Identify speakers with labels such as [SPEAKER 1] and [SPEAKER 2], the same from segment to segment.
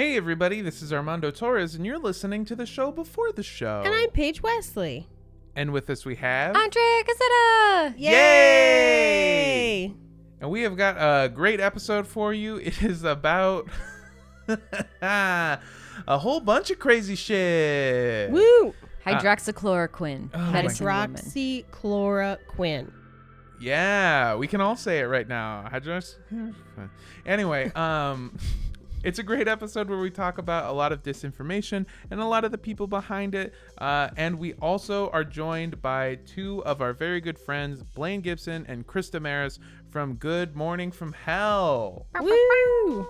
[SPEAKER 1] Hey, everybody, this is Armando Torres, and you're listening to the show before the show.
[SPEAKER 2] And I'm Paige Wesley.
[SPEAKER 1] And with us, we have.
[SPEAKER 3] Andrea Gazetta.
[SPEAKER 1] Yay! And we have got a great episode for you. It is about a whole bunch of crazy shit.
[SPEAKER 2] Woo!
[SPEAKER 3] Hydroxychloroquine.
[SPEAKER 1] Oh
[SPEAKER 3] medicine.
[SPEAKER 2] Hydroxychloroquine.
[SPEAKER 1] Yeah, we can all say it right now. Hydrox. Anyway, um. It's a great episode where we talk about a lot of disinformation and a lot of the people behind it. Uh, and we also are joined by two of our very good friends, Blaine Gibson and Chris Damaris from Good Morning from Hell.
[SPEAKER 2] Woo!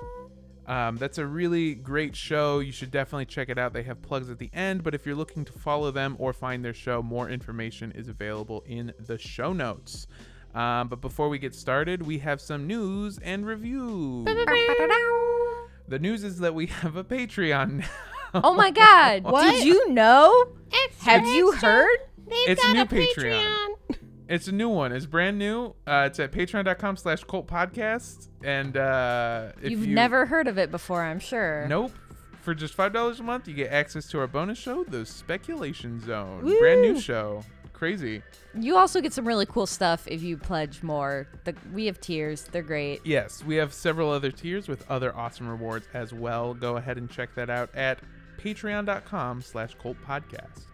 [SPEAKER 1] Um, that's a really great show. You should definitely check it out. They have plugs at the end, but if you're looking to follow them or find their show, more information is available in the show notes. Um, but before we get started, we have some news and reviews. The news is that we have a Patreon now.
[SPEAKER 3] Oh my God!
[SPEAKER 2] What?
[SPEAKER 3] Did you know?
[SPEAKER 2] Extra,
[SPEAKER 3] Have you
[SPEAKER 2] extra.
[SPEAKER 3] heard?
[SPEAKER 2] They've
[SPEAKER 1] It's a
[SPEAKER 2] got
[SPEAKER 1] new
[SPEAKER 2] a
[SPEAKER 1] Patreon. It's a new one. It's brand new. Uh, it's at patreon.com slash cult podcast. And uh, if
[SPEAKER 3] You've
[SPEAKER 1] you,
[SPEAKER 3] never heard of it before, I'm sure.
[SPEAKER 1] Nope. For just $5 a month, you get access to our bonus show, The Speculation Zone. Brand new show. Crazy.
[SPEAKER 3] You also get some really cool stuff if you pledge more. The, we have tiers. They're great.
[SPEAKER 1] Yes, we have several other tiers with other awesome rewards as well. Go ahead and check that out at patreon.com slash cult podcast.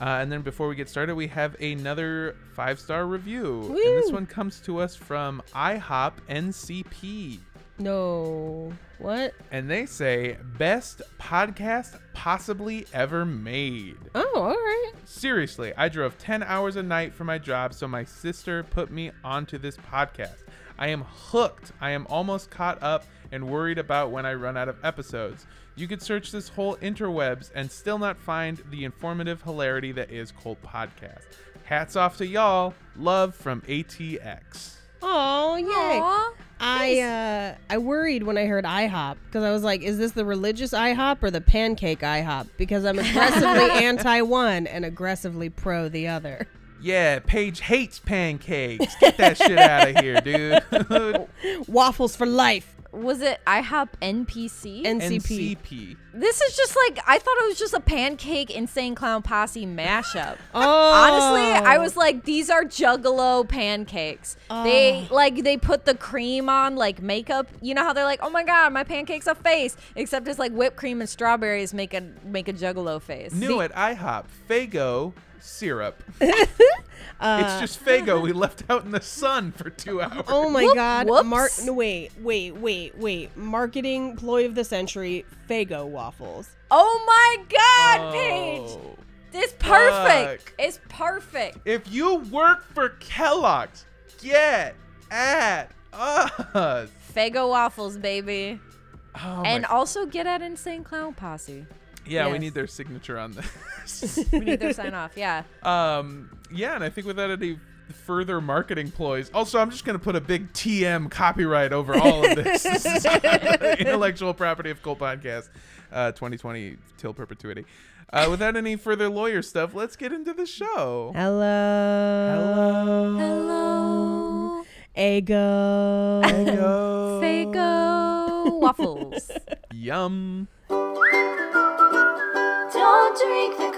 [SPEAKER 1] Uh, and then before we get started, we have another five star review. And this one comes to us from IHOP NCP.
[SPEAKER 2] No. What?
[SPEAKER 1] And they say, best podcast possibly ever made.
[SPEAKER 2] Oh, all right.
[SPEAKER 1] Seriously, I drove 10 hours a night for my job, so my sister put me onto this podcast. I am hooked. I am almost caught up and worried about when I run out of episodes. You could search this whole interwebs and still not find the informative hilarity that is Cult Podcast. Hats off to y'all. Love from ATX.
[SPEAKER 2] Oh, yay.
[SPEAKER 3] Aw.
[SPEAKER 2] I uh I worried when I heard IHOP because I was like, is this the religious IHOP or the pancake IHOP? Because I'm aggressively anti one and aggressively pro the other.
[SPEAKER 1] Yeah, Paige hates pancakes. Get that shit out of here, dude.
[SPEAKER 2] Waffles for life.
[SPEAKER 3] Was it IHOP NPC?
[SPEAKER 2] NCP.
[SPEAKER 1] NCP.
[SPEAKER 3] this is just like I thought it was just a pancake insane clown posse mashup.
[SPEAKER 2] Oh.
[SPEAKER 3] Honestly, I was like, these are Juggalo pancakes. They
[SPEAKER 2] Oh.
[SPEAKER 3] like they put the cream on like makeup. You know how they're like, oh my god, my pancake's a face. Except it's like whipped cream and strawberries make a make a Juggalo face.
[SPEAKER 1] New at IHOP, Faygo syrup.
[SPEAKER 2] Uh,
[SPEAKER 1] it's just Faygo we left out in the sun for two hours.
[SPEAKER 2] Oh my
[SPEAKER 3] Whoop-
[SPEAKER 2] god.
[SPEAKER 3] whoops.
[SPEAKER 2] Mar- no, wait, wait, wait, wait. Marketing ploy of the century, Faygo waffles.
[SPEAKER 3] Oh my god, Paige!
[SPEAKER 1] Oh.
[SPEAKER 3] It's perfect.
[SPEAKER 1] Fuck.
[SPEAKER 3] It's perfect.
[SPEAKER 1] If you work for Kellogg's, get at us.
[SPEAKER 3] Faygo waffles, baby.
[SPEAKER 1] Oh
[SPEAKER 3] and
[SPEAKER 1] my-
[SPEAKER 3] also get at Insane Clown Posse.
[SPEAKER 1] Yeah, we
[SPEAKER 3] yes.
[SPEAKER 1] need their signature on this.
[SPEAKER 3] We need their sign off. Yeah.
[SPEAKER 1] um, yeah, and I think without any further marketing ploys. Also, I'm just gonna put a big TM copyright over all of this. This is intellectual property of Cult Podcast, uh, 2020 till perpetuity. Uh, without any further lawyer stuff, let's get into the show.
[SPEAKER 2] Hello.
[SPEAKER 3] Hello.
[SPEAKER 2] Hello Ego.
[SPEAKER 1] Faygo.
[SPEAKER 3] Faygo waffles.
[SPEAKER 1] Yum.
[SPEAKER 4] Don't drink the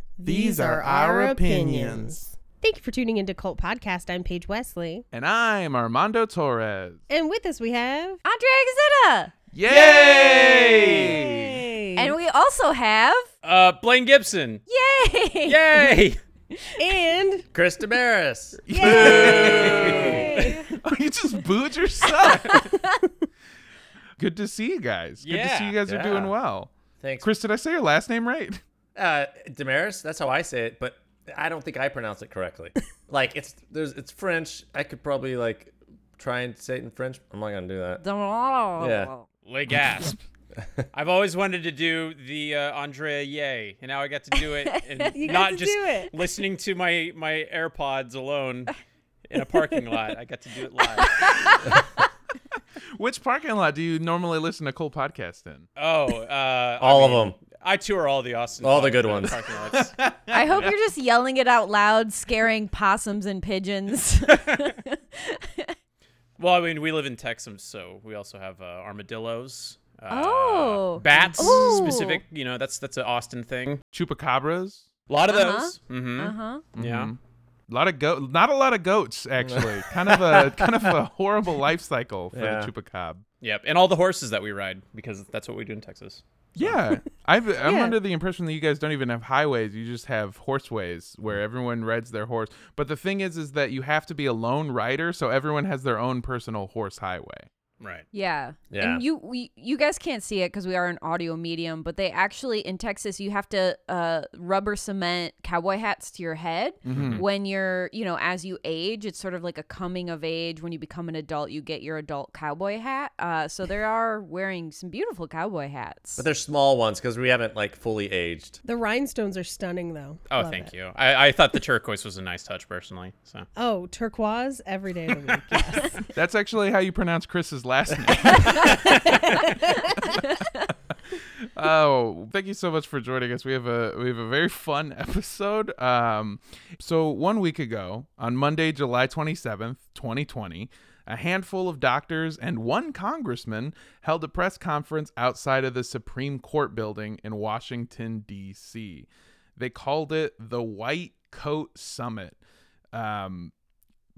[SPEAKER 1] These are our opinions.
[SPEAKER 2] Thank you for tuning into Cult Podcast. I'm Paige Wesley.
[SPEAKER 1] And I'm Armando Torres.
[SPEAKER 2] And with us we have
[SPEAKER 3] Andrea Gazetta.
[SPEAKER 1] Yay!
[SPEAKER 3] And we also have
[SPEAKER 5] Uh, Blaine Gibson.
[SPEAKER 3] Yay!
[SPEAKER 5] Yay!
[SPEAKER 2] and
[SPEAKER 5] Chris Damaris.
[SPEAKER 2] Yay!
[SPEAKER 1] Oh, you just booed yourself. Good to see you guys. Good to see you guys are
[SPEAKER 5] yeah.
[SPEAKER 1] doing well.
[SPEAKER 5] Thanks.
[SPEAKER 1] Chris, did I say your last name right?
[SPEAKER 5] Uh, Damaris. That's how I say it, but I don't think I pronounce it correctly. like it's there's it's French. I could probably like
[SPEAKER 6] try and say it in French? I'm not gonna do that.
[SPEAKER 3] Yeah.
[SPEAKER 5] Le gasp. I've always wanted to do the uh, Andrea Yay, and now I got to do it, and
[SPEAKER 2] You got
[SPEAKER 5] not
[SPEAKER 2] to
[SPEAKER 5] just
[SPEAKER 2] do it.
[SPEAKER 5] listening to my my AirPods alone in a parking lot. I got to do it live.
[SPEAKER 1] Which parking lot do you normally listen to Cult podcast in?
[SPEAKER 5] Oh, uh, I
[SPEAKER 6] All of them.
[SPEAKER 5] I tour all the Austin.
[SPEAKER 6] All the good ones.
[SPEAKER 3] I hope you're just yelling it out loud, scaring possums and pigeons.
[SPEAKER 5] well, I mean, we live in Texas, so we also have uh, armadillos. Uh,
[SPEAKER 3] Oh.
[SPEAKER 5] bats
[SPEAKER 3] Ooh.
[SPEAKER 5] specific. You know, that's that's an Austin thing.
[SPEAKER 1] Chupacabras.
[SPEAKER 5] A lot of
[SPEAKER 3] Uh-huh.
[SPEAKER 5] those. Mm-hmm.
[SPEAKER 3] uh huh.
[SPEAKER 5] Yeah.
[SPEAKER 1] Mhm. A lot of goat, not a lot of goats actually. kind of a kind of a horrible life cycle for
[SPEAKER 6] Yeah.
[SPEAKER 1] the chupacab.
[SPEAKER 5] Yep, and all the horses that we ride because that's what we do in Texas.
[SPEAKER 1] Yeah, I've, I'm
[SPEAKER 2] Yeah.
[SPEAKER 1] under the impression that you guys don't even have highways. You just have horseways where mm. everyone rides their horse. But the thing is, is that you have to be a lone rider, so everyone has their own personal horse highway.
[SPEAKER 5] Right.
[SPEAKER 3] Yeah.
[SPEAKER 6] Yeah.
[SPEAKER 3] And you we, you guys can't see it because we are an audio medium, but they actually in Texas you have to uh, rubber cement cowboy hats to your head
[SPEAKER 1] Mm-hmm.
[SPEAKER 3] when you're you know as you age. It's sort of like a coming of age. When you become an adult, you get your adult cowboy hat. Uh, so they are wearing some beautiful cowboy hats.
[SPEAKER 6] But they're small ones because we haven't like fully aged.
[SPEAKER 2] The rhinestones are stunning, though.
[SPEAKER 5] Oh,
[SPEAKER 2] Love
[SPEAKER 5] thank
[SPEAKER 2] it.
[SPEAKER 5] you. I, I thought the turquoise was a nice touch personally. So
[SPEAKER 2] Oh, turquoise every day of the week. Yes.
[SPEAKER 1] That's actually how you pronounce Chris's last name. oh, thank you so much for joining us. We have a we have a very fun episode. Um, so one week ago, on Monday, July twenty seventh, twenty twenty. A handful of doctors and one congressman held a press conference outside of the Supreme Court building in Washington, D.C. They called it the White Coat Summit. Um,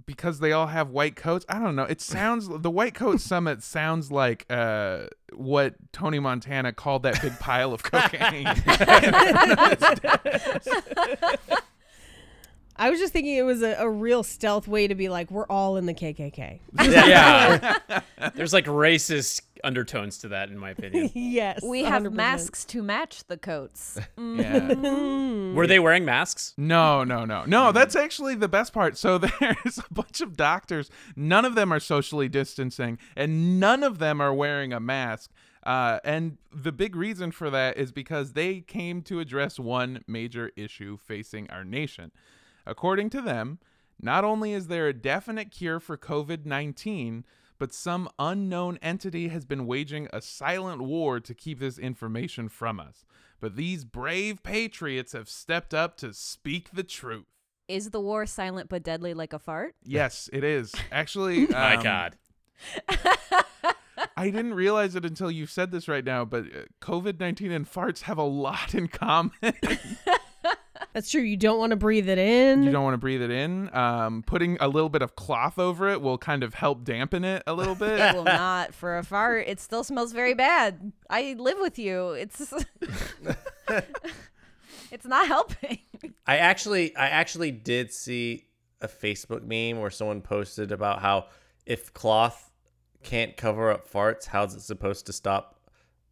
[SPEAKER 1] because they all have white coats. I don't know. It sounds the white coat summit sounds like uh what Tony Montana called that big pile of cocaine.
[SPEAKER 2] I was just thinking it was a, a real stealth way to be like, we're all in the KKK.
[SPEAKER 5] yeah, there's like racist undertones to that in my opinion.
[SPEAKER 2] yes.
[SPEAKER 3] we have
[SPEAKER 2] 100%.
[SPEAKER 3] masks to match the coats.
[SPEAKER 1] yeah.
[SPEAKER 5] Were they wearing masks?
[SPEAKER 1] No, no, no. No, that's actually the best part. So there's a bunch of doctors. None of them are socially distancing and none of them are wearing a mask. Uh, and the big reason for that is because they came to address one major issue facing our nation. According to them, not only is there a definite cure for COVID 19, but some unknown entity has been waging a silent war to keep this information from us. But these brave patriots have stepped up to speak the truth.
[SPEAKER 3] Is the war silent but deadly like a fart?
[SPEAKER 1] Yes, it is. Actually,
[SPEAKER 5] My
[SPEAKER 1] um,
[SPEAKER 5] God.
[SPEAKER 1] I didn't realize it until you said this right now, but COVID 19 and farts have a lot in common.
[SPEAKER 2] That's true. You don't want to breathe it in.
[SPEAKER 1] you don't want to breathe it in. Um, putting a little bit of cloth over it will kind of help dampen it a little bit.
[SPEAKER 3] It will not for a fart. It still smells very bad. I live with you. It's it's not helping.
[SPEAKER 6] I actually, I actually did see a Facebook meme where someone posted about how if cloth can't cover up farts, how's it supposed to stop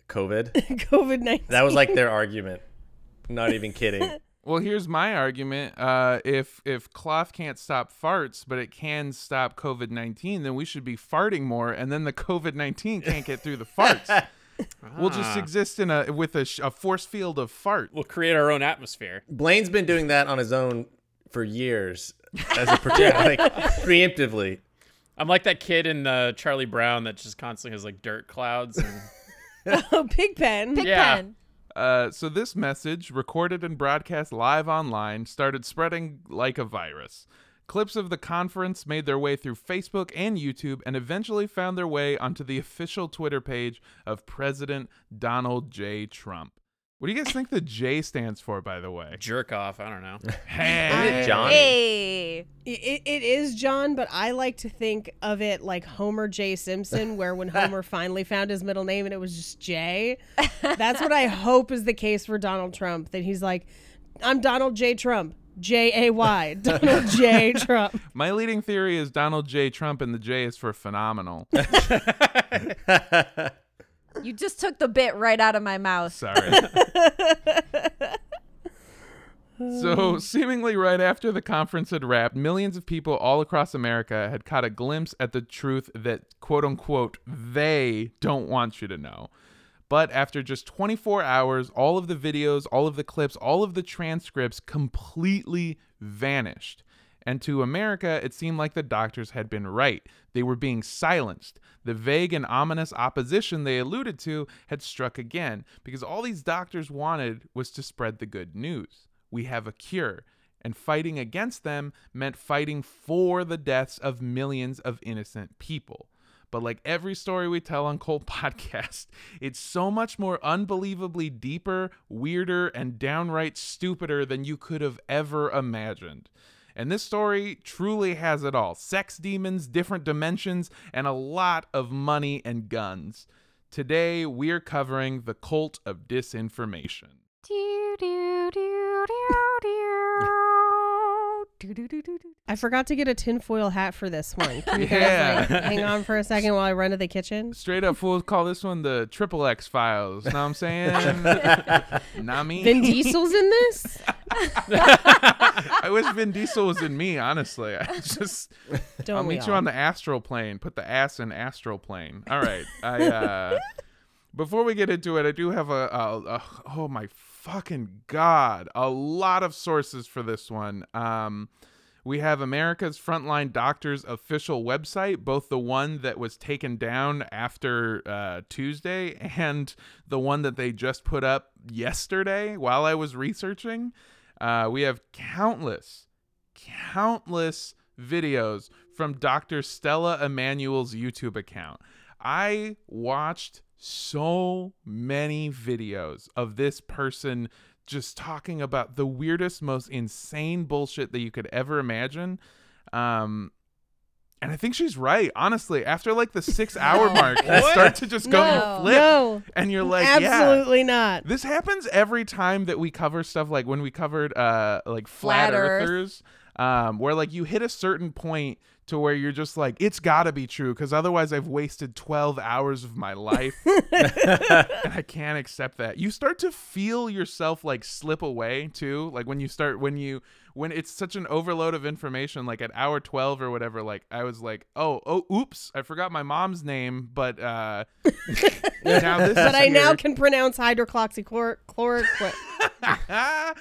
[SPEAKER 6] COVID?
[SPEAKER 2] COVID 19.
[SPEAKER 6] that was like their argument. Not even kidding.
[SPEAKER 1] Well, here's my argument. Uh, if if cloth can't stop farts, but it can stop COVID nineteen, then we should be farting more, and then the COVID nineteen can't get through the farts. We'll just
[SPEAKER 5] Ah.
[SPEAKER 1] exist in a with a, sh- a force field of fart.
[SPEAKER 5] We'll create our own atmosphere.
[SPEAKER 6] Blaine's been doing that on his own for years as a protect, like preemptively.
[SPEAKER 5] I'm like that kid in uh, Charlie Brown that just constantly has like dirt clouds. And
[SPEAKER 2] oh, Pigpen.
[SPEAKER 3] Pig
[SPEAKER 5] Yeah.
[SPEAKER 3] pen.
[SPEAKER 1] Uh, so this message, recorded and broadcast live online, started spreading like a virus. Clips of the conference made their way through Facebook and YouTube and eventually found their way onto the official Twitter page of President Donald J. Trump. What do you guys think the J stands for, by the way?
[SPEAKER 5] jerk off. I don't know.
[SPEAKER 1] Hey.
[SPEAKER 6] it Johnny?
[SPEAKER 3] Hey.
[SPEAKER 2] It, it is John, but I like to think of it like Homer J. Simpson, where when Homer finally found his middle name and it was just J. That's what I hope is the case for Donald Trump. That he's like, I'm Donald J. Trump. J A Y. Donald J. Trump.
[SPEAKER 1] My leading theory is Donald J. Trump, and the J is for phenomenal.
[SPEAKER 3] You just took the bit right out of my mouth.
[SPEAKER 1] Sorry. So, seemingly right after the conference had wrapped, millions of people all across America had caught a glimpse at the truth that, quote unquote, they don't want you to know. But after just 24 hours, all of the videos, all of the clips, all of the transcripts completely vanished. And to America, it seemed like the doctors had been right. They were being silenced. The vague and ominous opposition they alluded to had struck again because all these doctors wanted was to spread the good news. We have a cure. And fighting against them meant fighting for the deaths of millions of innocent people. But like every story we tell on Cult Podcast, it's so much more unbelievably deeper, weirder, and downright stupider than you could have ever imagined. And this story truly has it all sex demons, different dimensions, and a lot of money and guns. Today, we're covering the cult of disinformation.
[SPEAKER 2] I forgot to get a tinfoil hat for this one. Can you
[SPEAKER 1] Yeah.
[SPEAKER 2] guys like, hang on for a second while I run to the kitchen?
[SPEAKER 1] Straight up fools call this one the Triple X Files. Know what I'm saying? Not me.
[SPEAKER 2] Vin Diesel's in this?
[SPEAKER 1] I wish Vin Diesel was in me, honestly. I just
[SPEAKER 2] Don't
[SPEAKER 1] I'll
[SPEAKER 2] we
[SPEAKER 1] meet you on the astral plane. Put the ass in astral plane. All right. I uh before we get into it, I do have a, a, a oh my fucking god, a lot of sources for this one. Um we have America's Frontline Doctors official website, both the one that was taken down after uh, Tuesday and the one that they just put up yesterday while I was researching. Uh, we have countless, countless videos from Dr. Stella Immanuel's YouTube account. I watched so many videos of this person just talking about the weirdest, most insane bullshit that you could ever imagine. Um, and I think she's right. Honestly, after like the six hour mark, you start to just go
[SPEAKER 3] No.
[SPEAKER 1] you flip,
[SPEAKER 2] No,
[SPEAKER 1] and you're like, yeah,
[SPEAKER 2] absolutely not.
[SPEAKER 1] this happens every time that we cover stuff like when we covered uh like flat,
[SPEAKER 3] Flat Earth.
[SPEAKER 1] earthers um where like you hit a certain point to where you're just like it's got to be true cuz otherwise I've wasted 12 hours of my life and I can't accept that. You start to feel yourself like slip away too like when you start when you when it's such an overload of information like at hour 12 or whatever like I was like oh oh oops I forgot my mom's name but uh now this
[SPEAKER 2] But
[SPEAKER 1] is
[SPEAKER 2] I now
[SPEAKER 1] here.
[SPEAKER 2] can pronounce hydroxychloroquine.
[SPEAKER 1] I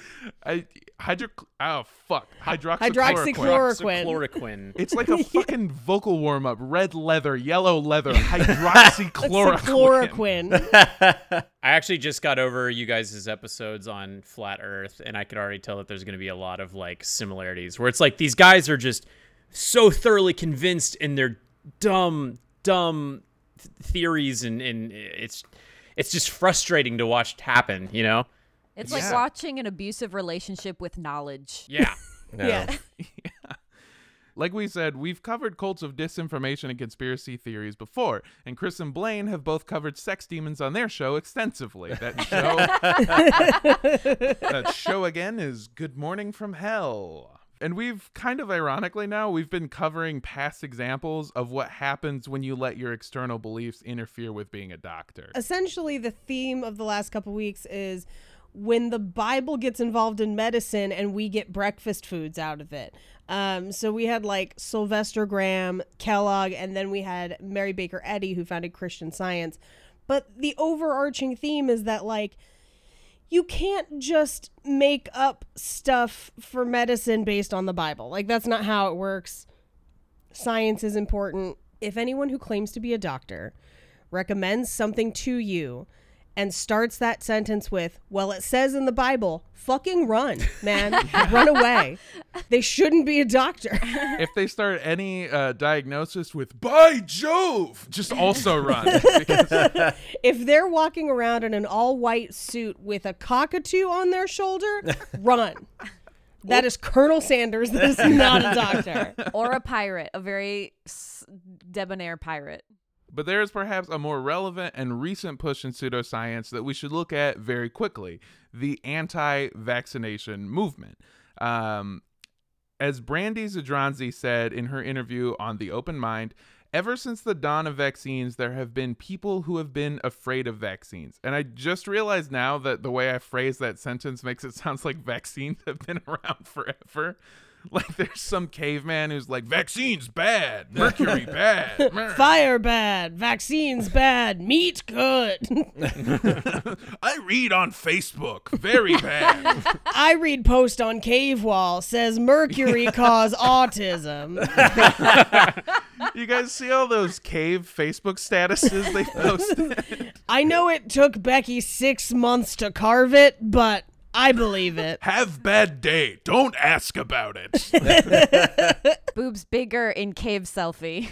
[SPEAKER 1] hydro oh fuck hydroxychloroquine.
[SPEAKER 2] Hydroxychloroquine.
[SPEAKER 5] Chloroquine.
[SPEAKER 1] It's like a fucking vocal warm up. Red leather, yellow leather,
[SPEAKER 2] It's
[SPEAKER 1] hydroxychloroquine.
[SPEAKER 2] Chloroquine.
[SPEAKER 5] I actually just got over you guys' episodes on Flat Earth, and I could already tell that there's going to be a lot of like similarities where it's like these guys are just so thoroughly convinced in their dumb, dumb th- theories, and, and it's it's just frustrating to watch happen, you know?
[SPEAKER 3] It's like
[SPEAKER 1] Yeah.
[SPEAKER 3] watching an abusive relationship with knowledge.
[SPEAKER 5] Yeah.
[SPEAKER 6] No.
[SPEAKER 2] Yeah.
[SPEAKER 1] Like we said, we've covered cults of disinformation and conspiracy theories before, and Chris and Blaine have both covered sex demons on their show extensively. That show, that show again is Good Morning from Hell. And we've kind of ironically now, we've been covering past examples of what happens when you let your external beliefs interfere with being a doctor.
[SPEAKER 2] Essentially, the theme of the last couple weeks is when the Bible gets involved in medicine and we get breakfast foods out of it. Um, so we had like Sylvester Graham, Kellogg, and then we had Mary Baker Eddy, who founded Christian Science. But the overarching theme is that like you can't just make up stuff for medicine based on the Bible. Like that's not how it works. Science is important. If anyone who claims to be a doctor recommends something to you and starts that sentence with, well, it says in the Bible, fucking run, man. run away. They shouldn't be a doctor.
[SPEAKER 1] if they start any uh, diagnosis with "By Jove," just also run. Because
[SPEAKER 2] if they're walking around in an all white suit with a cockatoo on their shoulder, run. That is Colonel Sanders. That is not a doctor.
[SPEAKER 3] or a pirate, a very debonair pirate.
[SPEAKER 1] But there is perhaps a more relevant and recent push in pseudoscience that we should look at very quickly the anti vaccination movement. Um, as Brandy Zadrozny said in her interview on The Open Mind, Ever since the dawn of vaccines, there have been people who have been afraid of vaccines. And I just realized now that the way I phrase that sentence makes it sound like vaccines have been around forever. Like there's some caveman who's like, vaccines bad, mercury bad. mer."
[SPEAKER 2] Fire bad, vaccines bad, meat good.
[SPEAKER 1] I read on Facebook, very bad.
[SPEAKER 2] I read post on Cave Wall says mercury cause autism.
[SPEAKER 1] you guys see all those cave Facebook statuses they posted?
[SPEAKER 2] I know it took Becky six months to carve it, but I believe it.
[SPEAKER 1] Have bad day. Don't ask about it.
[SPEAKER 3] Boobs bigger in cave selfie.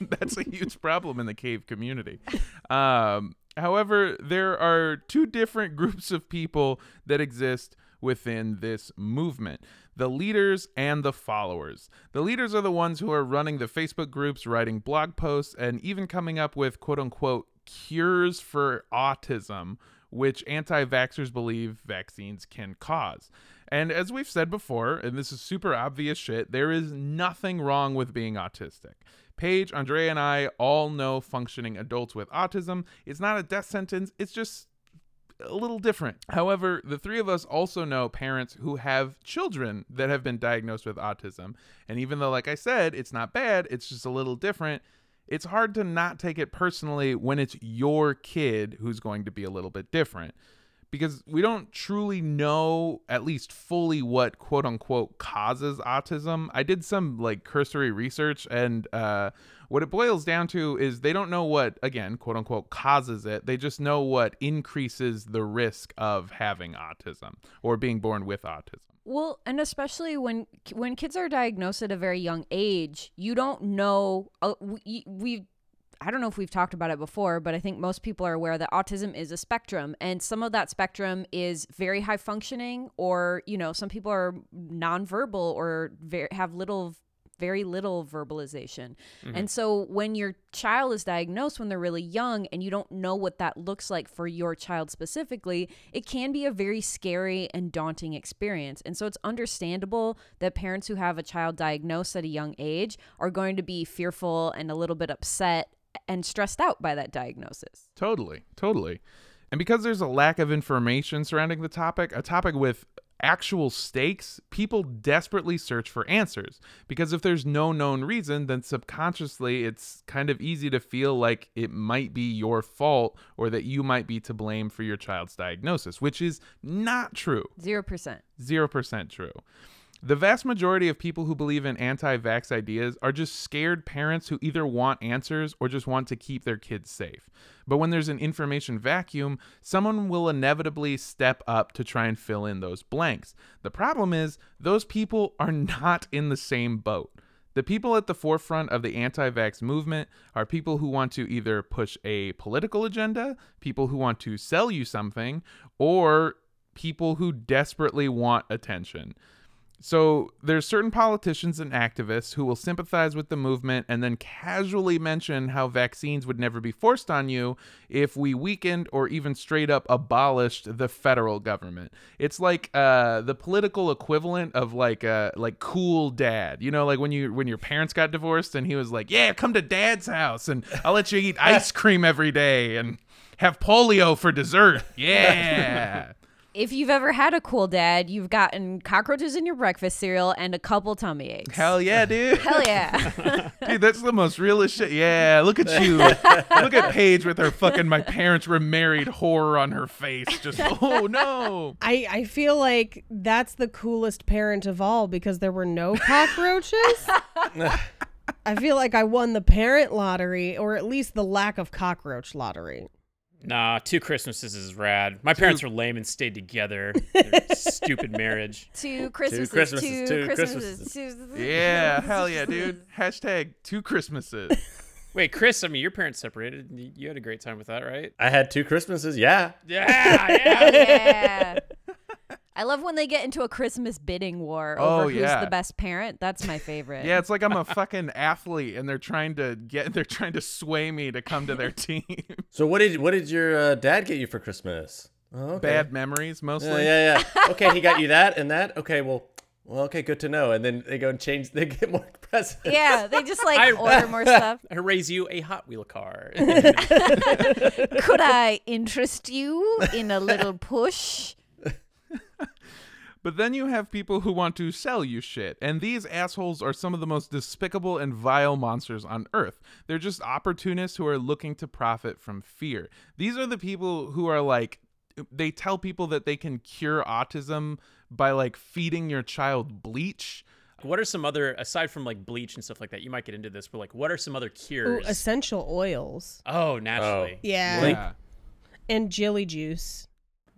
[SPEAKER 1] That's a huge problem in the cave community. Um, however, there are two different groups of people that exist within this movement the leaders and the followers. The leaders are the ones who are running the Facebook groups, writing blog posts, and even coming up with quote unquote cures for autism, which anti vaxxers believe vaccines can cause. And as we've said before, and this is super obvious shit, there is nothing wrong with being autistic. Paige, Andrea, and I all know functioning adults with autism. It's not a death sentence, it's just a little different. However, the three of us also know parents who have children that have been diagnosed with autism. And even though, like I said, it's not bad, it's just a little different, it's hard to not take it personally when it's your kid who's going to be a little bit different. Because we don't truly know, at least fully, what quote unquote causes autism. I did some like cursory research, and uh, what it boils down to is they don't know what, again, quote unquote, causes it. They just know what increases the risk of having autism or being born with autism.
[SPEAKER 3] Well, and especially when when kids are diagnosed at a very young age, you don't know. Uh, we, we I don't know if we've talked about it before, but I think most people are aware that autism is a spectrum, and some of that spectrum is very high functioning, or you know, some people are nonverbal or very, have little very little verbalization. Mm-hmm. And so when your child is diagnosed when they're really young and you don't know what that looks like for your child specifically, it can be a very scary and daunting experience. And so it's understandable that parents who have a child diagnosed at a young age are going to be fearful and a little bit upset and stressed out by that diagnosis.
[SPEAKER 1] Totally, totally. And because there's a lack of information surrounding the topic, a topic with actual stakes, people desperately search for answers. Because if there's no known reason, then subconsciously it's kind of easy to feel like it might be your fault or that you might be to blame for your child's diagnosis, which is not true.
[SPEAKER 3] 0%.
[SPEAKER 1] 0% true. The vast majority of people who believe in anti vax ideas are just scared parents who either want answers or just want to keep their kids safe. But when there's an information vacuum, someone will inevitably step up to try and fill in those blanks. The problem is, those people are not in the same boat. The people at the forefront of the anti vax movement are people who want to either push a political agenda, people who want to sell you something, or people who desperately want attention. So there's certain politicians and activists who will sympathize with the movement and then casually mention how vaccines would never be forced on you if we weakened or even straight up abolished the federal government. It's like uh, the political equivalent of like uh, like cool dad. You know, like when you when your parents got divorced and he was like, "Yeah, come to dad's house and I'll let you eat ice cream every day and have polio for dessert." Yeah.
[SPEAKER 3] If you've ever had a cool dad, you've gotten cockroaches in your breakfast cereal and a couple tummy aches.
[SPEAKER 1] Hell yeah, dude.
[SPEAKER 3] Hell yeah.
[SPEAKER 1] Dude, that's the most realist shit. Yeah, look at you. look at Paige with her fucking my parents were married horror on her face. Just oh no.
[SPEAKER 2] I, I feel like that's the coolest parent of all because there were no cockroaches. I feel like I won the parent lottery or at least the lack of cockroach lottery.
[SPEAKER 5] Nah, two Christmases is rad. My parents were lame and stayed together. Stupid marriage.
[SPEAKER 3] two Christmases.
[SPEAKER 6] Two Christmases,
[SPEAKER 3] Two
[SPEAKER 6] two
[SPEAKER 3] Christmases.
[SPEAKER 1] Yeah, hell yeah, dude. Hashtag two Christmases.
[SPEAKER 5] Wait, Chris, I mean, your parents separated. You you had a great time with that, right?
[SPEAKER 6] I had two Christmases. Yeah.
[SPEAKER 5] Yeah, yeah.
[SPEAKER 3] yeah. I love when they get into a Christmas bidding war over
[SPEAKER 1] Oh,
[SPEAKER 3] who's the best parent. That's my favorite.
[SPEAKER 1] Yeah, it's like I'm a fucking athlete and they're trying to get they're trying to sway me to come to their team.
[SPEAKER 6] So what did what did your uh, dad get you for Christmas? Oh, okay.
[SPEAKER 1] Bad memories
[SPEAKER 6] Yeah,
[SPEAKER 1] mostly.
[SPEAKER 6] yeah, yeah. Okay, he got you that and that. Okay, well, well, okay, good to know. And then they go and change. They get more presents.
[SPEAKER 3] Yeah, they just like
[SPEAKER 5] I-
[SPEAKER 3] order more stuff.
[SPEAKER 5] I raise you a Hot Wheel car.
[SPEAKER 3] Could I interest you in a little push?
[SPEAKER 1] But then you have people who want to sell you shit, and these assholes are some of the most despicable and vile monsters on earth. They're just opportunists who are looking to profit from fear. These are the people who are like, they tell people that they can cure autism by like feeding your child bleach.
[SPEAKER 5] what are some other aside from like bleach and stuff like that? You might get into this, but like, what are some other
[SPEAKER 2] Ooh,
[SPEAKER 5] cures?
[SPEAKER 2] essential oils.
[SPEAKER 5] oh, naturally.
[SPEAKER 2] Oh.
[SPEAKER 6] Yeah.
[SPEAKER 1] Yeah.
[SPEAKER 2] And jelly juice.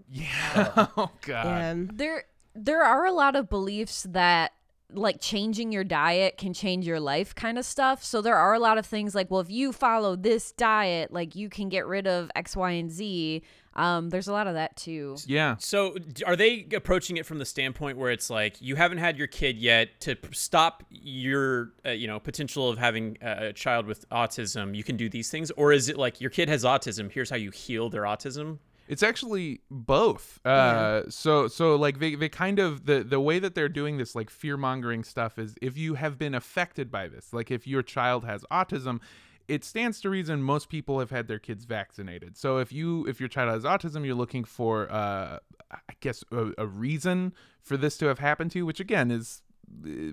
[SPEAKER 1] Yeah. oh god.
[SPEAKER 2] Yeah.
[SPEAKER 3] There there are a lot of beliefs that like changing your diet can change your life kind of stuff. So there are a lot of things like, well, if you follow this diet, like you can get rid of X, Y, and Z. Um, there's a lot of that too.
[SPEAKER 1] Yeah.
[SPEAKER 5] So, are they approaching it from the standpoint where it's like you haven't had your kid yet to p- stop your, uh, you know, potential of having a a child with autism? You can do these things, or is it like your kid has autism? Here's how you heal their autism.
[SPEAKER 1] It's actually both. Uh, so so like they, they kind of the the way that they're doing this like fear mongering stuff is if you have been affected by this, like if your child has autism, it stands to reason most people have had their kids vaccinated. So if you if your child has autism, you're looking for uh, I guess a, a reason for this to have happened to you, which again is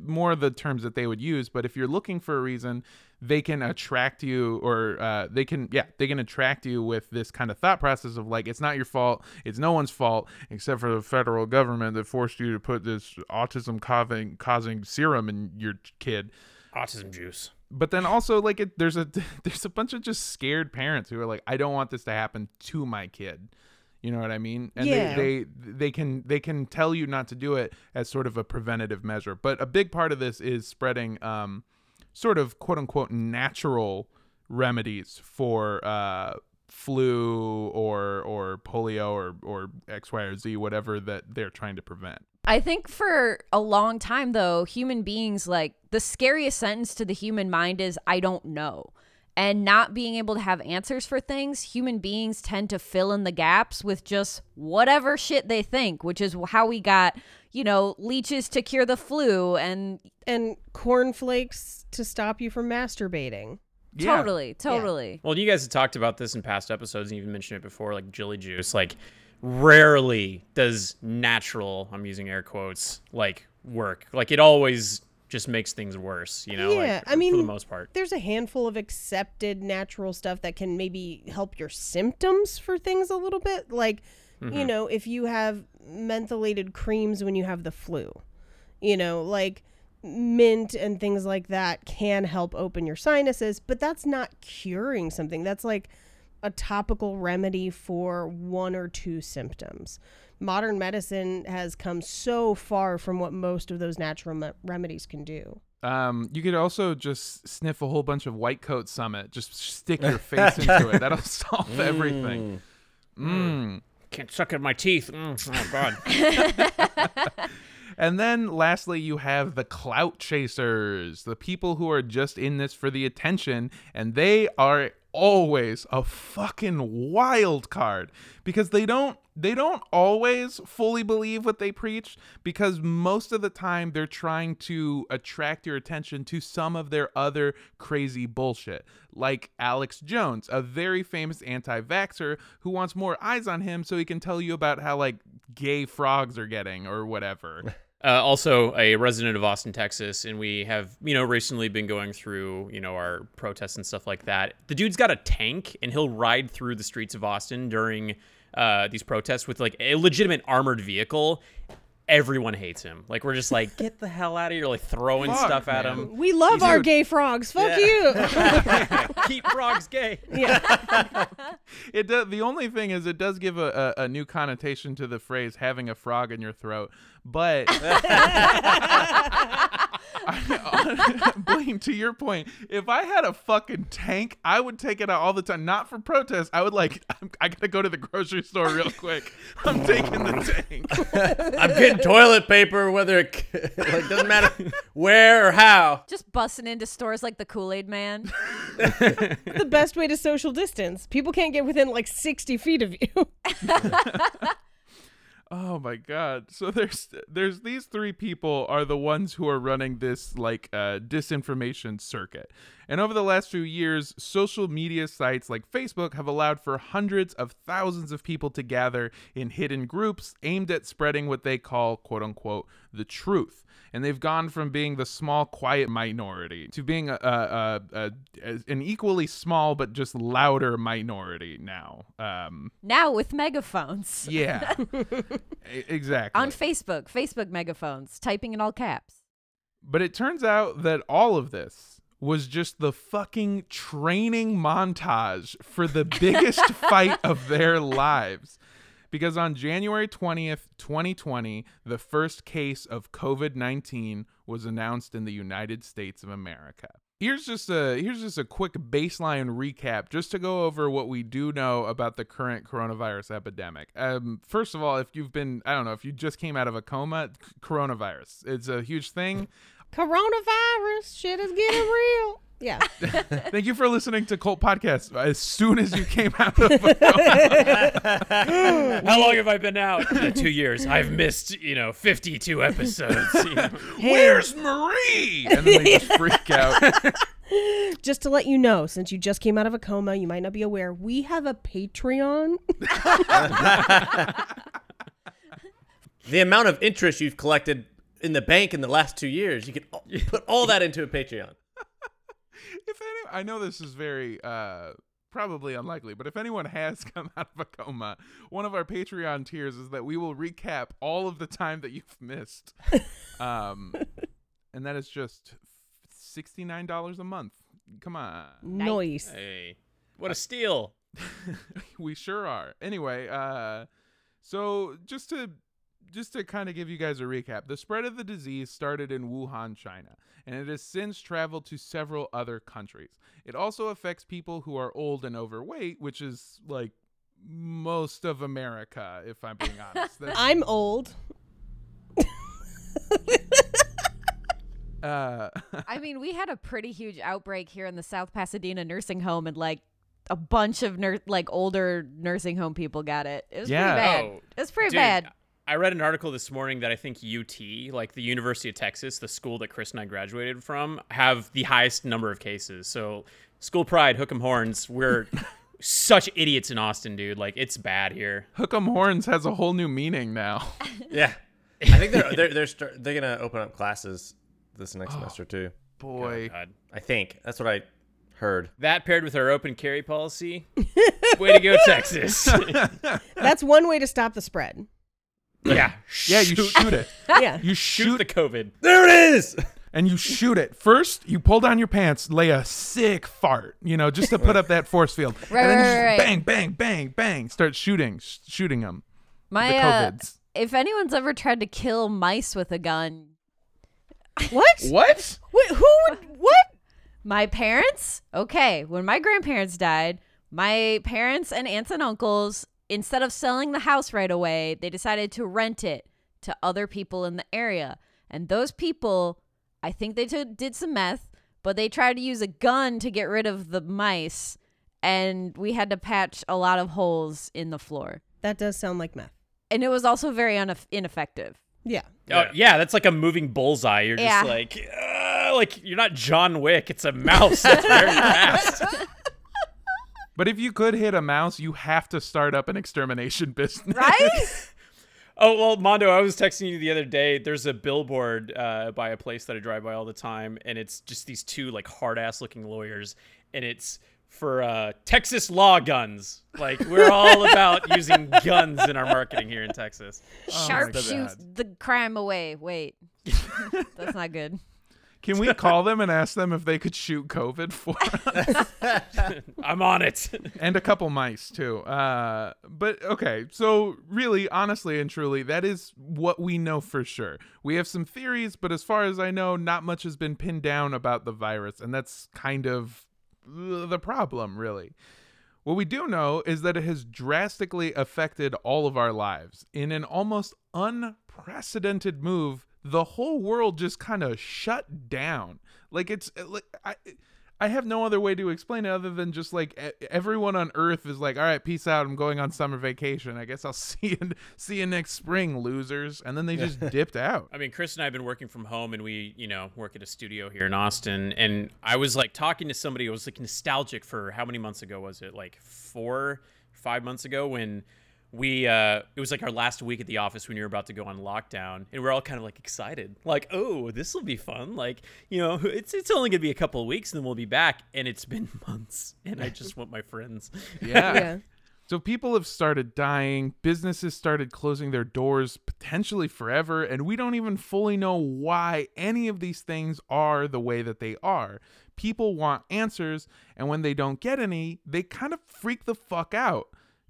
[SPEAKER 1] more of the terms that they would use but if you're looking for a reason they can attract you or uh, they can yeah they can attract you with this kind of thought process of like it's not your fault it's no one's fault except for the federal government that forced you to put this autism causing causing serum in your kid
[SPEAKER 5] Autism juice.
[SPEAKER 1] but then also like it, there's a there's a bunch of just scared parents who are like i don't want this to happen to my kid you know what i mean and
[SPEAKER 2] Yeah.
[SPEAKER 1] they, they they can they can tell you not to do it as sort of a preventative measure but a big part of this is spreading um sort of quote unquote natural remedies for uh flu or or polio or or x y or z whatever that they're trying to prevent
[SPEAKER 3] I think for a long time though, human beings like the scariest sentence to the human mind is I don't know. And not being able to have answers for things, human beings tend to fill in the gaps with just whatever shit they think, which is how we got, you know, leeches to cure the flu and
[SPEAKER 2] And cornflakes to stop you from masturbating.
[SPEAKER 1] Yeah.
[SPEAKER 3] totally, totally.
[SPEAKER 5] Well, you guys have talked about this in past episodes, and you even mentioned it before, like jelly juice. Like, rarely does natural, I'm using air quotes, like work. Like, it always just makes things worse, you know?
[SPEAKER 2] Yeah,
[SPEAKER 5] like,
[SPEAKER 2] I mean-
[SPEAKER 5] for the most part.
[SPEAKER 2] There's a handful of accepted natural stuff that can maybe help your symptoms for things a little bit. Like, you mm-hmm. know, if you have mentholated creams when you have the flu, you know, like mint and things like that can help open your sinuses, but that's not curing something. That's like a topical remedy for one or two symptoms. Modern medicine has come so far from what most of those natural me- remedies can do.
[SPEAKER 1] Um, you could also just sniff a whole bunch of White Coat Summit. Just stick your face into it. That'll solve everything. Mm.
[SPEAKER 5] Can't suck at my teeth. Mm, oh, God.
[SPEAKER 1] And then lastly, you have the clout chasers, the people who are just in this for the attention, and they are always a fucking wild card because they don't they don't always fully believe what they preach because most of the time they're trying to attract your attention to some of their other crazy bullshit like Alex Jones a very famous anti-vaxxer who wants more eyes on him so he can tell you about how like gay frogs are getting or whatever
[SPEAKER 5] Uh, also, a resident of Austin, Texas, and we have, you know, recently been going through, you know, our protests and stuff like that. The dude's got a tank, and he'll ride through the streets of Austin during uh, these protests with like a legitimate armored vehicle. Everyone hates him. Like we're just like, get the hell out of here! Like throwing
[SPEAKER 1] Fuck,
[SPEAKER 5] stuff at
[SPEAKER 1] man.
[SPEAKER 5] him.
[SPEAKER 2] We love our
[SPEAKER 1] Dude.
[SPEAKER 2] gay frogs. Fuck you.
[SPEAKER 5] Keep frogs gay. Yeah.
[SPEAKER 1] It does. The only thing is, it does give a, a, a new connotation to the phrase "having a frog in your throat." But I, Blaine, to your point, if I had a fucking tank, I would take it out all the time. Not for protest. I would like. I'm, I gotta go to the grocery store real quick. I'm taking the tank.
[SPEAKER 6] I'm getting toilet paper, whether it like doesn't matter where or how.
[SPEAKER 3] Just busting into stores like the Kool Aid Man.
[SPEAKER 2] the best way to social distance. People can't get within like 60 feet of you.
[SPEAKER 1] Oh my god. So there's there's these three people are the ones who are running this like uh disinformation circuit. And over the last few years, social media sites like Facebook have allowed for hundreds of thousands of people to gather in hidden groups aimed at spreading what they call quote unquote the truth. And they've gone from being the small, quiet minority to being a, a, a, a an equally small but just louder minority now. Um,
[SPEAKER 3] Now with megaphones
[SPEAKER 1] yeah, exactly.
[SPEAKER 3] on Facebook, Facebook megaphones, typing in all caps.
[SPEAKER 1] But it turns out that all of this was just the fucking training montage for the biggest fight of their lives. Because on January 20th, 2020, the first case of COVID 19 was announced in the United States of America. Here's just a here's just a quick baseline recap just to go over what we do know about the current coronavirus epidemic. Um, first of all, if you've been I don't know if you just came out of a coma, c- coronavirus it's a huge thing.
[SPEAKER 2] Coronavirus, shit is getting real. Yeah.
[SPEAKER 1] Thank you for listening to Cult Podcast. As soon as you came out of a coma,
[SPEAKER 5] How long have I been out? Uh, two years. I've missed, you know, 52 episodes. you know.
[SPEAKER 1] where's Marie? And then they just freak out.
[SPEAKER 2] just to let you know, since you just came out of a coma, you might not be aware, we have a Patreon.
[SPEAKER 6] The amount of interest you've collected in the bank in the last two years, you can all- put all that into a Patreon.
[SPEAKER 1] If any, I know this is very uh, probably unlikely, but if anyone has come out of a coma, one of our Patreon tiers is that we will recap all of the time that you've missed, um, and that is just sixty nine dollars a month. Come on,
[SPEAKER 2] nice.
[SPEAKER 5] Hey, what a steal.
[SPEAKER 1] we sure are. Anyway, uh, so just to just to kind of give you guys a recap, the spread of the disease started in Wuhan, China, and it has since traveled to several other countries. It also affects people who are old and overweight, which is like most of America, if I'm being honest. That's-
[SPEAKER 2] I'm old.
[SPEAKER 1] uh,
[SPEAKER 3] I mean, we had a pretty huge outbreak here in the South Pasadena nursing home, and like a bunch of nur- like older nursing home people got it. It was
[SPEAKER 1] Yeah.
[SPEAKER 3] pretty bad.
[SPEAKER 5] Oh,
[SPEAKER 3] it was pretty
[SPEAKER 5] Dude,
[SPEAKER 3] bad.
[SPEAKER 5] I read an article this morning that I think UT, like the University of Texas, the school that Chris and I graduated from, have the highest number of cases. So, school pride, hook 'em horns. We're such idiots in Austin, dude. Like, it's bad here.
[SPEAKER 1] Hook 'em horns has a whole new meaning now.
[SPEAKER 6] Yeah, I think they're they're they're, start, they're gonna open up classes this next oh, semester too.
[SPEAKER 1] Boy, oh,
[SPEAKER 5] God.
[SPEAKER 6] I think that's what I heard.
[SPEAKER 5] That paired with our open carry policy, way to go, Texas.
[SPEAKER 2] That's one way to stop the spread.
[SPEAKER 5] Yeah,
[SPEAKER 1] yeah, you shoot it.
[SPEAKER 2] Yeah.
[SPEAKER 1] You
[SPEAKER 5] shoot
[SPEAKER 1] shoot
[SPEAKER 5] the COVID.
[SPEAKER 6] There it is.
[SPEAKER 1] and you shoot it. First, you pull down your pants, lay a sick fart, you know, just to put up that force field.
[SPEAKER 3] Right,
[SPEAKER 1] and then you
[SPEAKER 3] right,
[SPEAKER 1] just
[SPEAKER 3] right.
[SPEAKER 1] bang, bang, bang, bang, start shooting, sh- shooting them.
[SPEAKER 3] My
[SPEAKER 1] the
[SPEAKER 3] uh,
[SPEAKER 1] COVIDs.
[SPEAKER 3] if anyone's ever tried to kill mice with a gun,
[SPEAKER 2] What?
[SPEAKER 1] What?
[SPEAKER 2] Wait, who would what?
[SPEAKER 3] my parents, okay, when my grandparents died, my parents and aunts and uncles, instead of selling the house right away, they decided to rent it to other people in the area. And those people, I think they t- did some meth, but they tried to use a gun to get rid of the mice. And we had to patch a lot of holes in the floor.
[SPEAKER 2] That does sound like meth.
[SPEAKER 3] And it was also very uneff ineffective.
[SPEAKER 2] Yeah.
[SPEAKER 5] Oh, yeah, that's like a moving bullseye. You're just like, uh, like you're not John Wick. It's a mouse. That's very fast.
[SPEAKER 1] But if you could hit a mouse, you have to start up an extermination business.
[SPEAKER 3] Right?
[SPEAKER 5] Oh well, Mondo, I was texting you the other day. There's a billboard uh, by a place that I drive by all the time, and it's just these two like hard ass looking lawyers, and it's for uh, Texas law guns. Like we're all about using guns in our marketing here in Texas.
[SPEAKER 3] Sharpshoot
[SPEAKER 1] my
[SPEAKER 3] shoots
[SPEAKER 1] God.
[SPEAKER 3] the crime away. Wait. That's not good.
[SPEAKER 1] Can we call them and ask them if they could shoot COVID for us?
[SPEAKER 5] I'm on it.
[SPEAKER 1] and a couple mice too. Uh, but okay, so really, honestly, and truly, that is what we know for sure. We have some theories, but as far as I know, not much has been pinned down about the virus, and that's kind of the problem, really. What we do know is that it has drastically affected all of our lives in an almost unprecedented move. The whole world just kind of shut down. Like it's eh, like I I have no other way to explain it other than just like everyone on Earth is like, all right, peace out. I'm going on summer vacation. I guess I'll see you see you next spring, losers. And then they just dipped out.
[SPEAKER 5] I mean, Chris and I have been working from home, and we, you know, work at a studio here in Austin. And I was like talking to somebody. I was like nostalgic for how many months ago was it? Like four, five months ago when we uh it was like our last week at the office when you were about to go on lockdown and we're all kind of like excited like oh this will be fun like you know it's it's only gonna be a couple of weeks and then we'll be back and it's been months and i just want my friends
[SPEAKER 1] Yeah.
[SPEAKER 2] Yeah.
[SPEAKER 1] So people have started dying, businesses started closing their doors potentially forever, and we don't even fully know why any of these things are the way that they are. People want answers, and when they don't get any, they kind of freak the fuck out.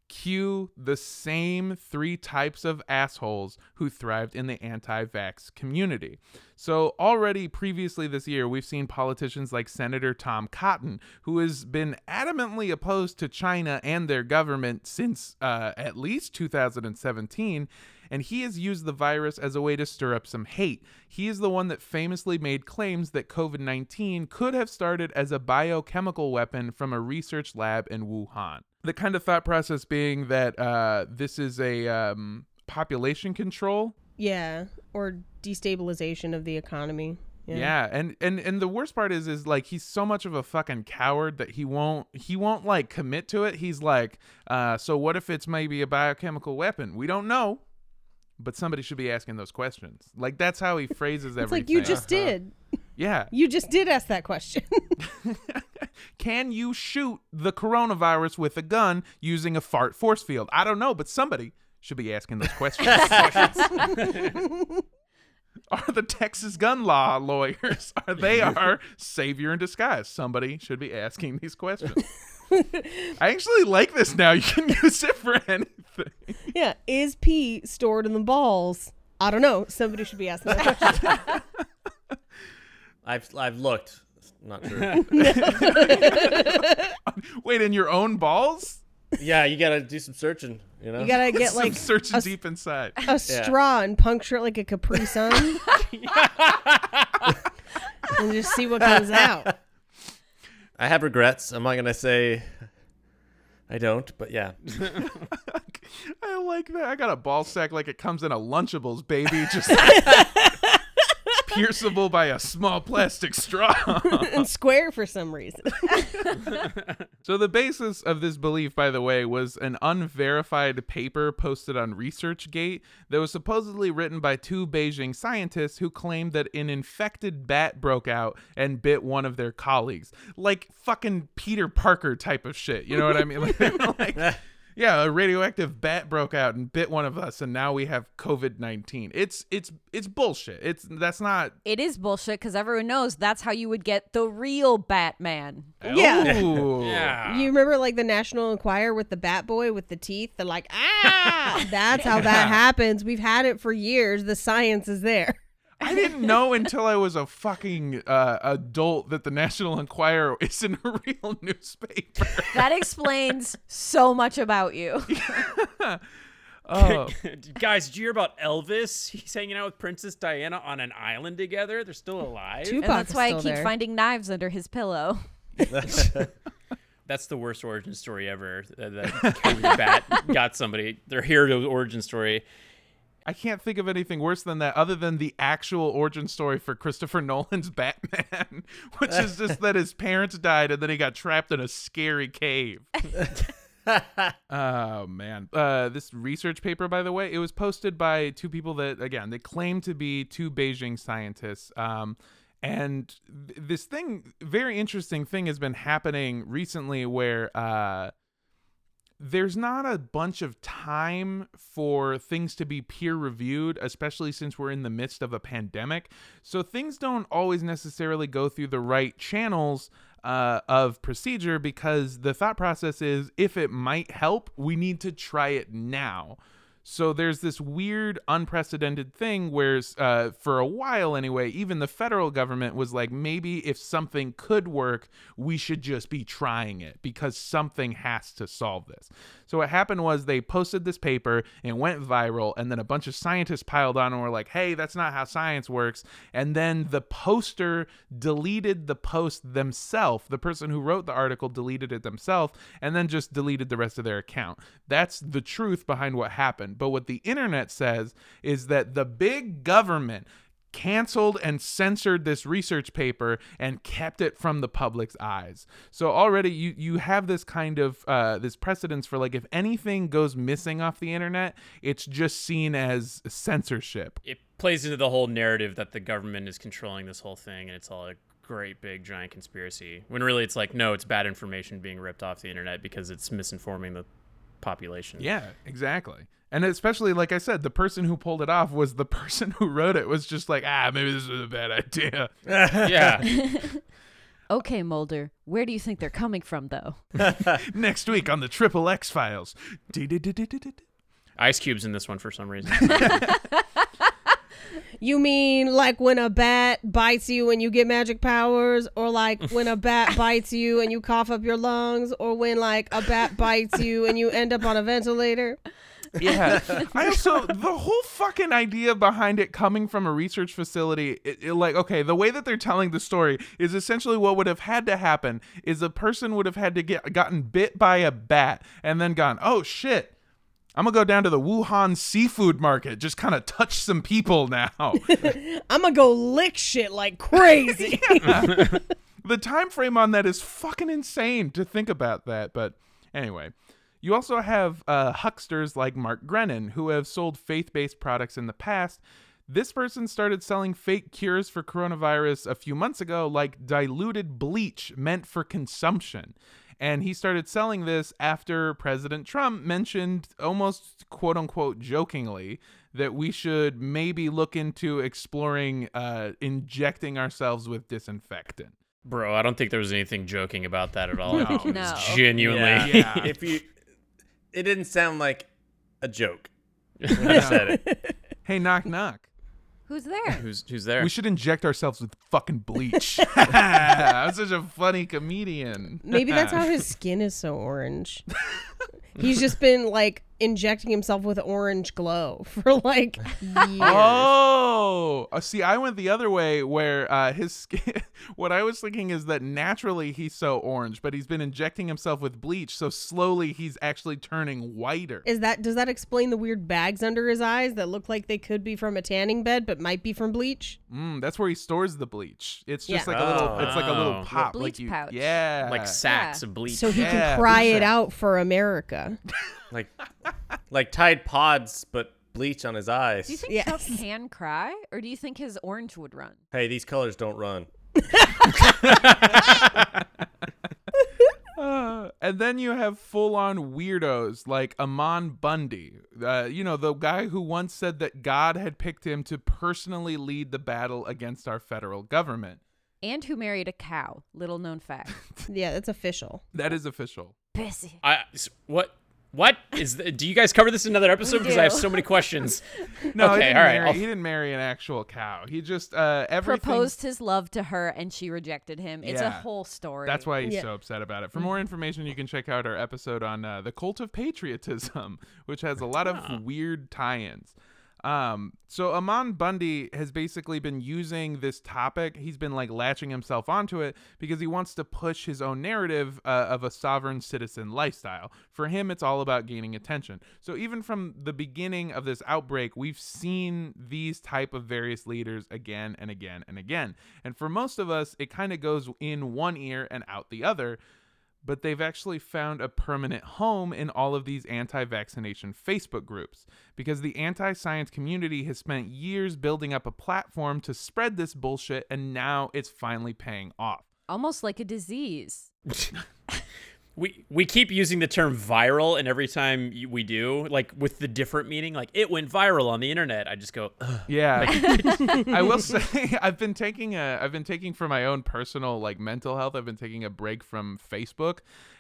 [SPEAKER 1] Cue the same three types of assholes who thrived in the anti vax community. So, already previously this year, we've seen politicians like Senator Tom Cotton, who has been adamantly opposed to China and their government since uh, at least 2017 and he has used the virus as a way to stir up some hate. He is the one that famously made claims that COVID 19 could have started as a biochemical weapon from a research lab in Wuhan. The kind of thought process being that uh, this is a um, population control.
[SPEAKER 2] Yeah. Or destabilization of the economy.
[SPEAKER 1] Yeah. and and and the worst part is is like he's so much of a fucking coward that he won't he won't like commit to it. He's like, uh, so what if it's maybe a biochemical weapon? We don't know, but somebody should be asking those questions. Like that's how he phrases everything.
[SPEAKER 2] It's
[SPEAKER 1] everything.
[SPEAKER 2] like you just did.
[SPEAKER 1] yeah.
[SPEAKER 2] You just did ask that question.
[SPEAKER 1] Can you shoot the coronavirus with a gun using a fart force field? I don't know, but somebody should be asking those questions. are the Texas gun law lawyers? Are they our savior in disguise? Somebody should be asking these questions. I actually like this now. You can use it for anything.
[SPEAKER 2] yeah. Is pee stored in the balls? I don't know. Somebody should be asking that question.
[SPEAKER 6] I've I've looked. It's not true.
[SPEAKER 1] Wait, in your own balls?
[SPEAKER 6] yeah, you gotta do some searching. You know.
[SPEAKER 2] You gotta get
[SPEAKER 1] Some
[SPEAKER 2] like
[SPEAKER 1] searching
[SPEAKER 2] a,
[SPEAKER 1] deep inside.
[SPEAKER 2] a straw and puncture it like a Capri Sun, and just see what comes out.
[SPEAKER 6] I have regrets. I'm not gonna say I don't, but yeah.
[SPEAKER 1] I like that. I got a ball sack like it comes in a Lunchables, baby. Just pierceable by a small plastic straw.
[SPEAKER 2] and square for some reason.
[SPEAKER 1] so the basis of this belief, by the way, was an unverified paper posted on ResearchGate that was supposedly written by two Beijing scientists who claimed that an infected bat broke out and bit one of their colleagues. Like fucking Peter Parker type of shit. You know what I mean? Like, like, yeah, a radioactive bat broke out and bit one of us, and now we have COVID nineteen. It's it's it's bullshit. It's that's not.
[SPEAKER 3] It is bullshit because everyone knows that's how you would get the real Batman.
[SPEAKER 2] Yeah.
[SPEAKER 1] Ooh.
[SPEAKER 5] yeah
[SPEAKER 2] You remember like the National Enquirer with the Bat Boy with the teeth? They're like, ah, that's how that happens. We've had it for years. The science is there.
[SPEAKER 1] I didn't know until I was a fucking uh, adult that the National Enquirer isn't a real newspaper.
[SPEAKER 3] That explains so much about you.
[SPEAKER 1] Oh,
[SPEAKER 5] guys did you hear about elvis he's hanging out with princess diana on an island together they're still alive
[SPEAKER 2] Tupac
[SPEAKER 3] and that's why I keep
[SPEAKER 2] there.
[SPEAKER 3] finding knives under his pillow.
[SPEAKER 5] That's the worst origin story ever. That, that bat got somebody. Their hero origin story.
[SPEAKER 1] I can't think of anything worse than that, other than the actual origin story for Christopher Nolan's Batman, which is just that his parents died and then he got trapped in a scary cave. oh man uh, this research paper by the way it was posted by two people that again they claim to be two beijing scientists um, and th- this thing very interesting thing has been happening recently where uh, there's not a bunch of time for things to be peer reviewed, especially since we're in the midst of a pandemic. So things don't always necessarily go through the right channels uh, of procedure because the thought process is if it might help, we need to try it now. So there's this weird, unprecedented thing where, uh, for a while anyway, even the federal government was like, maybe if something could work, we should just be trying it because something has to solve this. So what happened was they posted this paper and went viral, and then a bunch of scientists piled on and were like, hey, that's not how science works. And then the poster deleted the post themselves. The person who wrote the article deleted it themselves and then just deleted the rest of their account. That's the truth behind what happened. But what the internet says is that the big government canceled and censored this research paper and kept it from the public's eyes. So already you you have this kind of uh, this precedence for like if anything goes missing off the internet, it's just seen as censorship.
[SPEAKER 5] It plays into the whole narrative that the government is controlling this whole thing and it's all a great big giant conspiracy. When really it's like no, it's bad information being ripped off the internet because it's misinforming the population.
[SPEAKER 1] Yeah, exactly. And especially like I said, the person who pulled it off was the person who wrote it was just like, ah, maybe this was a bad idea.
[SPEAKER 5] Yeah.
[SPEAKER 3] Okay, Mulder, where do you think they're coming from, though?
[SPEAKER 1] Next week on the Triple X Files.
[SPEAKER 5] Ice Cube's in this one for some reason.
[SPEAKER 2] You mean like when a bat bites you and you get magic powers, or like when a bat bites you and you cough up your lungs, or when like a bat bites you and you end up on a ventilator?
[SPEAKER 1] Yeah. I also the whole fucking idea behind it coming from a research facility, it, it, like okay, the way that they're telling the story is essentially what would have had to happen is a person would have had to get gotten bit by a bat and then gone, "Oh shit. I'm going to go down to the Wuhan seafood market, just kind of touch some people now."
[SPEAKER 2] I'm gonna go lick shit like crazy.
[SPEAKER 1] the time frame on that is fucking insane to think about that but anyway you also have uh, hucksters like mark grenon who have sold faith-based products in the past this person started selling fake cures for coronavirus a few months ago like diluted bleach meant for consumption and he started selling this after President Trump mentioned almost quote unquote jokingly that we should maybe look into exploring uh, injecting ourselves with disinfectant.
[SPEAKER 5] Bro, I don't think there was anything joking about that at all.
[SPEAKER 1] No.
[SPEAKER 5] It was
[SPEAKER 3] No.
[SPEAKER 5] genuinely.
[SPEAKER 6] Yeah.
[SPEAKER 1] Yeah.
[SPEAKER 6] if you, it didn't sound like a joke when you said it.
[SPEAKER 1] Hey, knock knock.
[SPEAKER 3] Who's there?
[SPEAKER 5] Who's who's there?
[SPEAKER 1] We should inject ourselves with fucking bleach. I'm such a funny comedian.
[SPEAKER 2] Maybe that's how his skin is so orange. He's just been like injecting himself with orange glow for like years.
[SPEAKER 1] Oh, uh, see, I went the other way where uh, his skin. what I was thinking is that naturally he's so orange, but he's been injecting himself with bleach, so slowly he's actually turning whiter.
[SPEAKER 2] Is that does that explain the weird bags under his eyes that look like they could be from a tanning bed but might be from bleach?
[SPEAKER 1] Mm, that's where he stores the bleach. It's just
[SPEAKER 2] Yeah.
[SPEAKER 1] like a little. It's like a little
[SPEAKER 5] Oh.
[SPEAKER 1] pop.
[SPEAKER 3] bleach
[SPEAKER 1] like you,
[SPEAKER 3] pouch.
[SPEAKER 1] Yeah.
[SPEAKER 5] like sacks
[SPEAKER 3] Yeah.
[SPEAKER 5] of bleach.
[SPEAKER 2] So he
[SPEAKER 1] Yeah,
[SPEAKER 2] can cry it out for America.
[SPEAKER 6] Like, like Tide Pods, but bleach on his eyes.
[SPEAKER 3] Do you think
[SPEAKER 2] Yes.
[SPEAKER 3] Chuck can cry, or do you think his orange would run?
[SPEAKER 6] hey, these colors don't run.
[SPEAKER 1] Uh, and then you have full on weirdos like Ammon Bundy. Uh, you know, the guy who once said that God had picked him to personally lead the battle against our federal government.
[SPEAKER 3] And who married a cow? Little known fact.
[SPEAKER 2] Yeah, that's official.
[SPEAKER 1] That is official.
[SPEAKER 3] Busy.
[SPEAKER 5] I s- what what is the, do you guys cover this in another episode because I have so many questions.
[SPEAKER 1] No, he
[SPEAKER 5] Okay,
[SPEAKER 1] didn't,
[SPEAKER 5] all right,
[SPEAKER 1] marry, he didn't marry an actual cow. He just uh, everything.
[SPEAKER 3] Proposed his love to her, and she rejected him. It's a whole story.
[SPEAKER 1] That's why he's
[SPEAKER 2] Yeah.
[SPEAKER 1] so upset about it. For more information, you can check out our episode on uh, the cult of patriotism, which has a lot of weird tie-ins. Um, so Ammon Bundy has basically been using this topic. He's been like latching himself onto it because he wants to push his own narrative uh, of a sovereign citizen lifestyle. For him, it's all about gaining attention. So even from the beginning of this outbreak, we've seen these type of various leaders again and again and again. And for most of us, it kind of goes in one ear and out the other but they've actually found a permanent home in all of these anti vaccination Facebook groups because the anti science community has spent years building up a platform to spread this bullshit, and now it's finally paying off.
[SPEAKER 3] almost like a disease.
[SPEAKER 5] We we keep using the term viral, and every time we do, like with the different meaning, like it went viral on the internet. I just go, Ugh.
[SPEAKER 1] Yeah, I will say I've been taking a I've been taking for my own personal like mental health. I've been taking a break from Facebook,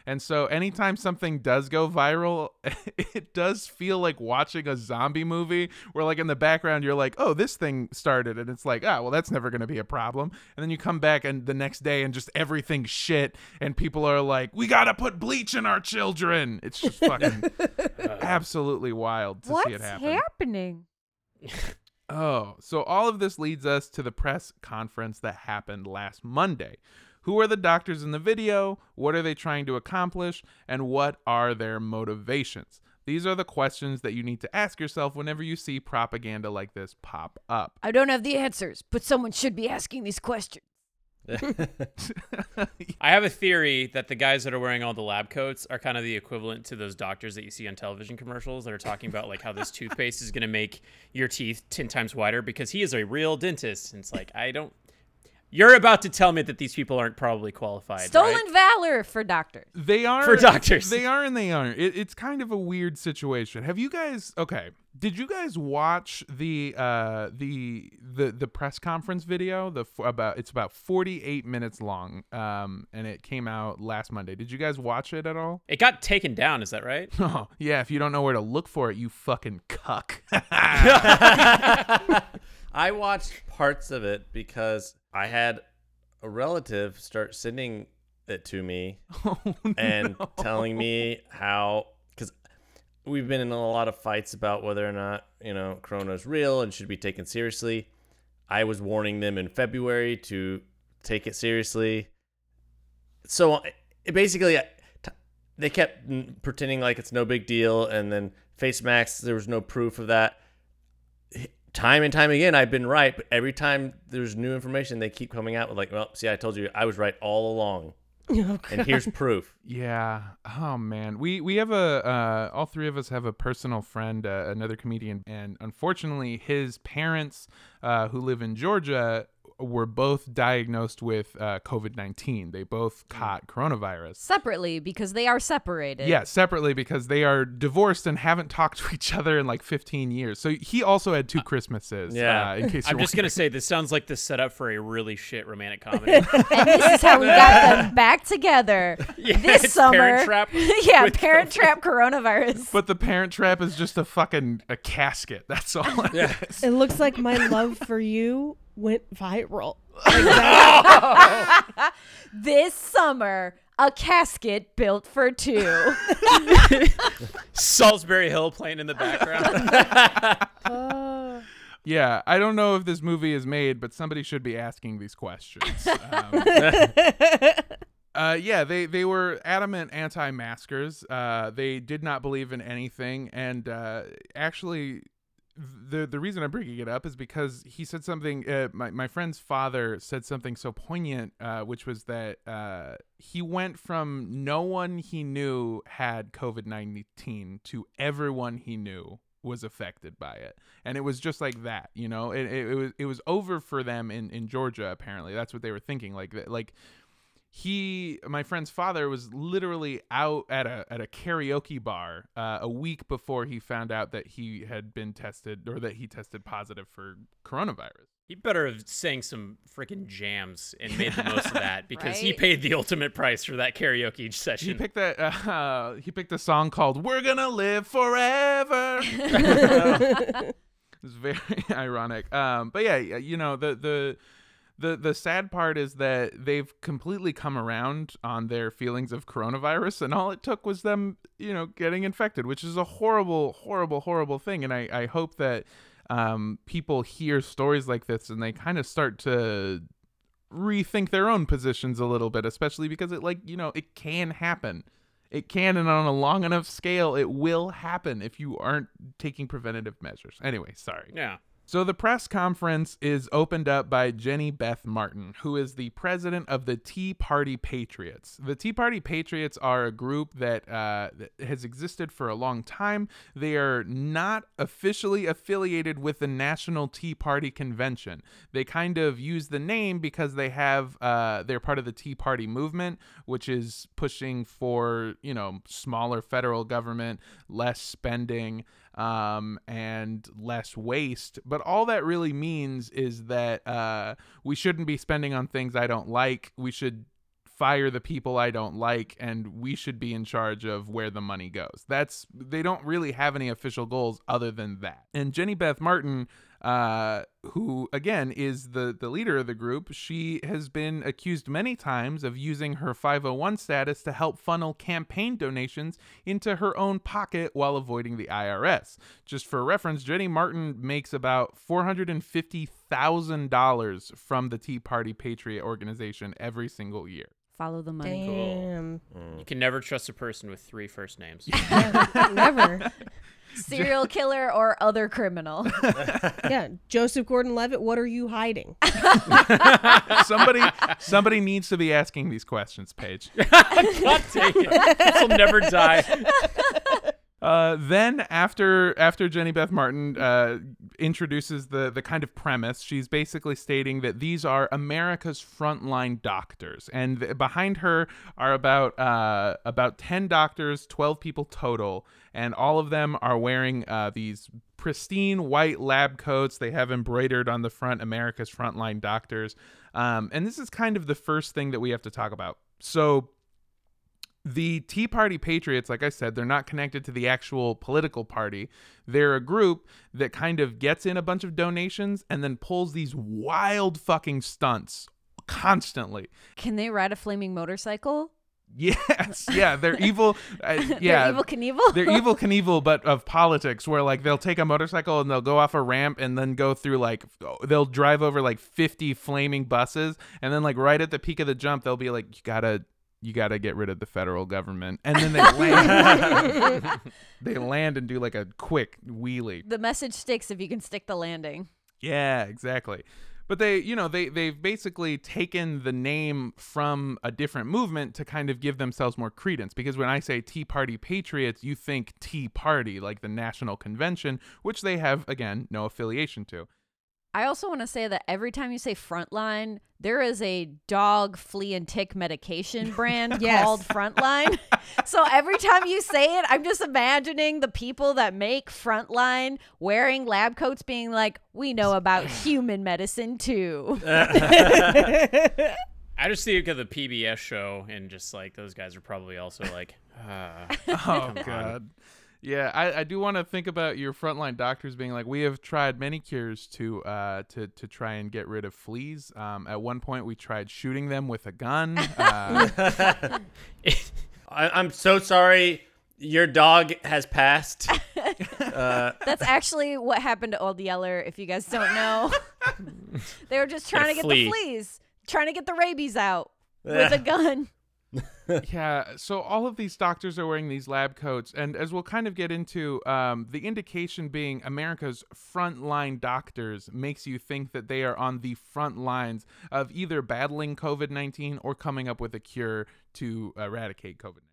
[SPEAKER 1] And so anytime something does go viral, it does feel like watching a zombie movie where like in the background you're like, "Oh, this thing started." And it's like, "Ah, well that's never going to be a problem." And then you come back and the next day and just everything's shit and people are like, "We got to put bleach in our children." It's just fucking absolutely wild to
[SPEAKER 3] What's
[SPEAKER 1] see it happen.
[SPEAKER 3] What's happening?
[SPEAKER 1] Oh, so all of this leads us to the press conference that happened last Monday. Who are the doctors in the video? What are they trying to accomplish? And what are their motivations? These are the questions that you need to ask yourself whenever you see propaganda like this pop up.
[SPEAKER 3] I don't have the answers, but someone should be asking these questions.
[SPEAKER 5] I have a theory that the guys that are wearing all the lab coats are kind of the equivalent to those doctors that you see on television commercials that are talking about like how this toothpaste is going to make your teeth 10 times wider because he is a real dentist. And it's like, I don't. You're about to tell me that these people aren't probably qualified.
[SPEAKER 3] Stolen
[SPEAKER 5] right?
[SPEAKER 3] valor for doctors.
[SPEAKER 1] They are
[SPEAKER 5] For doctors.
[SPEAKER 1] They are and they aren't. It, it's kind of a weird situation. Have you guys? Okay, did you guys watch the uh the the the press conference video? The about it's about forty eight minutes long. Um, and it came out last Monday. Did you guys watch it at all?
[SPEAKER 5] It got taken down, is that right?
[SPEAKER 1] Oh yeah. If you don't know where to look for it, you fucking cuck.
[SPEAKER 6] I watched parts of it because I had a relative start sending it to me
[SPEAKER 1] oh,
[SPEAKER 6] and
[SPEAKER 1] no.
[SPEAKER 6] telling me how because we've been in a lot of fights about whether or not you know corona is real and should be taken seriously. I was warning them in february to take it seriously. So it basically they kept pretending like it's no big deal and then face masks there was no proof of that time and time again i've been right but every time there's new information they keep coming out with like well see i told you i was right all along and here's proof
[SPEAKER 1] Yeah. Oh man. We we have a uh, all three of us have a personal friend, uh, another comedian, and unfortunately, his parents, uh, who live in Georgia, were both diagnosed with uh, COVID nineteen. They both caught coronavirus.
[SPEAKER 3] Separately, because they are separated.
[SPEAKER 1] Yeah, separately because they are divorced and haven't talked to each other in like 15 years. So he also had two Christmases.
[SPEAKER 6] Yeah.
[SPEAKER 1] Uh, in case
[SPEAKER 5] I'm just going to say this sounds like the setup for a really shit romantic comedy.
[SPEAKER 3] And this is how we got them back together this
[SPEAKER 5] it's
[SPEAKER 3] summer.
[SPEAKER 5] Parent Trap
[SPEAKER 3] yeah,
[SPEAKER 5] with
[SPEAKER 3] Parent Trap coronavirus.
[SPEAKER 1] But the Parent Trap is just a fucking a casket. That's all it is.
[SPEAKER 2] It looks like my love for you went viral.
[SPEAKER 3] this summer, a casket built for two.
[SPEAKER 5] Solsbury Hill playing in the background.
[SPEAKER 1] Yeah, I don't know if this movie is made, but somebody should be asking these questions. Um, uh, yeah, they, they were adamant anti-maskers. Uh, they did not believe in anything, and uh, actually, the the reason I'm bringing it up is because he said something. Uh, my my friend's father said something so poignant, uh, which was that uh, he went from no one he knew had COVID nineteen to everyone he knew was affected by it. And it was just like that you know? It, it, it was it was over for them in in georgia apparently. That's what they were thinking. Like like he my friend's father was literally out at a at a karaoke bar uh, a week before he found out that he had been tested or that he tested positive for coronavirus
[SPEAKER 5] he better have sang some freaking jams and made the most of that because he paid the ultimate price for that karaoke session.
[SPEAKER 1] he
[SPEAKER 5] session.
[SPEAKER 1] picked that uh, he picked a song called we're gonna live forever it's very ironic um but yeah you know the the the the sad part is that they've completely come around on their feelings of coronavirus and all it took was them you know getting infected which is a horrible horrible horrible thing. And i i hope that um people hear stories like this and they kind of start to rethink their own positions a little bit especially because it like you know it can happen. It can and on a long enough scale it will happen if you aren't taking preventative measures. Anyway sorry.
[SPEAKER 5] Yeah.
[SPEAKER 1] So the press conference is opened up by Jenny Beth Martin, who is the president of the Tea Party Patriots. The Tea Party Patriots are a group that, uh, that has existed for a long time. They are not officially affiliated with the National Tea Party Convention. They kind of use the name because they have uh, they're part of the Tea Party movement, which is pushing for you know smaller federal government, less spending um, and less waste. But all that really means is that uh, we shouldn't be spending on things I don't like. We should fire the people I don't like and we should be in charge of where the money goes. That's they don't really have any official goals other than that. And Jenny Beth Martin uh, who again is the the leader of the group, she has been accused many times of using her 501 status to help funnel campaign donations into her own pocket while avoiding the IRS. Just for reference, Jenny Martin makes about $450,000 from the Tea Party Patriot organization every single year.
[SPEAKER 3] Follow the money.
[SPEAKER 2] Damn.
[SPEAKER 5] You can never trust a person with three first names.
[SPEAKER 2] Never.
[SPEAKER 3] Serial killer or other criminal.
[SPEAKER 2] Yeah. Joseph Gordon Levitt, what are you hiding?
[SPEAKER 1] somebody somebody needs to be asking these questions, Paige.
[SPEAKER 5] God dang it. This will never die.
[SPEAKER 1] Uh, then after after Jenny Beth Martin uh, introduces the the kind of premise, she's basically stating that these are America's frontline doctors, and th- behind her are about uh, about ten doctors, twelve people total, and all of them are wearing uh, these pristine white lab coats. They have embroidered on the front America's frontline doctors, um, and this is kind of the first thing that we have to talk about. So the Tea Party Patriots, like I said, they're not connected to the actual political party. They're a group that kind of gets in a bunch of donations and then pulls these wild fucking stunts constantly.
[SPEAKER 3] Can they ride a flaming motorcycle?
[SPEAKER 1] Yes, yeah, they're evil. Uh, yeah,
[SPEAKER 3] They're evil Knievel?
[SPEAKER 1] they're evil Knievel, but of politics, where like they'll take a motorcycle and they'll go off a ramp and then go through like they'll drive over like fifty flaming buses, and then like right at the peak of the jump, they'll be like, "You gotta." You got to get rid of the federal government. And then they land. they land and do like a quick wheelie.
[SPEAKER 3] the message sticks if you can stick the landing.
[SPEAKER 1] Yeah, exactly. But they, you know, they they've basically taken the name from a different movement to kind of give themselves more credence. Because when I say Tea Party Patriots, you think Tea Party, like the national convention, which they have again no affiliation to.
[SPEAKER 3] I also want to say that every time you say frontline, there is a dog flea and tick medication brand
[SPEAKER 2] Yes.
[SPEAKER 3] called Frontline. so every time you say it, I'm just imagining the people that make Frontline wearing lab coats being like, we know about human medicine too.
[SPEAKER 5] I just think of the PBS show and just like those guys are probably also like, ah.
[SPEAKER 1] Oh God. Yeah, I, I do want to think about your frontline doctors being like, we have tried many cures to uh to to try and get rid of fleas. Um, at one point we tried shooting them with a gun. Uh,
[SPEAKER 6] I, I'm so sorry. Your dog has passed.
[SPEAKER 3] That's actually what happened to Old Yeller, if you guys don't know. they were just trying to get
[SPEAKER 5] flea.
[SPEAKER 3] the fleas, trying to get the rabies out with a gun.
[SPEAKER 1] yeah, so all of these doctors are wearing these lab coats, and as we'll kind of get into, um, the indication being America's frontline doctors makes you think that they are on the front lines of either battling COVID 19 or coming up with a cure to eradicate COVID 19.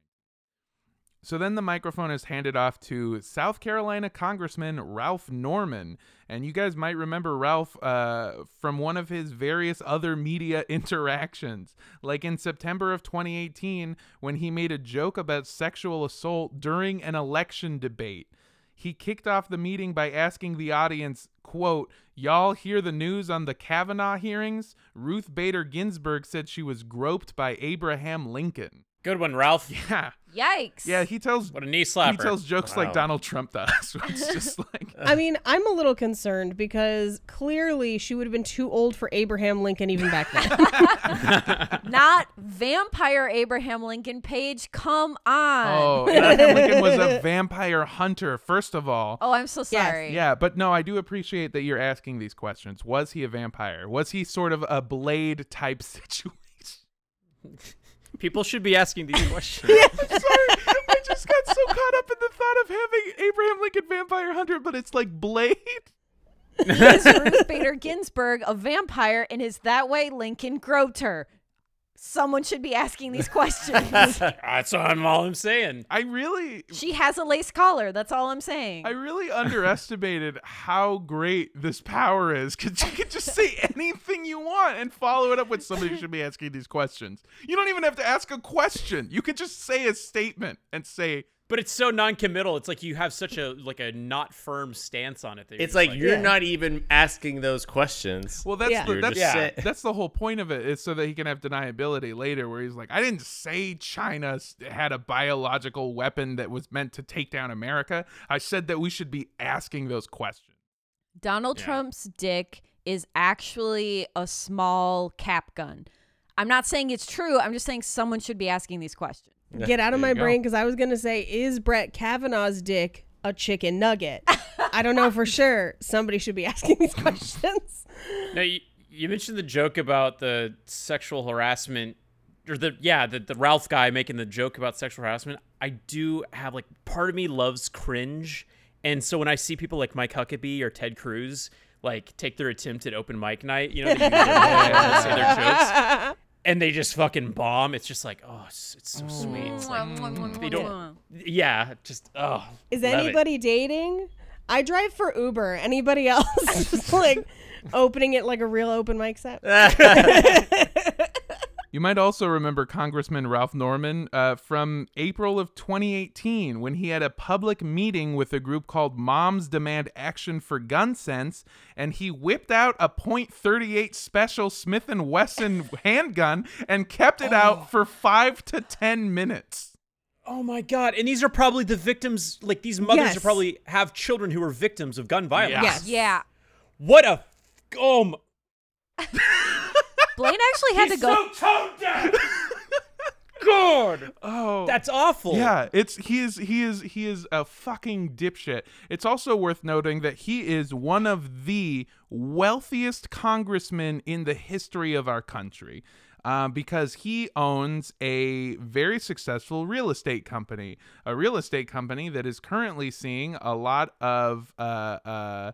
[SPEAKER 1] So then the microphone is handed off to South Carolina Congressman Ralph Norman. And you guys might remember Ralph uh, from one of his various other media interactions. Like in September of 2018, when he made a joke about sexual assault during an election debate. He kicked off the meeting by asking the audience, quote, Y'all hear the news on the Kavanaugh hearings? Ruth Bader Ginsburg said she was groped by Abraham Lincoln.
[SPEAKER 5] Good one, Ralph.
[SPEAKER 1] Yeah.
[SPEAKER 3] Yikes.
[SPEAKER 1] Yeah, he tells
[SPEAKER 5] What a knee slapper.
[SPEAKER 1] he tells jokes like Donald Trump does. it's just like
[SPEAKER 2] I mean, I'm a little concerned because clearly she would have been too old for Abraham Lincoln even back then.
[SPEAKER 3] Not vampire Abraham Lincoln Page. Come on.
[SPEAKER 1] Oh, Abraham Lincoln was a vampire hunter, first of all.
[SPEAKER 3] Oh, I'm so sorry.
[SPEAKER 1] Yeah, but no, I do appreciate that you're asking these questions. Was he a vampire? Was he sort of a blade type situation?
[SPEAKER 5] People should be asking these questions.
[SPEAKER 1] Sorry, I just got so caught up in the thought of having Abraham Lincoln vampire hunter, but it's like blade.
[SPEAKER 3] Is Ruth Bader Ginsburg a vampire and is that way Lincoln groped her? Someone should be asking these questions.
[SPEAKER 5] That's all I'm, all I'm saying.
[SPEAKER 1] I really
[SPEAKER 3] she has a lace collar. That's all I'm saying.
[SPEAKER 1] I really underestimated how great this power is because you can just say anything you want and follow it up with somebody should be asking these questions. You don't even have to ask a question. You could just say a statement and say
[SPEAKER 5] But it's so non-committal. It's like you have such a like a not firm stance on it. that
[SPEAKER 6] It's
[SPEAKER 5] just
[SPEAKER 6] like you're
[SPEAKER 2] Yeah.
[SPEAKER 6] not even asking those questions.
[SPEAKER 1] Well, that's
[SPEAKER 2] Yeah.
[SPEAKER 1] the, that's
[SPEAKER 5] Yeah.
[SPEAKER 1] that's the whole point of it is so that he can have deniability later, where he's like, I didn't say China had a biological weapon that was meant to take down America. I said that we should be asking those questions.
[SPEAKER 3] Donald
[SPEAKER 5] Yeah.
[SPEAKER 3] Trump's dick is actually a small cap gun. I'm not saying it's true. I'm just saying someone should be asking these questions.
[SPEAKER 2] Get out of my
[SPEAKER 1] go.
[SPEAKER 2] brain because I was gonna say, is Brett Kavanaugh's dick a chicken nugget? I don't know for sure. Somebody should be asking these questions.
[SPEAKER 5] Now you, you mentioned the joke about the sexual harassment, or the yeah, the, the Ralph guy making the joke about sexual harassment. I do have like part of me loves cringe, and so when I see people like Mike Huckabee or Ted Cruz like take their attempt at open mic night, you know, they use their to say their jokes, and they just fucking bomb. It's just like oh, it's, it's so mm. sweet. It's like mm, they don't. Yeah, just oh.
[SPEAKER 2] Is
[SPEAKER 5] love it.
[SPEAKER 2] anybody dating? I drive for Uber. Anybody else just like opening it like a real open mic set?
[SPEAKER 1] You might also remember Congressman Ralph Norman uh, from April of 2018 when he had a public meeting with a group called Moms Demand Action for Gun Sense, and he whipped out a .38 special Smith & Wesson handgun and kept it out for five to ten minutes.
[SPEAKER 5] Oh my god! And these are probably the victims. Like these mothers
[SPEAKER 2] Yes.
[SPEAKER 5] are probably have children who are victims of gun violence.
[SPEAKER 1] Yes.
[SPEAKER 3] Yeah.
[SPEAKER 5] What a oh my,
[SPEAKER 3] Blaine actually had to go.
[SPEAKER 5] So tone deaf. God,
[SPEAKER 1] Oh,
[SPEAKER 5] that's awful.
[SPEAKER 1] Yeah, it's he is he is he is a fucking dipshit. It's also worth noting that he is one of the wealthiest congressmen in the history of our country. Um, because he owns a very successful real estate company, a real estate company that is currently seeing a lot of uh, uh,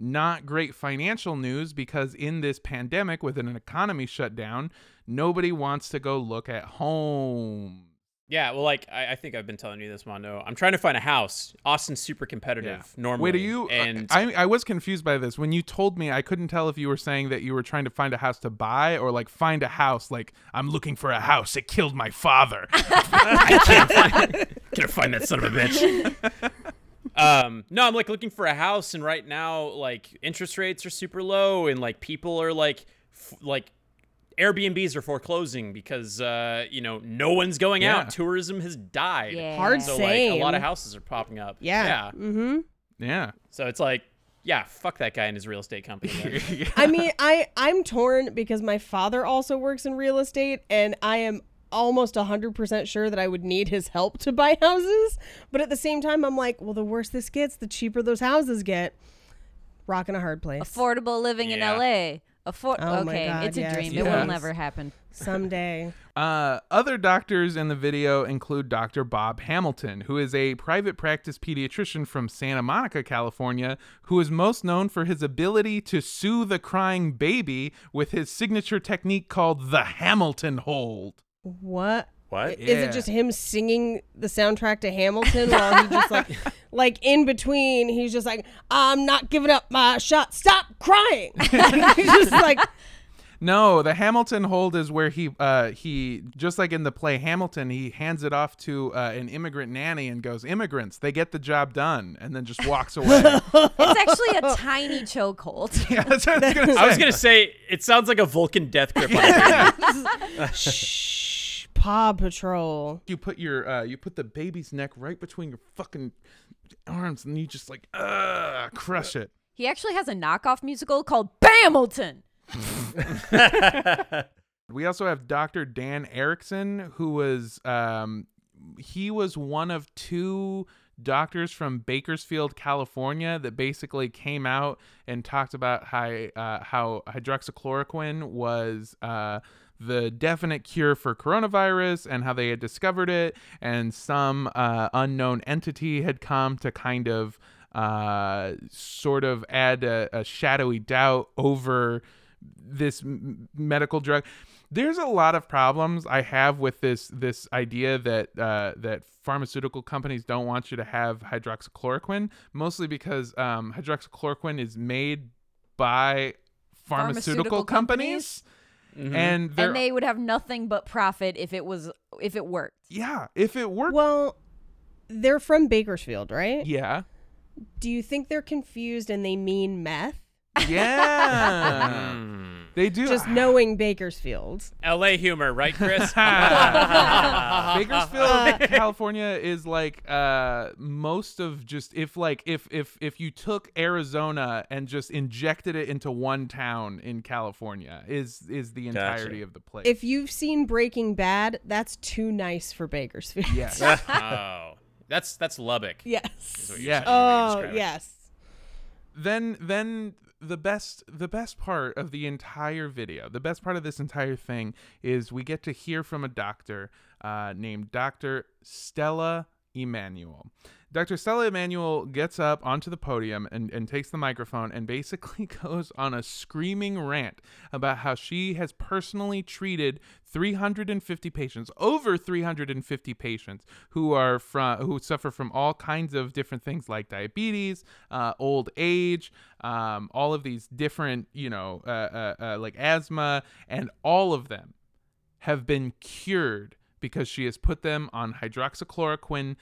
[SPEAKER 1] not great financial news because in this pandemic, with an economy shut down, nobody wants to go look at home.
[SPEAKER 5] Yeah. Well, like I, I think I've been telling you this, Mondo. I'm trying to find a house. Austin's super competitive normally.
[SPEAKER 1] Wait, are you? uh,
[SPEAKER 5] And
[SPEAKER 1] I I was confused by this when you told me. I couldn't tell if you were saying that you were trying to find a house to buy or like find a house. Like I'm looking for a house. It killed my father.
[SPEAKER 5] i can't find that son of a bitch. um, no, I'm like looking for a house, and right now, like interest rates are super low, and like people are like, f- like Airbnbs are foreclosing because uh, you know no one's going
[SPEAKER 1] Yeah.
[SPEAKER 5] out. Tourism has died.
[SPEAKER 3] Yeah.
[SPEAKER 2] Hard
[SPEAKER 5] So like a lot of houses are popping up.
[SPEAKER 2] Yeah.
[SPEAKER 5] Yeah.
[SPEAKER 2] Mm-hmm.
[SPEAKER 1] yeah.
[SPEAKER 5] So it's like, yeah, fuck that guy and his real estate company. then.
[SPEAKER 2] I mean, I I'm torn because my father also works in real estate, and I am almost 100% sure that I would need his help to buy houses. But at the same time, I'm like, well, the worse this gets, the cheaper those houses get. Rocking a hard place.
[SPEAKER 3] Affordable living
[SPEAKER 5] Yeah.
[SPEAKER 3] in LA. Afford-
[SPEAKER 2] Oh my
[SPEAKER 3] okay,
[SPEAKER 2] God,
[SPEAKER 3] it's a
[SPEAKER 2] yes,
[SPEAKER 3] dream. It will never happen.
[SPEAKER 2] Someday.
[SPEAKER 1] Uh, other doctors in the video include Dr. Bob Hamilton, who is a private practice pediatrician from Santa Monica, California, who is most known for his ability to soothe a crying baby with his signature technique called the Hamilton hold.
[SPEAKER 2] What?
[SPEAKER 6] What?
[SPEAKER 2] Is
[SPEAKER 1] Yeah.
[SPEAKER 2] it just him singing the soundtrack to Hamilton while he just like, like in between, he's just like, I'm not giving up my shot. Stop crying. he's just like,
[SPEAKER 1] No, the Hamilton hold is where he uh he just like in the play Hamilton, he hands it off to uh, an immigrant nanny and goes, "Immigrants, they get the job done," and then just walks away.
[SPEAKER 3] It's actually a tiny chokehold.
[SPEAKER 1] yeah, I was gonna say.
[SPEAKER 5] I was gonna say it sounds like a Vulcan death grip. On a baby.
[SPEAKER 2] shh, Paw Patrol.
[SPEAKER 1] you put your uh you put the baby's neck right between your fucking arms and you just like uh crush it.
[SPEAKER 3] He actually has a knockoff musical called Bamilton.
[SPEAKER 1] We also have Dr. Dan Erickson, who was um, he was one of two doctors from Bakersfield, California, that basically came out and talked about how uh, how hydroxychloroquine was. Uh, the definite cure for coronavirus and how they had discovered it, and some uh, unknown entity had come to kind of uh, sort of add a, a shadowy doubt over this m- medical drug. There's a lot of problems I have with this this idea that uh, that pharmaceutical companies don't want you to have hydroxychloroquine, mostly because um, hydroxychloroquine is made by pharmaceutical,
[SPEAKER 3] Pharmaceutical
[SPEAKER 1] companies, and they're
[SPEAKER 3] And they would have nothing but profit if it was if it worked.
[SPEAKER 1] yeah, if it worked,
[SPEAKER 2] Well, They're from Bakersfield, right?
[SPEAKER 1] Yeah.
[SPEAKER 2] Do you think they're confused and they mean meth?
[SPEAKER 1] Yeah. Hmm. They do.
[SPEAKER 2] Just knowing Bakersfield.
[SPEAKER 5] L.A. humor, right, Chris?
[SPEAKER 1] Bakersfield, California is like uh most of just if like if if if you took Arizona and just injected it into one town in California is is the entirety of the place.
[SPEAKER 2] If you've seen Breaking Bad, that's too nice for Bakersfield.
[SPEAKER 1] yes.
[SPEAKER 5] oh, that's that's Lubbock.
[SPEAKER 2] yes.
[SPEAKER 5] is
[SPEAKER 1] Yeah.
[SPEAKER 5] saying, the way you
[SPEAKER 2] Oh,
[SPEAKER 5] describe it.
[SPEAKER 2] yes.
[SPEAKER 1] then then the best the best part of the entire video the best part of this entire thing is we get to hear from a doctor uh, named dr stella Immanuel. Dr. Stella Immanuel gets up onto the podium and, and takes the microphone and basically goes on a screaming rant about how she has personally treated 350 patients, over 350 patients who are from who suffer from all kinds of different things like diabetes, uh, old age, um, all of these different, you know, uh, uh, uh, like asthma, and all of them have been cured because she has put them on hydroxychloroquine,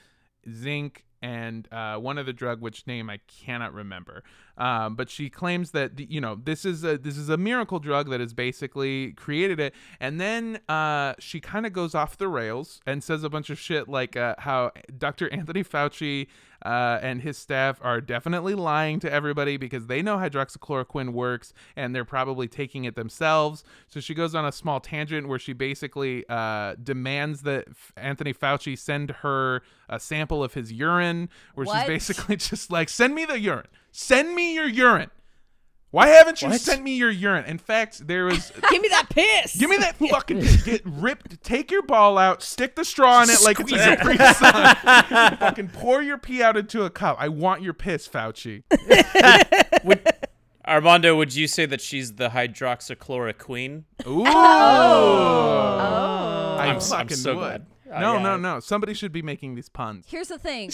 [SPEAKER 1] zinc, and uh, one other drug, which name I cannot remember. Um, but she claims that the- you know this is a this is a miracle drug that has basically created it. And then uh, she kind of goes off the rails and says a bunch of shit like uh, how Dr. Anthony Fauci uh, and his staff are definitely lying to everybody because they know hydroxychloroquine works and they're probably taking it themselves. So she goes on a small tangent where she basically uh, demands that F- Anthony Fauci send her a sample of his urine, where she's basically just like, send me the urine. Send me your urine. Why haven't you
[SPEAKER 6] What?
[SPEAKER 1] sent me your urine? In fact, there was
[SPEAKER 2] Give me that piss.
[SPEAKER 1] Give me that fucking get ripped. Take your ball out, stick the straw in it like it's a Capri Sun. fucking pour your pee out into a cup. I want your piss, Fauci.
[SPEAKER 5] Would, Armando, would you say that she's the hydroxychloroquine?
[SPEAKER 1] Ooh.
[SPEAKER 3] Oh.
[SPEAKER 1] I
[SPEAKER 5] I'm s- I'm
[SPEAKER 1] fucking
[SPEAKER 5] so
[SPEAKER 1] would.
[SPEAKER 5] glad.
[SPEAKER 1] No,
[SPEAKER 5] yeah.
[SPEAKER 1] no, no. Somebody should be making these puns.
[SPEAKER 3] Here's the thing.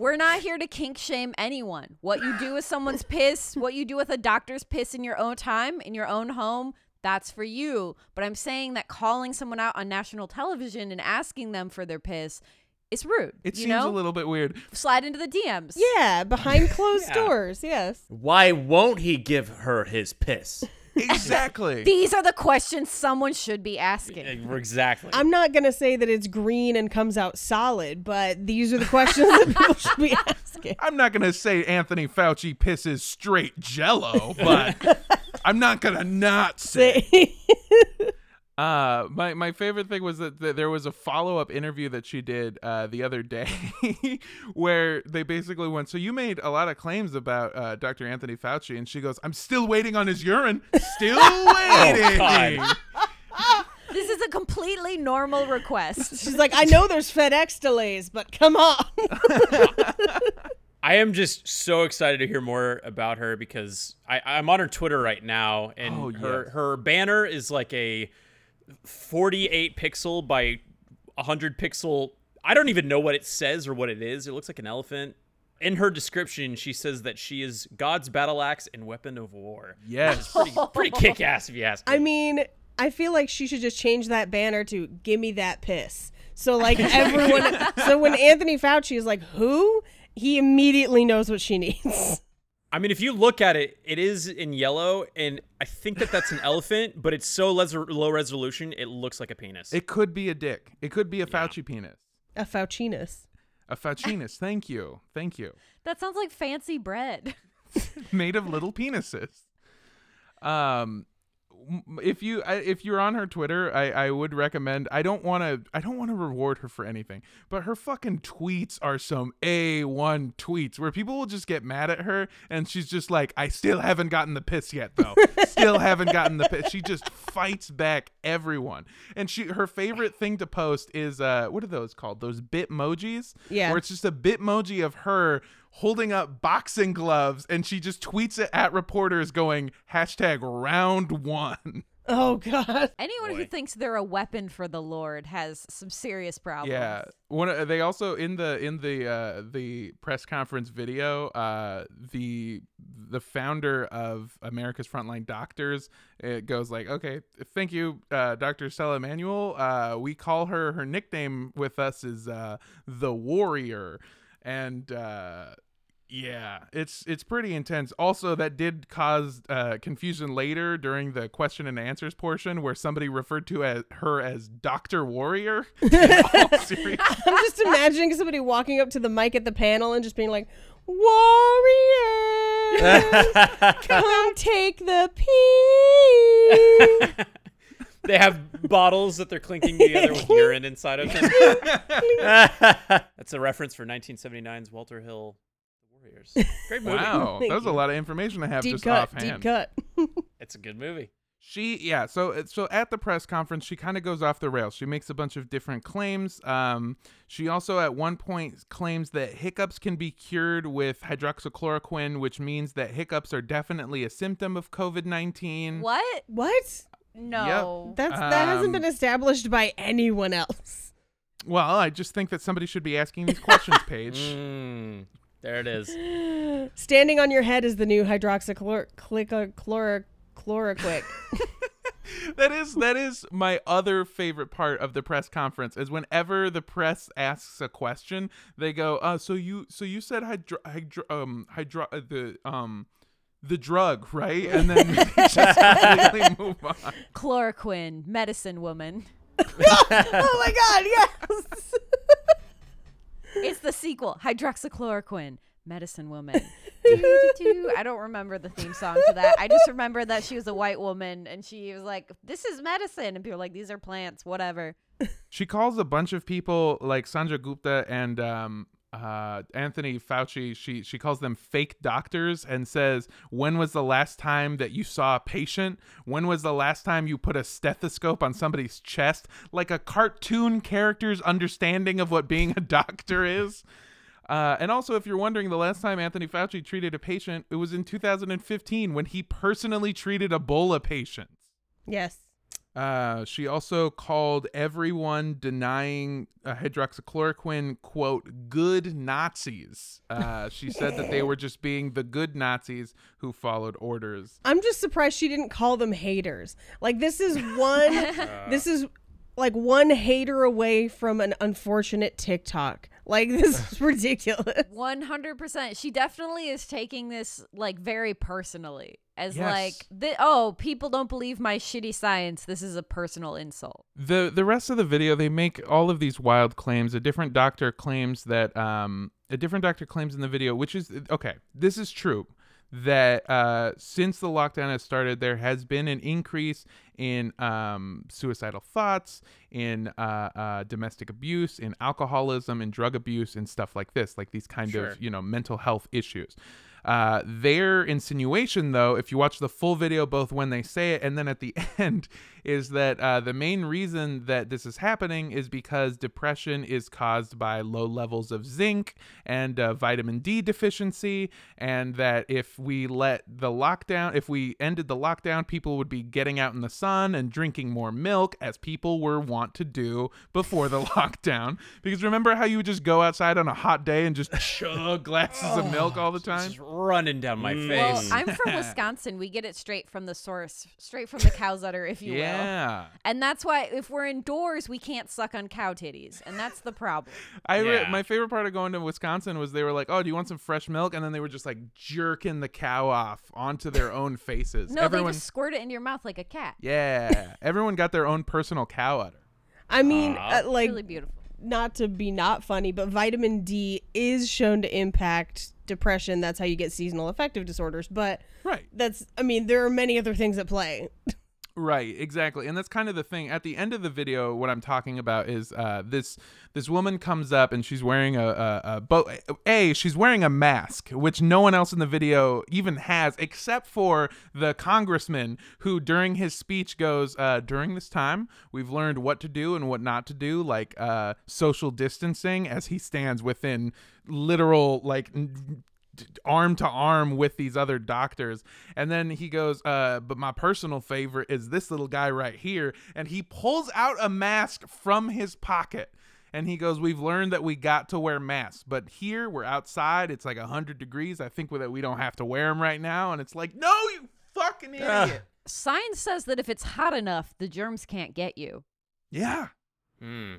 [SPEAKER 3] We're not here to kink shame anyone. What you do with someone's piss, what you do with a doctor's piss in your own time, in your own home, that's for you. But I'm saying that calling someone out on national television and asking them for their piss it's rude.
[SPEAKER 1] It
[SPEAKER 3] you
[SPEAKER 1] seems
[SPEAKER 3] know?
[SPEAKER 1] a little bit weird.
[SPEAKER 3] Slide into the DMs.
[SPEAKER 2] Yeah, behind closed
[SPEAKER 5] Yeah.
[SPEAKER 2] doors. Yes.
[SPEAKER 6] Why won't he give her his piss?
[SPEAKER 1] Exactly.
[SPEAKER 3] These are the questions someone should be asking.
[SPEAKER 5] Exactly.
[SPEAKER 2] I'm not gonna say that it's green and comes out solid, but these are the questions that people should be asking.
[SPEAKER 1] I'm not gonna say Anthony Fauci pisses straight Jello, but I'm not gonna not say.
[SPEAKER 2] Say-
[SPEAKER 1] Uh, my my favorite thing was that, that there was a follow up interview that she did uh, the other day, where they basically went. So you made a lot of claims about uh, Dr. Anthony Fauci, and she goes, "I'm still waiting on his urine. Still waiting."
[SPEAKER 5] God.
[SPEAKER 3] This is a completely normal request.
[SPEAKER 2] She's like, I know there's FedEx delays, but come on.
[SPEAKER 5] I am just so excited to hear more about her because I, I'm on her Twitter right now, and
[SPEAKER 1] Oh,
[SPEAKER 5] her
[SPEAKER 1] yes.
[SPEAKER 5] her banner is like a 48 pixel by 100 pixel. I don't even know what it says or what it is. It looks like an elephant. In her description, she says that she is God's battle axe and weapon of war.
[SPEAKER 1] Yes.
[SPEAKER 5] Pretty, pretty kick ass, if you ask me.
[SPEAKER 2] I mean, I feel like she should just change that banner to "Give me that piss." So like everyone, so when Anthony Fauci is like, "Who?" he immediately knows what she needs.
[SPEAKER 5] I mean, if you look at it, it is in yellow, and I think that that's an elephant, but it's so les- low resolution, it looks like a penis.
[SPEAKER 1] It could be a dick. It could be a Fauci penis.
[SPEAKER 2] A Faucinus.
[SPEAKER 1] A Faucinus. Thank you. Thank you.
[SPEAKER 3] That sounds like fancy bread.
[SPEAKER 1] made of little penises. Um, m- if you if you're on her Twitter, I, I would recommend. I don't want to I don't want to reward her for anything, but her fucking tweets are some a one tweets where people will just get mad at her, and she's just like, I still haven't gotten the piss yet, though. still haven't gotten the piss. She just fights back everyone, and she her favorite thing to post is uh what are those called? Those bitmojis.
[SPEAKER 2] Yeah.
[SPEAKER 1] Where it's just a bitmoji of her holding up boxing gloves and she just tweets it at reporters going hashtag round one
[SPEAKER 2] Oh God.
[SPEAKER 3] Anyone who thinks they're a weapon for the Lord has some serious problems.
[SPEAKER 1] Yeah. One uh, they also in the in the uh the press conference video, uh the the founder of America's Frontline Doctors it goes like, "Okay, thank you uh Dr. Stella Immanuel. Uh we call her her nickname with us is uh the Warrior." And uh yeah, it's it's pretty intense. Also, that did cause uh, confusion later during the question and answers portion, where somebody referred to as, her as Doctor Warrior. In all seriousness.
[SPEAKER 2] I'm just imagining somebody walking up to the mic at the panel and just being like, "Warriors, come take the pee."
[SPEAKER 5] They have bottles that they're clinking together with urine inside of them. That's a reference for 1979's Walter Hill Warriors. Great movie.
[SPEAKER 1] Wow,
[SPEAKER 2] Thank
[SPEAKER 1] that was a lot of information I have
[SPEAKER 2] deep
[SPEAKER 1] just
[SPEAKER 2] cut,
[SPEAKER 1] offhand.
[SPEAKER 2] deep cut.
[SPEAKER 5] It's a good movie.
[SPEAKER 1] She yeah, so so at the press conference she kind of goes off the rails. She makes a bunch of different claims. Um she also at one point claims that hiccups can be cured with hydroxychloroquine, which means that hiccups are definitely a symptom of COVID-19.
[SPEAKER 3] What?
[SPEAKER 2] What?
[SPEAKER 3] No.
[SPEAKER 2] That's that hasn't
[SPEAKER 1] Um,
[SPEAKER 2] been established by anyone else.
[SPEAKER 1] Well, I just think that somebody should be asking these questions, Paige.
[SPEAKER 5] Mm, there it is.
[SPEAKER 2] Standing on your head is the new hydroxychloroquine. Chloroquick.
[SPEAKER 1] that is that is my other favorite part of the press conference is whenever the press asks a question they go uh so you so you said hydro, hydro um hydro uh, the um the drug right and then just completely move on
[SPEAKER 3] Chloroquine, medicine woman.
[SPEAKER 2] oh my God! Yes.
[SPEAKER 3] It's the sequel, hydroxychloroquine, medicine woman. I don't remember the theme song to that. I just remember that she was a white woman and she was like, "This is medicine," and people were like, "These are plants, whatever."
[SPEAKER 1] she calls a bunch of people like Sanjay Gupta and um uh, Anthony Fauci, she she calls them fake doctors and says, "When was the last time that you saw a patient? When was the last time you put a stethoscope on somebody's chest?" Like a cartoon character's understanding of what being a doctor is. Uh, and also, if you're wondering, the last time Anthony Fauci treated a patient, it was in 2015 when he personally treated Ebola patients.
[SPEAKER 2] yes.
[SPEAKER 1] Uh, she also called everyone denying uh, hydroxychloroquine, quote, good Nazis. Uh, she said that they were just being the good Nazis who followed orders.
[SPEAKER 2] I'm just surprised she didn't call them haters. Like this is one this is like one hater away from an unfortunate TikTok. Like this is ridiculous.
[SPEAKER 3] One hundred percent. She definitely is taking this like very personally, as
[SPEAKER 1] Yes.
[SPEAKER 3] like, the, oh, people don't believe my shitty science. This is a personal insult.
[SPEAKER 1] The the rest of the video, they make all of these wild claims. A different doctor claims that um a different doctor claims in the video, which is okay. This is true that uh, since the lockdown has started, there has been an increase in um, suicidal thoughts, in uh, uh, domestic abuse, in alcoholism, in drug abuse, and stuff like this, like these kind
[SPEAKER 5] Sure.
[SPEAKER 1] of you know mental health issues. Uh, their insinuation, though, if you watch the full video, both when they say it and then at the end, is that uh, the main reason that this is happening is because depression is caused by low levels of zinc and uh, vitamin D deficiency, and that if we let the lockdown, if we ended the lockdown, people would be getting out in the sun and drinking more milk, as people were wont to do before the lockdown. Because remember how you would just go outside on a hot day and just chug glasses of milk all the time?
[SPEAKER 5] Just running down my
[SPEAKER 6] Mm.
[SPEAKER 3] Well,
[SPEAKER 5] face.
[SPEAKER 3] I'm from Wisconsin. We get it straight from the source, straight from the cow's udder, if you will.
[SPEAKER 1] Yeah.
[SPEAKER 3] And that's why if we're indoors, we can't suck on cow titties, and that's the problem.
[SPEAKER 1] I re-
[SPEAKER 5] Yeah.
[SPEAKER 1] my favorite part of going to Wisconsin was they were like, "Oh, do you want some fresh milk?" And then they were just like jerking the cow off onto their own faces.
[SPEAKER 3] No,
[SPEAKER 1] Everyone,
[SPEAKER 3] they just squirt it into your mouth like a cat.
[SPEAKER 1] yeah, everyone got their own personal cow udder.
[SPEAKER 2] I mean, uh, like
[SPEAKER 3] really beautiful.
[SPEAKER 2] not to be not funny, but vitamin D is shown to impact depression. That's how you get seasonal affective disorders. But
[SPEAKER 1] Right.
[SPEAKER 2] that's, I mean, there are many other things at play.
[SPEAKER 1] Right, exactly, and that's kind of the thing. At the end of the video, what I'm talking about is uh, this this woman comes up and she's wearing a a, a bo- a she's wearing a mask, which no one else in the video even has, except for the congressman who, during his speech, goes, uh, "During this time, we've learned what to do and what not to do, like uh, social distancing, as he stands within literal like." N- d- arm to arm with these other doctors. And then he goes, uh, but my personal favorite is this little guy right here. And he pulls out a mask from his pocket. And he goes, We've learned that we got to wear masks, but here we're outside. It's like 100 degrees. I think that we don't have to wear them right now. And it's like, No, you fucking idiot.
[SPEAKER 3] Science says that if it's hot enough, the germs can't get you.
[SPEAKER 1] yeah.
[SPEAKER 5] Hmm.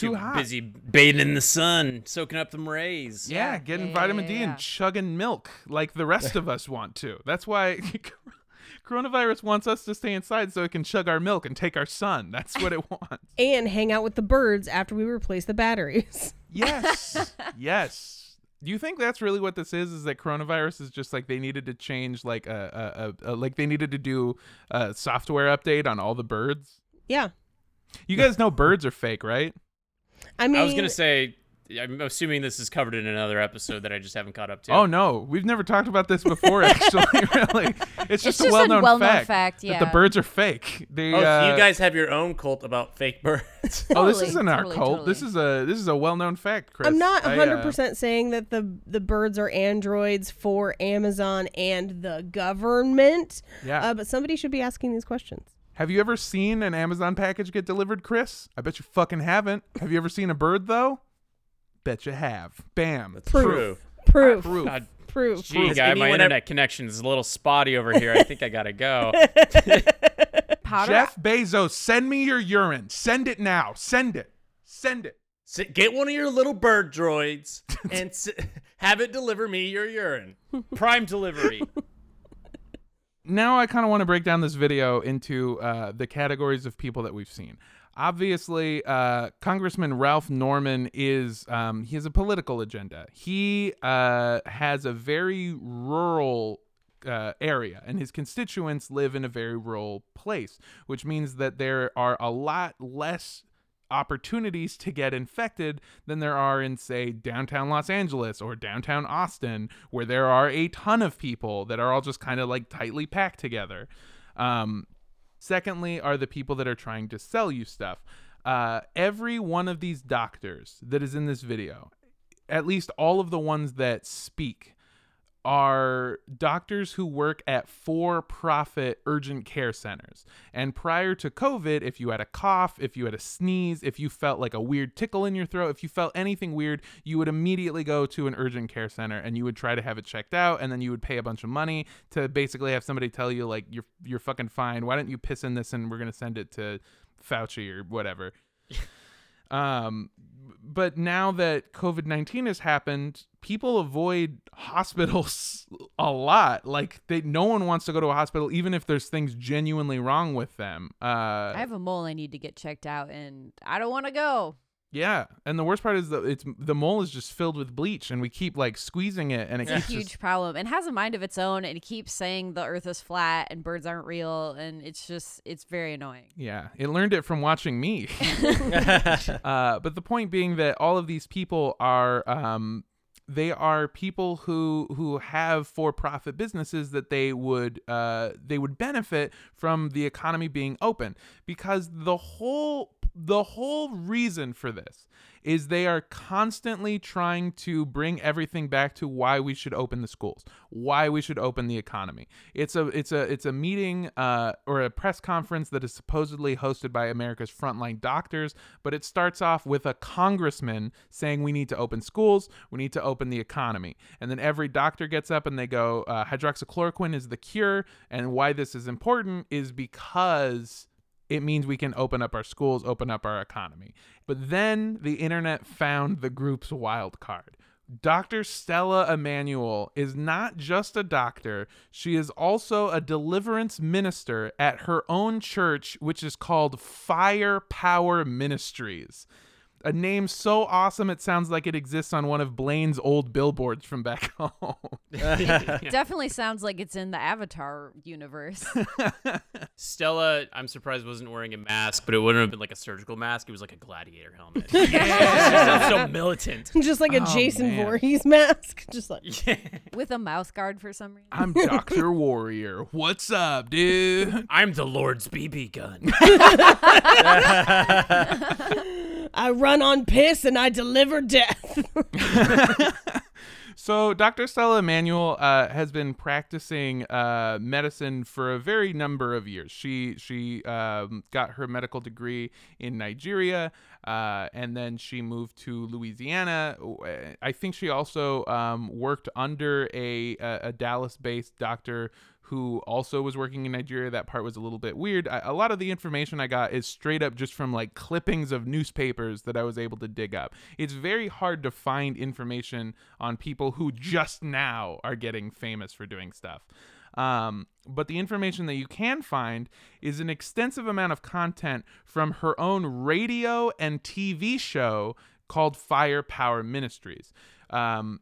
[SPEAKER 5] You're
[SPEAKER 1] Too
[SPEAKER 5] too
[SPEAKER 1] hot.
[SPEAKER 5] busy bathing in the sun, soaking up them rays.
[SPEAKER 1] Yeah,
[SPEAKER 3] Yeah,
[SPEAKER 1] getting
[SPEAKER 3] yeah,
[SPEAKER 1] vitamin
[SPEAKER 3] yeah,
[SPEAKER 1] D
[SPEAKER 3] yeah.
[SPEAKER 1] and chugging milk like the rest of us want to. That's why coronavirus wants us to stay inside so it can chug our milk and take our sun. That's what it wants.
[SPEAKER 2] And hang out with the birds after we replace the batteries.
[SPEAKER 1] Yes. yes. Do you think that's really what this is? Is that coronavirus is just like they needed to change like a, a, a, a like they needed to do a software update on all the birds?
[SPEAKER 2] Yeah.
[SPEAKER 1] You guys know birds are fake, right?
[SPEAKER 2] I mean,
[SPEAKER 5] I was gonna say, I'm assuming this is covered in another episode that I just haven't caught up to.
[SPEAKER 1] Oh no, we've never talked about this before. Actually, really, it's just
[SPEAKER 3] It's
[SPEAKER 1] a
[SPEAKER 3] just a
[SPEAKER 1] well-known,
[SPEAKER 3] well-known
[SPEAKER 1] fact,
[SPEAKER 3] fact,
[SPEAKER 1] that the birds are fake. They,
[SPEAKER 6] Oh, so
[SPEAKER 1] uh,
[SPEAKER 6] you guys have your own cult about fake birds.
[SPEAKER 1] Oh, this isn't our
[SPEAKER 3] totally,
[SPEAKER 1] cult. This is a this is a well-known fact, Chris.
[SPEAKER 2] I'm not
[SPEAKER 1] I,
[SPEAKER 2] 100%
[SPEAKER 1] uh,
[SPEAKER 2] saying that the the birds are androids for Amazon and the government.
[SPEAKER 1] Yeah.
[SPEAKER 2] Uh, but somebody should be asking these questions.
[SPEAKER 1] Have you ever seen an Amazon package get delivered, Chris? I bet you fucking haven't. Have you ever seen a bird though? Bet you have. Bam.
[SPEAKER 6] That's true.
[SPEAKER 2] Proof.
[SPEAKER 1] Proof.
[SPEAKER 5] God,
[SPEAKER 2] Proof.
[SPEAKER 5] gee,
[SPEAKER 6] Has
[SPEAKER 5] guy, my
[SPEAKER 6] anyone ever-
[SPEAKER 5] internet connection is a little spotty over here. I think I gotta go.
[SPEAKER 1] Jeff Bezos, send me your urine. Send it now. Send it. Send it.
[SPEAKER 6] Sit, get one of your little bird droids and s have it deliver me your urine.
[SPEAKER 5] Prime delivery.
[SPEAKER 1] Now I kind of want to break down this video into uh, the categories of people that we've seen. Obviously, uh, Congressman Ralph Norman is um, he has a political agenda. He uh, has a very rural uh, area, and his constituents live in a very rural place, which means that there are a lot less opportunities to get infected than there are in say downtown Los Angeles or downtown Austin where there are a ton of people that are all just kind of like tightly packed together. Um secondly are the people that are trying to sell you stuff. Uh every one of these doctors that is in this video, at least all of the ones that speak are doctors who work at for profit urgent care centers. And prior to COVID, if you had a cough, if you had a sneeze, if you felt like a weird tickle in your throat, if you felt anything weird, you would immediately go to an urgent care center and you would try to have it checked out and then you would pay a bunch of money to basically have somebody tell you like you're you're fucking fine. Why don't you piss in this and we're going to send it to Fauci or whatever. Um, but now that COVID 19 has happened, people avoid hospitals a lot. Like, they, no one wants to go to a hospital, even if there's things genuinely wrong with them. Uh,
[SPEAKER 3] I have a mole I need to get checked out, and I don't want to go.
[SPEAKER 1] Yeah. And the worst part is that it's the mole is just filled with bleach, and we keep like squeezing it, and it
[SPEAKER 3] It's a huge
[SPEAKER 1] just,
[SPEAKER 3] problem. It has a mind of its own, and it keeps saying the Earth is flat and birds aren't real, and it's just it's very annoying.
[SPEAKER 1] Yeah, it learned it from watching me. uh, but the point being that all of these people are um, they are people who who have for-profit businesses that they would uh, they would benefit from the economy being open because the whole the whole reason for this is they are constantly trying to bring everything back to why we should open the schools, why we should open the economy. It's a it's a it's a meeting uh, or a press conference that is supposedly hosted by America's frontline doctors, but it starts off with a congressman saying we need to open schools, we need to open the economy, and then every doctor gets up and they go, uh, hydroxychloroquine is the cure, and why this is important is because it means we can open up our schools, open up our economy. But then the internet found the group's wild card. Dr. Stella Immanuel is not just a doctor, she is also a deliverance minister at her own church, which is called Fire Power Ministries. A name so awesome it sounds like it exists on one of Blaine's old billboards from back home.
[SPEAKER 3] Definitely sounds like it's in the Avatar universe.
[SPEAKER 5] Stella, I'm surprised wasn't wearing a mask, but it wouldn't have been like a surgical mask. It was like a gladiator helmet. yeah, so militant.
[SPEAKER 2] Just like a
[SPEAKER 1] Oh,
[SPEAKER 2] Jason
[SPEAKER 1] man.
[SPEAKER 2] Voorhees mask. Just like
[SPEAKER 3] with a mouth guard for some reason.
[SPEAKER 1] I'm Dr. Warrior. What's up, dude?
[SPEAKER 5] I'm the Lord's BB gun.
[SPEAKER 2] I run on piss and I deliver death.
[SPEAKER 1] So, Dr. Stella Immanuel uh, has been practicing uh, medicine for a very number of years. She she um, got her medical degree in Nigeria, uh, and then she moved to Louisiana. I think she also um, worked under a, a, a Dallas-based doctor who also was working in Nigeria. That part was a little bit weird. I, a lot of the information I got is straight up just from like clippings of newspapers that I was able to dig up. It's very hard to find information on people who just now are getting famous for doing stuff. Um, but the information that you can find is an extensive amount of content from her own radio and TV show called Firepower Ministries. Um,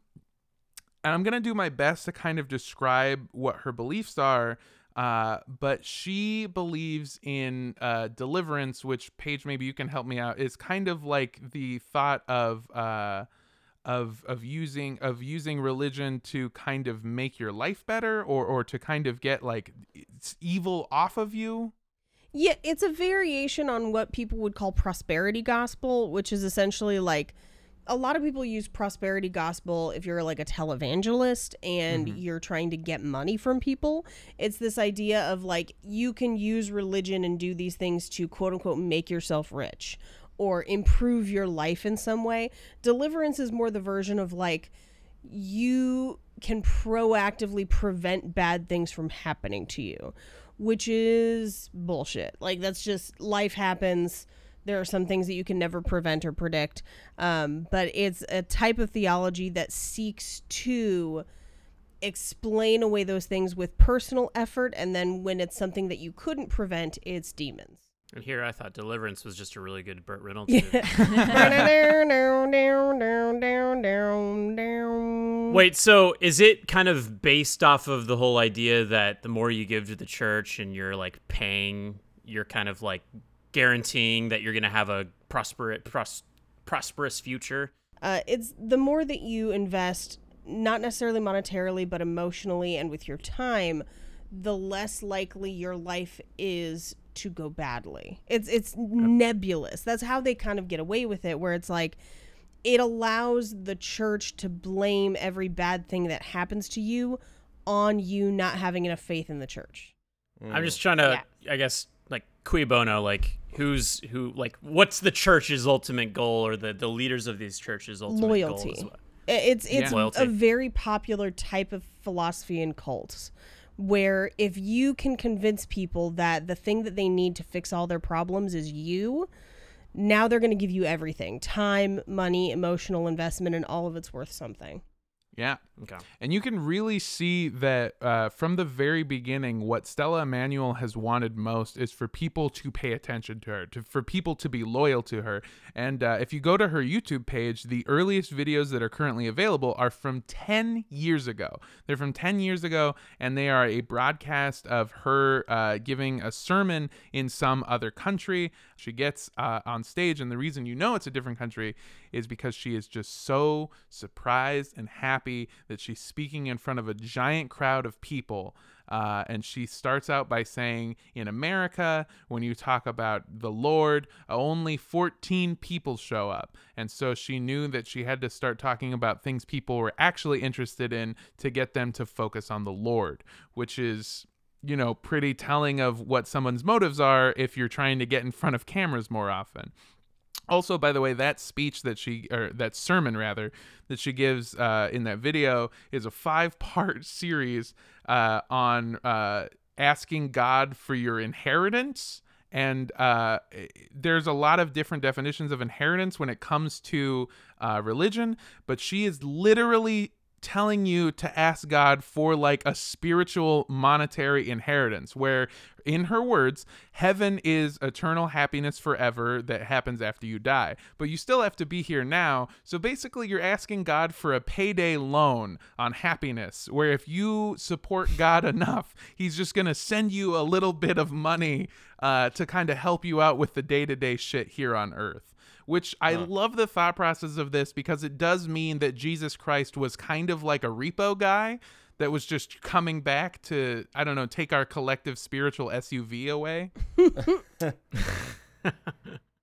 [SPEAKER 1] and I'm gonna do my best to kind of describe what her beliefs are. Uh, but she believes in uh, deliverance, which Paige, maybe you can help me out. Is kind of like the thought of uh, of of using of using religion to kind of make your life better, or or to kind of get like evil off of you.
[SPEAKER 2] Yeah, it's a variation on what people would call prosperity gospel, which is essentially like a lot of people use prosperity gospel if you're like a televangelist and mm-hmm. you're trying to get money from people. It's this idea of like you can use religion and do these things to quote unquote make yourself rich or improve your life in some way. Deliverance is more the version of like you can proactively prevent bad things from happening to you, which is bullshit. Like that's just life happens. There are some things that you can never prevent or predict. Um, but it's a type of theology that seeks to explain away those things with personal effort. And then when it's something that you couldn't prevent, it's demons.
[SPEAKER 5] And here I thought Deliverance was just a really good Burt Reynolds movie. Wait, so is it kind of based off of the whole idea that the more you give to the church and you're like paying, you're kind of like guaranteeing that you're going to have a prosperous pros- prosperous future?
[SPEAKER 2] Uh, it's the more that you invest, not necessarily monetarily, but emotionally and with your time, the less likely your life is to go badly. It's it's nebulous. That's how they kind of get away with it, where it's like it allows the church to blame every bad thing that happens to you on you not having enough faith in the church.
[SPEAKER 5] I'm just trying to, I guess, like cui bono, like who's who, like what's the church's ultimate goal or the the leaders of these churches' ultimate
[SPEAKER 2] loyalty.
[SPEAKER 5] is what-
[SPEAKER 2] I- It's it's
[SPEAKER 5] Yeah.
[SPEAKER 2] A very popular type of philosophy in cults where if you can convince people that the thing that they need to fix all their problems is you, now they're going to give you everything. Time, money, emotional investment and all of it's worth something.
[SPEAKER 1] Yeah.
[SPEAKER 5] Okay.
[SPEAKER 1] And you can really see that uh, from the very beginning, what Stella Immanuel has wanted most is for people to pay attention to her, to, for people to be loyal to her. And uh, if you go to her YouTube page, the earliest videos that are currently available are from 10 years ago. They're from 10 years ago, and they are a broadcast of her uh, giving a sermon in some other country. She gets uh, on stage, and the reason you know it's a different country is because she is just so surprised and happy that she's speaking in front of a giant crowd of people. Uh, and she starts out by saying, In America, when you talk about the Lord, only 14 people show up. And so she knew that she had to start talking about things people were actually interested in to get them to focus on the Lord, which is you know, pretty telling of what someone's motives are if you're trying to get in front of cameras more often. Also, by the way, that speech that she, or that sermon rather, that she gives uh, in that video is a five part series uh, on uh, asking God for your inheritance. And uh, there's a lot of different definitions of inheritance when it comes to uh, religion, but she is literally telling you to ask God for like a spiritual monetary inheritance where in her words heaven is eternal happiness forever that happens after you die. But you still have to be here now. So basically you're asking God for a payday loan on happiness where if you support God enough he's just going to send you a little bit of money uh, to kind of help you out with the day-to-day shit here on earth which I love the thought process of this because it does mean that Jesus Christ was kind of like a repo guy that was just coming back to I don't know take our collective spiritual SUV away.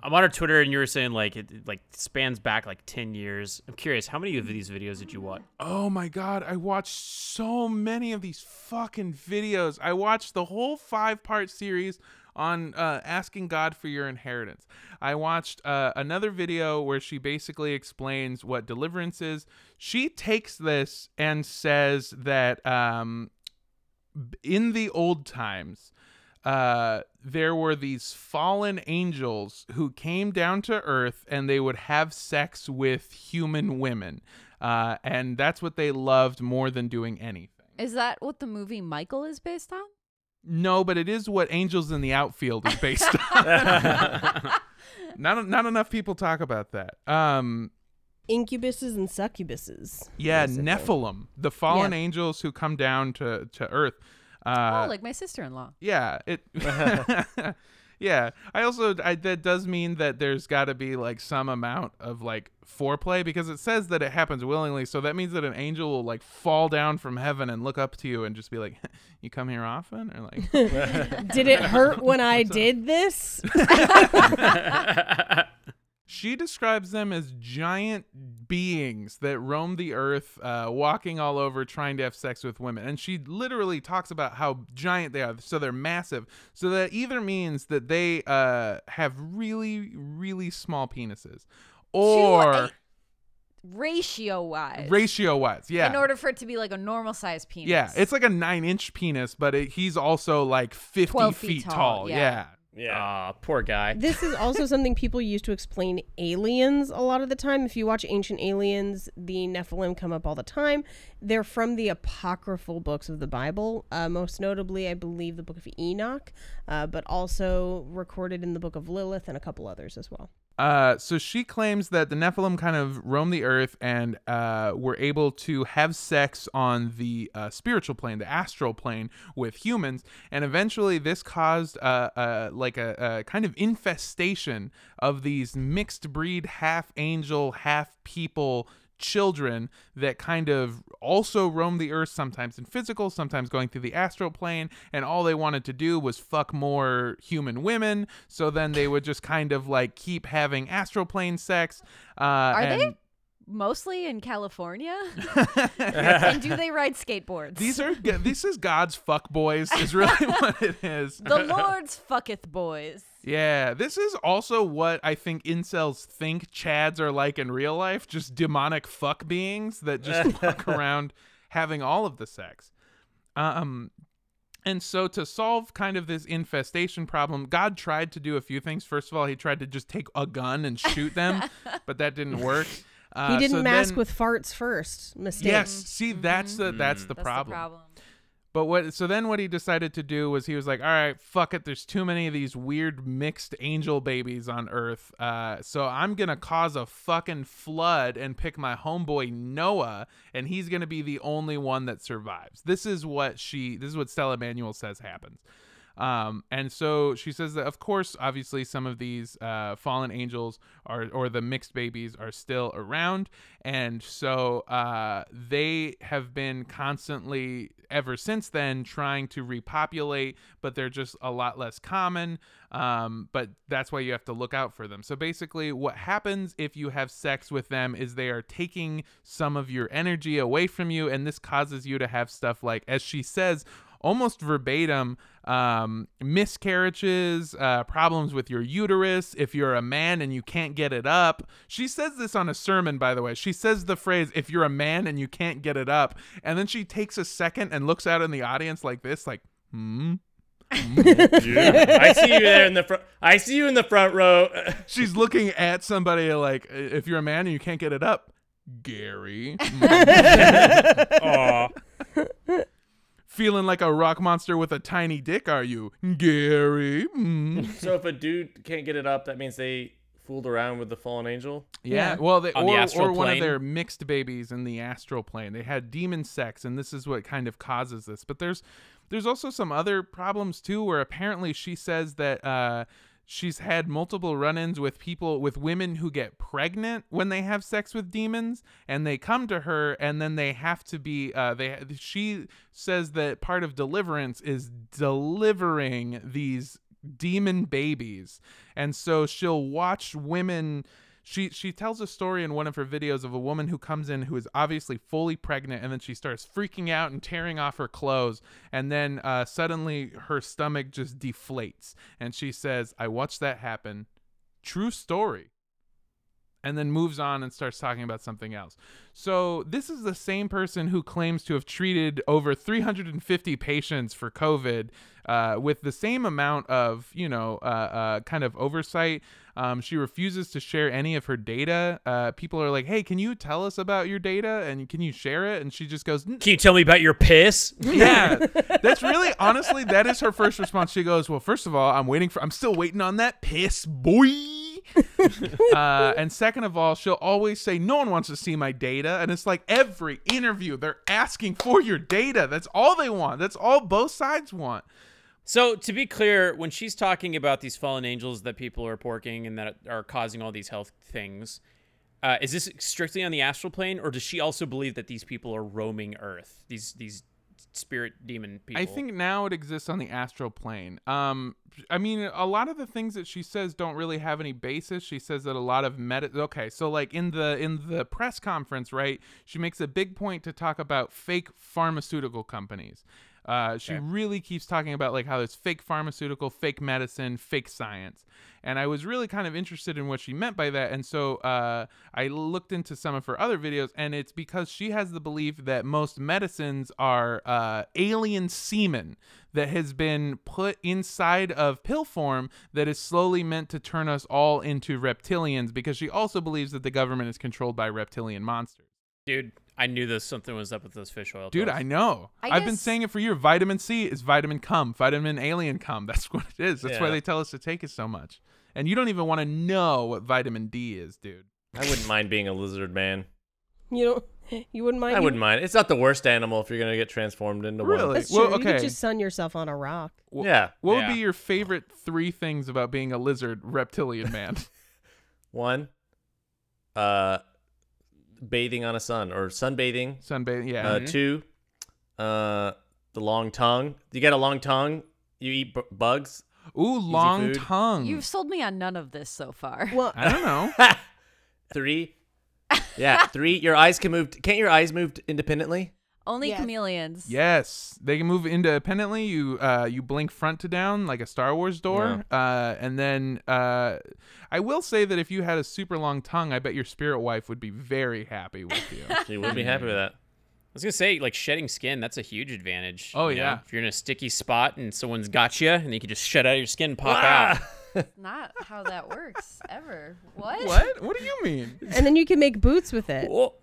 [SPEAKER 5] I'm on our Twitter, and you were saying like it, it, like spans back like ten years. I'm curious, how many of these videos did you watch?
[SPEAKER 1] Oh my god, I watched so many of these fucking videos. I watched the whole five part series on uh, asking God for your inheritance. I watched uh, another video where she basically explains what deliverance is. She takes this and says that um, in the old times, uh, there were these fallen angels who came down to earth and they would have sex with human women. Uh, and that's what they loved more than doing anything.
[SPEAKER 3] Is that what the movie Michael is based on?
[SPEAKER 1] No, but it is what Angels in the Outfield is based on. not not enough people talk about that. Um,
[SPEAKER 2] Incubuses and succubuses.
[SPEAKER 1] yeah,
[SPEAKER 2] basically.
[SPEAKER 1] Nephilim, the fallen
[SPEAKER 2] Yeah.
[SPEAKER 1] angels who come down to to Earth. Uh,
[SPEAKER 3] oh, like my sister-in-law.
[SPEAKER 1] Yeah, it. yeah, I also I, that does mean that there's got to be like some amount of like foreplay because it says that it happens willingly. So that means that an angel will like fall down from heaven and look up to you and just be like, "You come here often?" Or like,
[SPEAKER 2] Did it hurt when I did this?
[SPEAKER 1] She describes them as giant beings that roam the earth, uh, walking all over, trying to have sex with women. And she literally talks about how giant they are. So they're massive. So that either means that they uh, have really, really small penises, or
[SPEAKER 3] Ratio wise.
[SPEAKER 1] ratio wise. Yeah.
[SPEAKER 3] In order for it to be like a normal size penis.
[SPEAKER 1] yeah, it's like a nine inch penis, but it, he's also like 50 feet,
[SPEAKER 3] feet
[SPEAKER 1] tall.
[SPEAKER 3] tall,
[SPEAKER 1] Yeah.
[SPEAKER 3] yeah.
[SPEAKER 6] Yeah.
[SPEAKER 5] Ah, poor guy.
[SPEAKER 2] This is also something people use to explain aliens a lot of the time. If you watch Ancient Aliens, the Nephilim come up all the time. They're from the apocryphal books of the Bible, uh, most notably, I believe, the book of Enoch, uh, but also recorded in the book of Lilith and a couple others as well.
[SPEAKER 1] Uh, so she claims that the Nephilim kind of roam the earth and uh, were able to have sex on the uh, spiritual plane, the astral plane, with humans, and eventually this caused uh, uh, like a, a kind of infestation of these mixed breed, half angel, half people children that kind of also roam the earth sometimes in physical sometimes going through the astral plane and all they wanted to do was fuck more human women so then they would just kind of like keep having astral plane sex uh
[SPEAKER 3] Are
[SPEAKER 1] and
[SPEAKER 3] they? Mostly in California? and do they ride skateboards?
[SPEAKER 1] these are this is god's fuck boys is really what it is
[SPEAKER 3] the Lord's fucketh boys.
[SPEAKER 1] Yeah, this is also what I think incels think Chads are like in real life, just demonic fuck beings that just walk around having all of the sex. Um and so to solve kind of this infestation problem, God tried to do a few things. First of all, he tried to just take a gun and shoot them, but that didn't work. Uh,
[SPEAKER 2] He didn't
[SPEAKER 1] so
[SPEAKER 2] mask
[SPEAKER 1] then-
[SPEAKER 2] with farts first. Mistake.
[SPEAKER 1] Yes, see that's the that's the
[SPEAKER 3] That's
[SPEAKER 1] problem.
[SPEAKER 3] the problem.
[SPEAKER 1] But what so then what he decided to do was he was like, all right, fuck it. There's too many of these weird mixed angel babies on Earth. Uh, so I'm gonna cause a fucking flood and pick my homeboy Noah, and he's gonna be the only one that survives. This is what she. This is what Stella Manuel says happens. Um, and so she says that, of course, obviously, some of these uh, fallen angels are, or the mixed babies are still around. And so uh, they have been constantly, ever since then, trying to repopulate, but they're just a lot less common. Um, but that's why you have to look out for them. So basically, what happens if you have sex with them is they are taking some of your energy away from you. And this causes you to have stuff like, as she says, almost verbatim um, miscarriages, uh, problems with your uterus. If you're a man and you can't get it up, she says this on a sermon, by the way. She says the phrase, if you're a man and you can't get it up. And then she takes a second and looks out in the audience like this, like, hmm.
[SPEAKER 6] I see you there in the front. I see you in the front row.
[SPEAKER 1] She's looking at somebody like, if you're a man and you can't get it up, Gary.
[SPEAKER 6] Aw.
[SPEAKER 1] Feeling like a rock monster with a tiny dick, are you? Gary. Mm.
[SPEAKER 6] So if a dude can't get it up, that means they fooled around with the fallen angel.
[SPEAKER 1] Yeah,
[SPEAKER 3] Yeah.
[SPEAKER 1] well, they,
[SPEAKER 5] On the
[SPEAKER 1] or,
[SPEAKER 5] astral
[SPEAKER 1] or one of their mixed babies in the astral plane. They had demon sex, and this is what kind of causes this. But there's there's also some other problems too, where apparently she says that uh, she's had multiple run-ins with people with women who get pregnant when they have sex with demons, and they come to her, and then they have to be. Uh, they she says that part of deliverance is delivering these demon babies. And so she'll watch women she she tells a story in one of her videos of a woman who comes in who is obviously fully pregnant and then she starts freaking out and tearing off her clothes and then uh, suddenly her stomach just deflates. And she says i watched that happen. True story and then moves on and starts talking about something else. So, this is the same person who claims to have treated over 350 patients for COVID uh, with the same amount of, you know, uh, uh, kind of oversight. Um, she refuses to share any of her data. Uh, people are like, hey, can you tell us about your data and can you share it? And she just goes, "N-
[SPEAKER 5] Can you tell me about your piss?
[SPEAKER 1] yeah, that's really honestly that is her first response. She goes, "Well, first of all, I'm waiting for I'm still waiting on that piss, boy." uh, and second of all, she'll always say, "No one wants to see my data," and it's like every interview they're asking for your data. That's all they want. That's all both sides want.
[SPEAKER 5] So to be clear, when she's talking about these fallen angels that people are porking and that are causing all these health things, uh, is this strictly on the astral plane, or does she also believe that these people are roaming Earth? These these spirit demon people.
[SPEAKER 1] I think now it exists on the astral plane. Um, I mean, a lot of the things that she says don't really have any basis. She says that a lot of meta. Okay, so like in the in the press conference, right? She makes a big point to talk about fake pharmaceutical companies. Uh, she
[SPEAKER 5] Okay.
[SPEAKER 1] really keeps talking about like how there's fake pharmaceutical, fake medicine, fake science, and I was really kind of interested in what she meant by that. And so uh, I looked into some of her other videos, and it's because she has the belief that most medicines are uh, alien semen that has been put inside of pill form that is slowly meant to turn us all into reptilians. Because she also believes that the government is controlled by reptilian monsters.
[SPEAKER 5] dude, I knew this something was up with those fish oil.
[SPEAKER 1] Dude,
[SPEAKER 5] pills.
[SPEAKER 1] I know.
[SPEAKER 3] I
[SPEAKER 1] I've been saying it for years. Vitamin C is vitamin cum, vitamin alien cum. That's what it is. That's why they tell us to take it so much. And you don't even want to know what vitamin D is, dude.
[SPEAKER 6] I wouldn't mind being a lizard man.
[SPEAKER 2] You don't. You wouldn't mind.
[SPEAKER 6] I wouldn't mind. It's not the worst animal if you're gonna get transformed into one.
[SPEAKER 1] Really?
[SPEAKER 2] That's
[SPEAKER 1] Well,
[SPEAKER 2] true. You could just sun yourself on a rock.
[SPEAKER 1] Wh-
[SPEAKER 6] Yeah.
[SPEAKER 1] What would be your favorite three things about being a lizard reptilian man?
[SPEAKER 6] One, uh, bathing on a sun or sunbathing.
[SPEAKER 1] Sunbathing, yeah.
[SPEAKER 6] Uh, two, uh, the long tongue. You get a long tongue. You eat b- bugs.
[SPEAKER 1] Ooh, long
[SPEAKER 6] food.
[SPEAKER 1] tongue.
[SPEAKER 3] You've sold me on none of this so far.
[SPEAKER 2] Well,
[SPEAKER 1] I don't know.
[SPEAKER 6] Three. Yeah, three. Your eyes can move. Can't your eyes move independently?
[SPEAKER 3] Only
[SPEAKER 2] Yes.
[SPEAKER 3] chameleons.
[SPEAKER 1] Yes, they can move independently. You uh, you blink front to down like a Star Wars door, uh, and then uh, I will say that if you had a super long tongue, I bet your spirit wife would be very happy with you.
[SPEAKER 6] She would be happy with that.
[SPEAKER 5] I was gonna say, like shedding skin, that's a huge advantage.
[SPEAKER 1] Oh,
[SPEAKER 5] you know?
[SPEAKER 1] yeah.
[SPEAKER 5] If you're in a sticky spot and someone's got you, and you can just shed out your skin, and pop
[SPEAKER 6] Ah!
[SPEAKER 5] out.
[SPEAKER 3] Not how that works ever. What?
[SPEAKER 1] what? What do you mean?
[SPEAKER 2] and then you can make boots with it.
[SPEAKER 5] Whoa.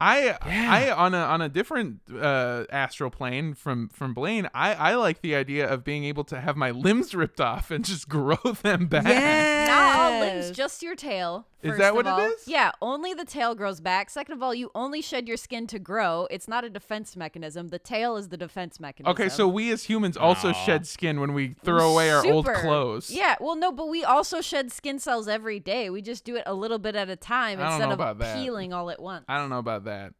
[SPEAKER 1] I I on a on a different uh, astral plane from from Blaine. I I like the idea of being able to have my limbs ripped off and just grow them back.
[SPEAKER 3] Not all limbs, just your tail.
[SPEAKER 1] Is that what it
[SPEAKER 3] all.
[SPEAKER 1] is?
[SPEAKER 3] Yeah, only the tail grows back. Second of all, you only shed your skin to grow. It's not a defense mechanism. The tail is the defense mechanism.
[SPEAKER 1] Okay, so we as humans also
[SPEAKER 5] Aw.
[SPEAKER 1] shed skin when we throw away our old clothes.
[SPEAKER 3] Yeah, well, no, but we also shed skin cells every day. We just do it a little bit at a time
[SPEAKER 1] I don't
[SPEAKER 3] instead
[SPEAKER 1] know
[SPEAKER 3] of
[SPEAKER 1] about that.
[SPEAKER 3] peeling all at once.
[SPEAKER 1] I don't know about that.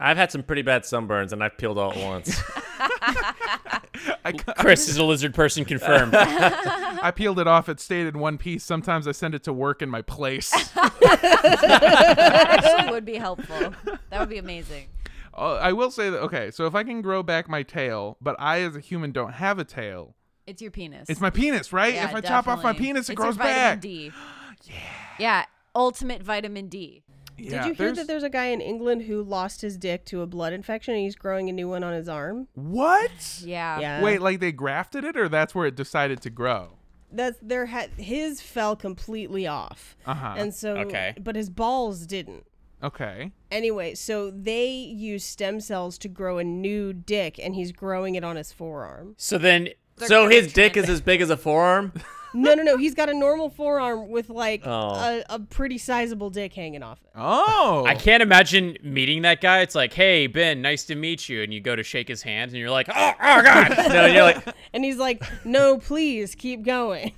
[SPEAKER 6] I've had some pretty bad sunburns, and I've peeled all at once.
[SPEAKER 1] I, cu-
[SPEAKER 5] Chris is a lizard person confirmed.
[SPEAKER 1] I peeled it off. It stayed in one piece. Sometimes I send it to work in my place.
[SPEAKER 3] that actually would be helpful. That would be amazing.
[SPEAKER 1] Uh, I will say that okay. So if I can grow back my tail, but I as a human don't have a tail,
[SPEAKER 3] It's your penis.
[SPEAKER 1] it's my penis, right?
[SPEAKER 3] Yeah,
[SPEAKER 1] if I chop off my
[SPEAKER 3] definitely.
[SPEAKER 1] penis, it
[SPEAKER 3] It's
[SPEAKER 1] grows
[SPEAKER 3] your vitamin
[SPEAKER 1] back.
[SPEAKER 3] D. yeah. Yeah, ultimate vitamin D.
[SPEAKER 2] Did you hear
[SPEAKER 1] there's-
[SPEAKER 2] that there's a guy in England who lost his dick to a blood infection and he's growing a new one on his arm?
[SPEAKER 1] What?
[SPEAKER 3] Yeah.
[SPEAKER 2] Yeah.
[SPEAKER 1] Wait, like they grafted it, or that's where it decided to grow?
[SPEAKER 2] That's there had his fell completely off.
[SPEAKER 1] Uh-huh.
[SPEAKER 2] And so
[SPEAKER 5] Okay.
[SPEAKER 2] but his balls didn't.
[SPEAKER 1] Okay.
[SPEAKER 2] Anyway, so they use stem cells to grow a new dick and he's growing it on his forearm.
[SPEAKER 5] so then,
[SPEAKER 6] so his dick is as big as a forearm.
[SPEAKER 2] No, no, no. He's got a normal forearm with like
[SPEAKER 6] Oh.
[SPEAKER 2] a, a pretty sizable dick hanging off it.
[SPEAKER 1] Oh.
[SPEAKER 5] I can't imagine meeting that guy. It's like, hey Ben, nice to meet you, and you go to shake his hand, and you're like, oh, oh god.
[SPEAKER 6] no, you're like
[SPEAKER 2] And he's like, no, please keep going.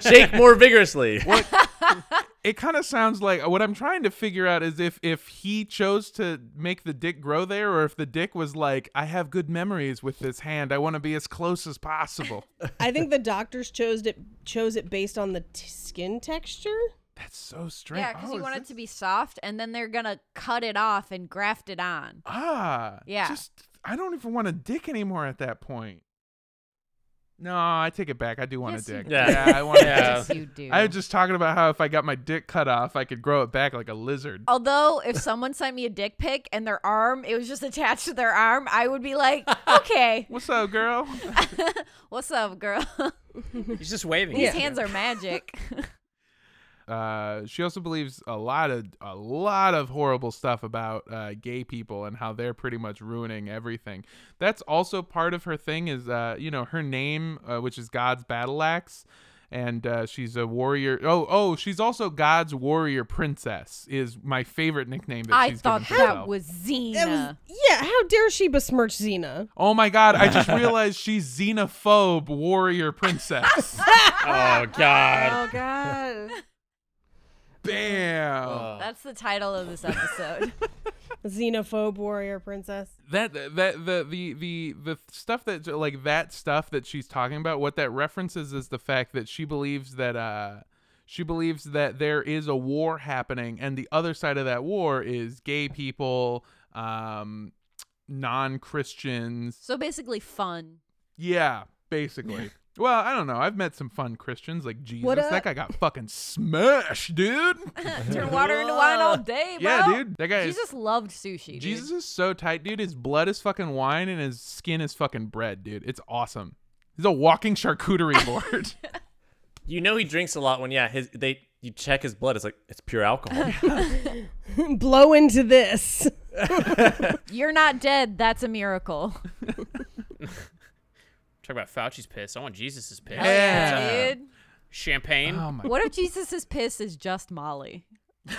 [SPEAKER 6] shake more vigorously.
[SPEAKER 1] It it kind of sounds like what I'm trying to figure out is if if he chose to make the dick grow there, or if the dick was like, I have good memories with this hand. I want to be as close as possible.
[SPEAKER 2] I think the doctors chose it chose it based on the t- skin texture.
[SPEAKER 1] That's so strange.
[SPEAKER 3] Yeah, because
[SPEAKER 1] Oh,
[SPEAKER 3] you
[SPEAKER 1] is
[SPEAKER 3] want it
[SPEAKER 1] this-
[SPEAKER 3] to be soft, and then they're gonna cut it off and graft it on.
[SPEAKER 1] Ah,
[SPEAKER 3] Yeah.
[SPEAKER 1] Just I don't even want a dick anymore at that point. No, I take it back. I do want
[SPEAKER 3] Yes,
[SPEAKER 1] a dick.
[SPEAKER 3] do.
[SPEAKER 6] Yeah.
[SPEAKER 1] I want.
[SPEAKER 5] Yeah.
[SPEAKER 3] Yes, you do.
[SPEAKER 1] I was just talking about how if I got my dick cut off, I could grow it back like a lizard.
[SPEAKER 3] Although, if someone sent me a dick pic and their arm, it was just attached to their arm, I would be like, okay,
[SPEAKER 1] What's up, girl?
[SPEAKER 3] what's up, girl?
[SPEAKER 5] He's just waving.
[SPEAKER 3] These
[SPEAKER 5] at you.
[SPEAKER 3] hands are magic.
[SPEAKER 1] Uh, she also believes a lot of a lot of horrible stuff about uh, gay people and how they're pretty much ruining everything. That's also part of her thing. Is uh, you know her name, uh, which is God's battle axe, and uh, she's a warrior. Oh, oh, she's also God's warrior princess. Is my favorite nickname that
[SPEAKER 3] I
[SPEAKER 1] she's
[SPEAKER 3] thought
[SPEAKER 1] given herself.
[SPEAKER 3] that was Xena.
[SPEAKER 2] Was, yeah, how dare she besmirch Xena?
[SPEAKER 1] Oh my God! I just realized she's xenophobe warrior princess.
[SPEAKER 5] Oh God.
[SPEAKER 2] Oh God.
[SPEAKER 1] Bam.
[SPEAKER 3] That's the title of this episode.
[SPEAKER 2] Xenophobe warrior princess.
[SPEAKER 1] that that the the the the stuff that like that stuff that she's talking about what that references is the fact that she believes that uh she believes that there is a war happening and the other side of that war is gay people um non-christians
[SPEAKER 3] so basically, fun.
[SPEAKER 1] yeah basically well i don't know i've met some fun christians like jesus
[SPEAKER 2] What,
[SPEAKER 1] that guy got fucking smashed dude
[SPEAKER 3] Turn water into wine all day, bro.
[SPEAKER 1] yeah dude that guy is
[SPEAKER 3] Jesus loved sushi. dude.
[SPEAKER 1] Jesus is so tight, dude. His blood is fucking wine and his skin is fucking bread, dude. It's awesome. He's a walking charcuterie board.
[SPEAKER 6] You know he drinks a lot when yeah his they you check his blood it's like it's pure alcohol.
[SPEAKER 2] Blow into this.
[SPEAKER 3] You're not dead. That's a miracle.
[SPEAKER 5] Talk about Fauci's piss. I want Jesus's piss.
[SPEAKER 3] Yeah,
[SPEAKER 1] Yeah.
[SPEAKER 3] dude.
[SPEAKER 5] Champagne.
[SPEAKER 1] oh my
[SPEAKER 3] What if Jesus's piss is just Molly?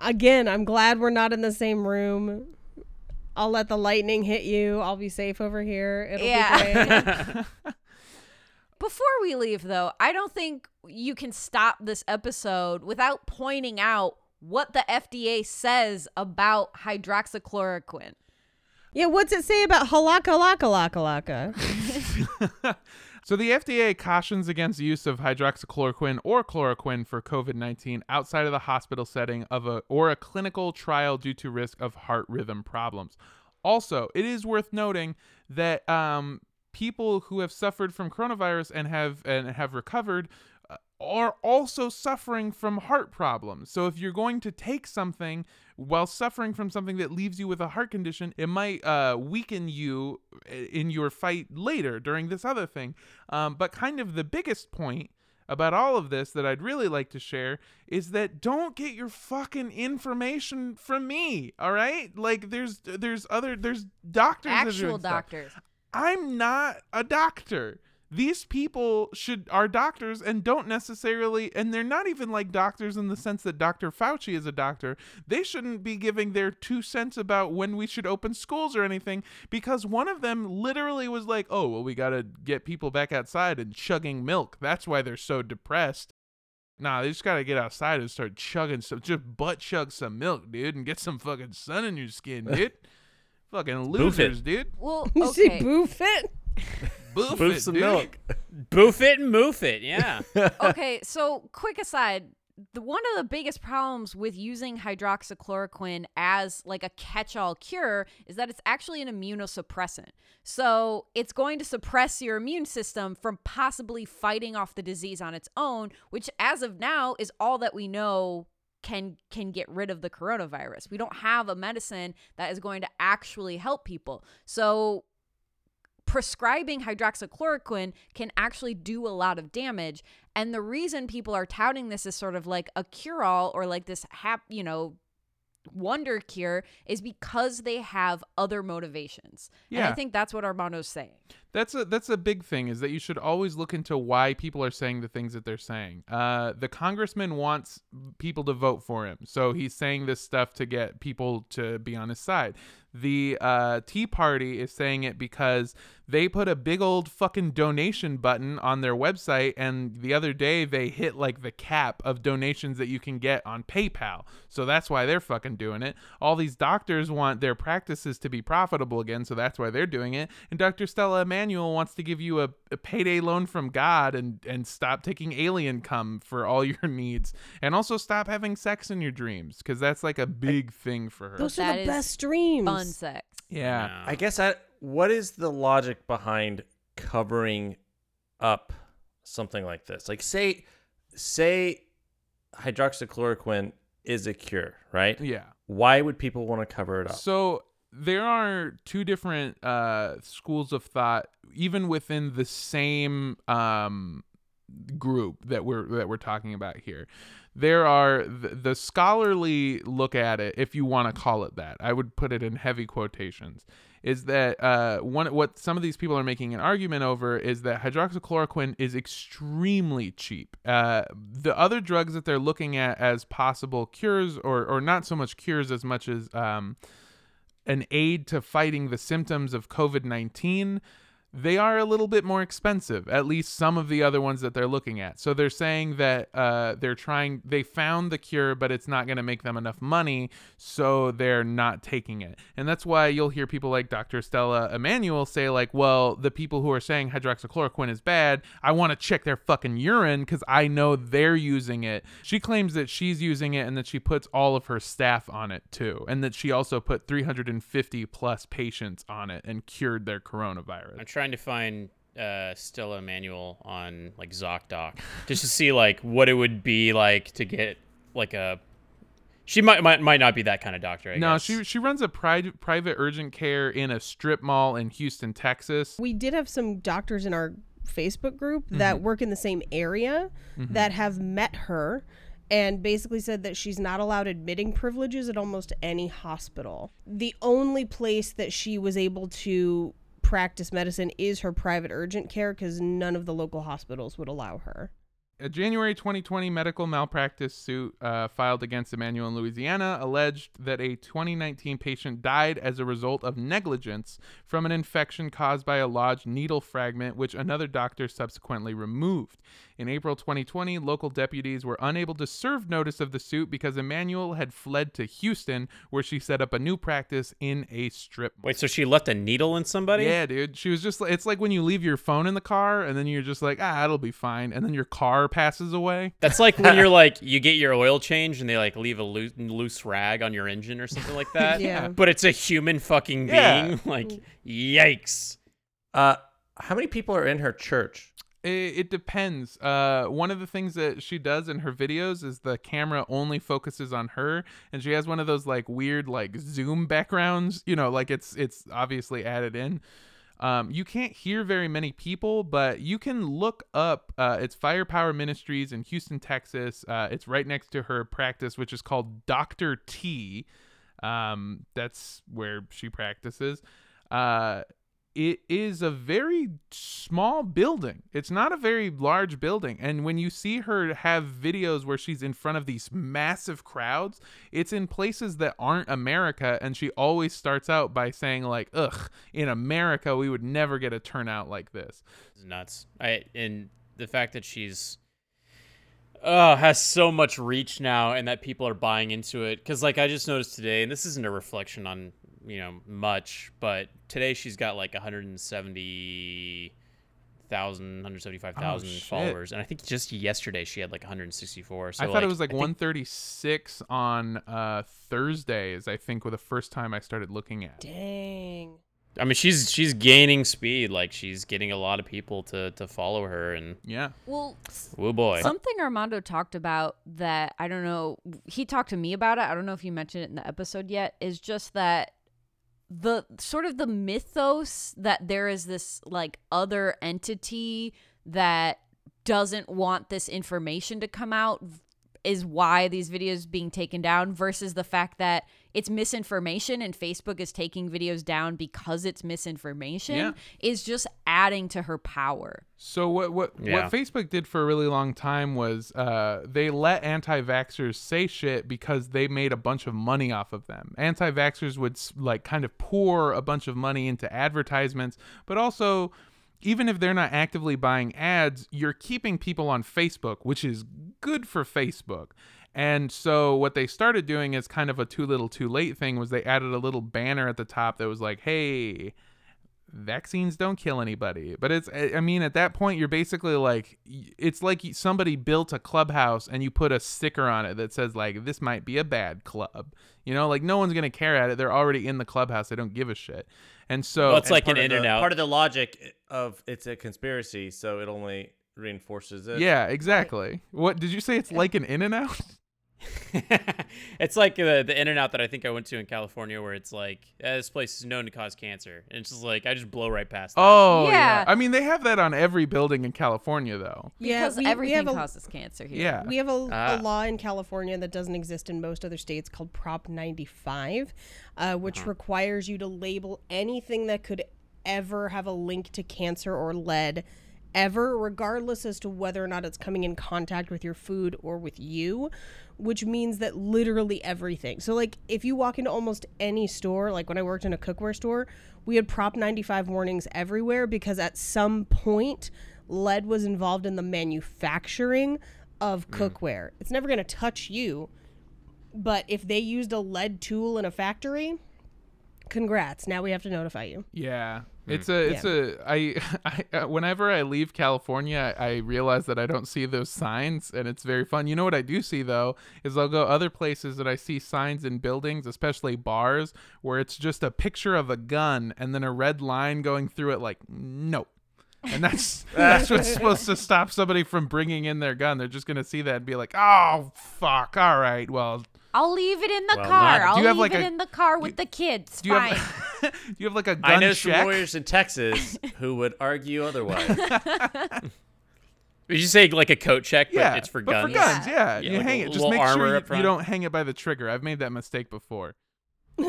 [SPEAKER 2] Again, I'm glad we're not in the same room. I'll let the lightning hit you. I'll be safe over here. It'll
[SPEAKER 3] Yeah.
[SPEAKER 2] be great.
[SPEAKER 3] Before we leave, though, I don't think you can stop this episode without pointing out what the FDA says about hydroxychloroquine.
[SPEAKER 2] Yeah, what's it say about halaka laka laka laka?
[SPEAKER 1] So the FDA cautions against use of hydroxychloroquine or chloroquine for COVID-19 outside of the hospital setting of a or a clinical trial due to risk of heart rhythm problems. Also, it is worth noting that um, people who have suffered from coronavirus and have and have recovered uh, are also suffering from heart problems. So if you're going to take something while suffering from something that leaves you with a heart condition, it might uh, weaken you in your fight later during this other thing. Um, but kind of the biggest point about all of this that I'd really like to share is that don't get your fucking information from me. All right, like there's there's other there's doctors that are doing
[SPEAKER 3] Actual
[SPEAKER 1] stuff.
[SPEAKER 3] doctors.
[SPEAKER 1] I'm not a doctor. These people should are doctors and don't necessarily and they're not even like doctors in the sense that Dr. Fauci is a doctor. They shouldn't be giving their two cents about when we should open schools or anything because one of them literally was like, "Oh, well we got to get people back outside and chugging milk. That's why they're so depressed." Nah, they just gotta get outside and start chugging some, just butt chug some milk, dude, and get some fucking sun in your skin, dude. fucking
[SPEAKER 6] Boof it.
[SPEAKER 1] losers, dude.
[SPEAKER 3] Well,
[SPEAKER 2] You see
[SPEAKER 3] okay.
[SPEAKER 2] boof it?
[SPEAKER 1] Boof,
[SPEAKER 6] Boof
[SPEAKER 1] it,
[SPEAKER 6] some
[SPEAKER 1] dude.
[SPEAKER 6] milk.
[SPEAKER 5] Boof it and moof it. Yeah.
[SPEAKER 3] okay, so quick aside, the one of the biggest problems with using hydroxychloroquine as like a catch-all cure is that it's actually an immunosuppressant. So, it's going to suppress your immune system from possibly fighting off the disease on its own, which as of now is all that we know can can get rid of the coronavirus. We don't have a medicine that is going to actually help people. So, prescribing hydroxychloroquine can actually do a lot of damage. And the reason people are touting this as sort of like a cure all or like this hap, you know, wonder cure is because they have other motivations. And
[SPEAKER 1] Yeah.
[SPEAKER 3] I think that's what Armando's saying.
[SPEAKER 1] That's a that's a big thing is that you should always look into why people are saying the things that they're saying. Uh, the congressman wants people to vote for him, so he's saying this stuff to get people to be on his side. The uh, Tea Party is saying it because they put a big old fucking donation button on their website, and the other day they hit like the cap of donations that you can get on PayPal. So that's why they're fucking doing it. All these doctors want their practices to be profitable again, so that's why they're doing it. And Dr. Stella Immanuel wants to give you a, a payday loan from God and and stop taking alien cum for all your needs, and also stop having sex in your dreams because that's like a big thing for her.
[SPEAKER 2] Those are
[SPEAKER 3] That
[SPEAKER 2] the best dreams.
[SPEAKER 3] Fun sex.
[SPEAKER 1] yeah.
[SPEAKER 6] I guess I, what is the logic behind covering up something like this? Like say say hydroxychloroquine is a cure, right?
[SPEAKER 1] Yeah.
[SPEAKER 6] Why would people want to cover it up?
[SPEAKER 1] So there are two different uh, schools of thought, even within the same um, group that we're that we're talking about here. There are the, the scholarly look at it, if you want to call it that. I would put it in heavy quotations. Is that uh, one? What some of these people are making an argument over is that hydroxychloroquine is extremely cheap. Uh, the other drugs that they're looking at as possible cures, or or not so much cures as much as um, an aid to fighting the symptoms of COVID 19, they are a little bit more expensive, at least some of the other ones that they're looking at. So they're saying that uh, they're trying, they found the cure, but it's not going to make them enough money, so they're not taking it. And that's why you'll hear people like Dr. Stella Immanuel say, like, well, the people who are saying hydroxychloroquine is bad, I want to check their fucking urine because I know they're using it. She claims that she's using it and that she puts all of her staff on it too, and that she also put 350 plus patients on it and cured their coronavirus.
[SPEAKER 5] I'm trying to find uh, Stella Immanuel on like ZocDoc just to see like what it would be like to get like a. She might might, might not be that kind of doctor. I
[SPEAKER 1] no,
[SPEAKER 5] guess.
[SPEAKER 1] she she runs a private private urgent care in a strip mall in Houston, Texas.
[SPEAKER 2] We did have some doctors in our Facebook group that work in the same area that have met her and basically said that she's not allowed admitting privileges at almost any hospital. The only place that she was able to practice medicine is her private urgent care because none of the local hospitals would allow her.
[SPEAKER 1] A January 2020 medical malpractice suit uh, filed against Immanuel in Louisiana alleged that a 2019 patient died as a result of negligence from an infection caused by a lodged needle fragment, which another doctor subsequently removed. In April 2020, local deputies were unable to serve notice of the suit because Immanuel had fled to Houston, where she set up a new practice in a strip.
[SPEAKER 5] Wait, so she left a needle in somebody?
[SPEAKER 1] Yeah, dude. She was just like, it's like when you leave your phone in the car and then you're just like, ah, it'll be fine. And then your car passes away.
[SPEAKER 5] That's like when you're like you get your oil change and they like leave a loose, loose rag on your engine or something like that.
[SPEAKER 2] Yeah.
[SPEAKER 5] But it's a human fucking being.
[SPEAKER 1] Yeah.
[SPEAKER 5] being. Like yikes.
[SPEAKER 6] Uh, how many people are in her church?
[SPEAKER 1] It, it depends. Uh, one of the things that she does in her videos is the camera only focuses on her, and she has one of those like weird like zoom backgrounds. You know, like it's it's obviously added in. Um, you can't hear very many people, but you can look up. Uh, it's Firepower Ministries in Houston, Texas. Uh, it's right next to her practice, which is called Doctor T. Um, that's where she practices. Uh, it is a very small building. It's not a very large building. And when you see her have videos where she's in front of these massive crowds, it's in places that aren't America. And she always starts out by saying, like, ugh, in America, we would never get a turnout like this.
[SPEAKER 5] Nuts. I and the fact that she's uh has so much reach now and that people are buying into it cuz like I just noticed today and this isn't a reflection on, you know, much, but today she's got like 170 thousand, 175,000
[SPEAKER 1] Oh,
[SPEAKER 5] followers, and I think just yesterday she had like 164. So
[SPEAKER 1] I thought it was like
[SPEAKER 5] I think-
[SPEAKER 1] 136 on uh, Thursdays, I think, were the first time I started looking at.
[SPEAKER 2] Dang.
[SPEAKER 5] I mean, she's she's gaining speed. Like she's getting a lot of people to to follow her, and
[SPEAKER 1] Yeah.
[SPEAKER 3] Well,
[SPEAKER 5] oh boy,
[SPEAKER 3] Something Armando talked about that I don't know. He talked to me about it. I don't know if you mentioned it in the episode yet. Is just that the sort of the mythos that there is this like other entity that doesn't want this information to come out is why these videos being taken down versus the fact that it's misinformation and Facebook is taking videos down because it's misinformation
[SPEAKER 1] Yeah.
[SPEAKER 3] is just adding to her power.
[SPEAKER 1] So what what
[SPEAKER 5] Yeah.
[SPEAKER 1] what Facebook did for a really long time was uh, they let anti-vaxxers say shit because they made a bunch of money off of them. Anti-vaxxers would like kind of pour a bunch of money into advertisements, but also even if they're not actively buying ads, you're keeping people on Facebook, which is good for Facebook. And so what they started doing is kind of a too little too late thing was they added a little banner at the top that was like, "Hey, vaccines don't kill anybody. But it's i mean at that point you're basically like it's like somebody built a clubhouse and you put a sticker on it that says like this might be a bad club. You know like no one's gonna care at it. They're already in the clubhouse. They don't give a shit. And so
[SPEAKER 5] Well, it's like an in
[SPEAKER 6] the-
[SPEAKER 5] and out.
[SPEAKER 6] Part of the logic of it's a conspiracy, so it only reinforces it.
[SPEAKER 1] yeah exactly what did you say it's like an in and out
[SPEAKER 5] it's like the the in and out that I think I went to in California, where it's like eh, this place is known to cause cancer, and it's just like I just blow right past. that.
[SPEAKER 1] oh yeah.
[SPEAKER 3] Yeah.
[SPEAKER 1] i mean they have that on every building in california though
[SPEAKER 2] Yeah,
[SPEAKER 3] Because
[SPEAKER 2] we- we
[SPEAKER 3] everything
[SPEAKER 2] have a-
[SPEAKER 3] causes cancer here.
[SPEAKER 1] yeah
[SPEAKER 2] We have a,
[SPEAKER 5] Ah.
[SPEAKER 2] a law in California that doesn't exist in most other states called Prop 95, uh, which requires you to label anything that could ever have a link to cancer or lead, ever, regardless as to whether or not it's coming in contact with your food or with you, which means that literally everything. So, like, if you walk into almost any store, like when I worked in a cookware store, we had Prop 95 warnings everywhere because at some point, lead was involved in the manufacturing of mm. cookware. It's never going to touch you, but if they used a lead tool in a factory, congrats. Now we have to notify you.
[SPEAKER 1] Yeah. It's a it's a I, I uh, whenever I leave California I realize that I don't see those signs and it's very fun. You know what I do see though is I'll go other places that I see signs in buildings, especially bars, where it's just a picture of a gun and then a red line going through it like nope. And that's that's what's supposed to stop somebody from bringing in their gun. They're just gonna see that and be like, "Oh fuck! All right, well,
[SPEAKER 3] I'll leave it in the
[SPEAKER 6] Well,
[SPEAKER 3] car.
[SPEAKER 6] not-
[SPEAKER 3] I'll
[SPEAKER 1] Do you have,
[SPEAKER 3] leave
[SPEAKER 1] like,
[SPEAKER 3] it
[SPEAKER 1] a-
[SPEAKER 3] in the car with the kids.
[SPEAKER 1] do you
[SPEAKER 3] Fine.
[SPEAKER 1] have do you have like a gun
[SPEAKER 6] I know
[SPEAKER 1] check?"
[SPEAKER 6] some lawyers in Texas who would argue otherwise.
[SPEAKER 5] Did you say like a coat check, but
[SPEAKER 1] yeah,
[SPEAKER 5] it's for
[SPEAKER 1] but
[SPEAKER 5] guns?
[SPEAKER 1] for guns, yeah.
[SPEAKER 5] Yeah,
[SPEAKER 1] you
[SPEAKER 5] like
[SPEAKER 1] hang
[SPEAKER 5] a
[SPEAKER 1] it. Just make
[SPEAKER 5] armor
[SPEAKER 1] sure you, you don't hang it by the trigger. I've made that mistake before.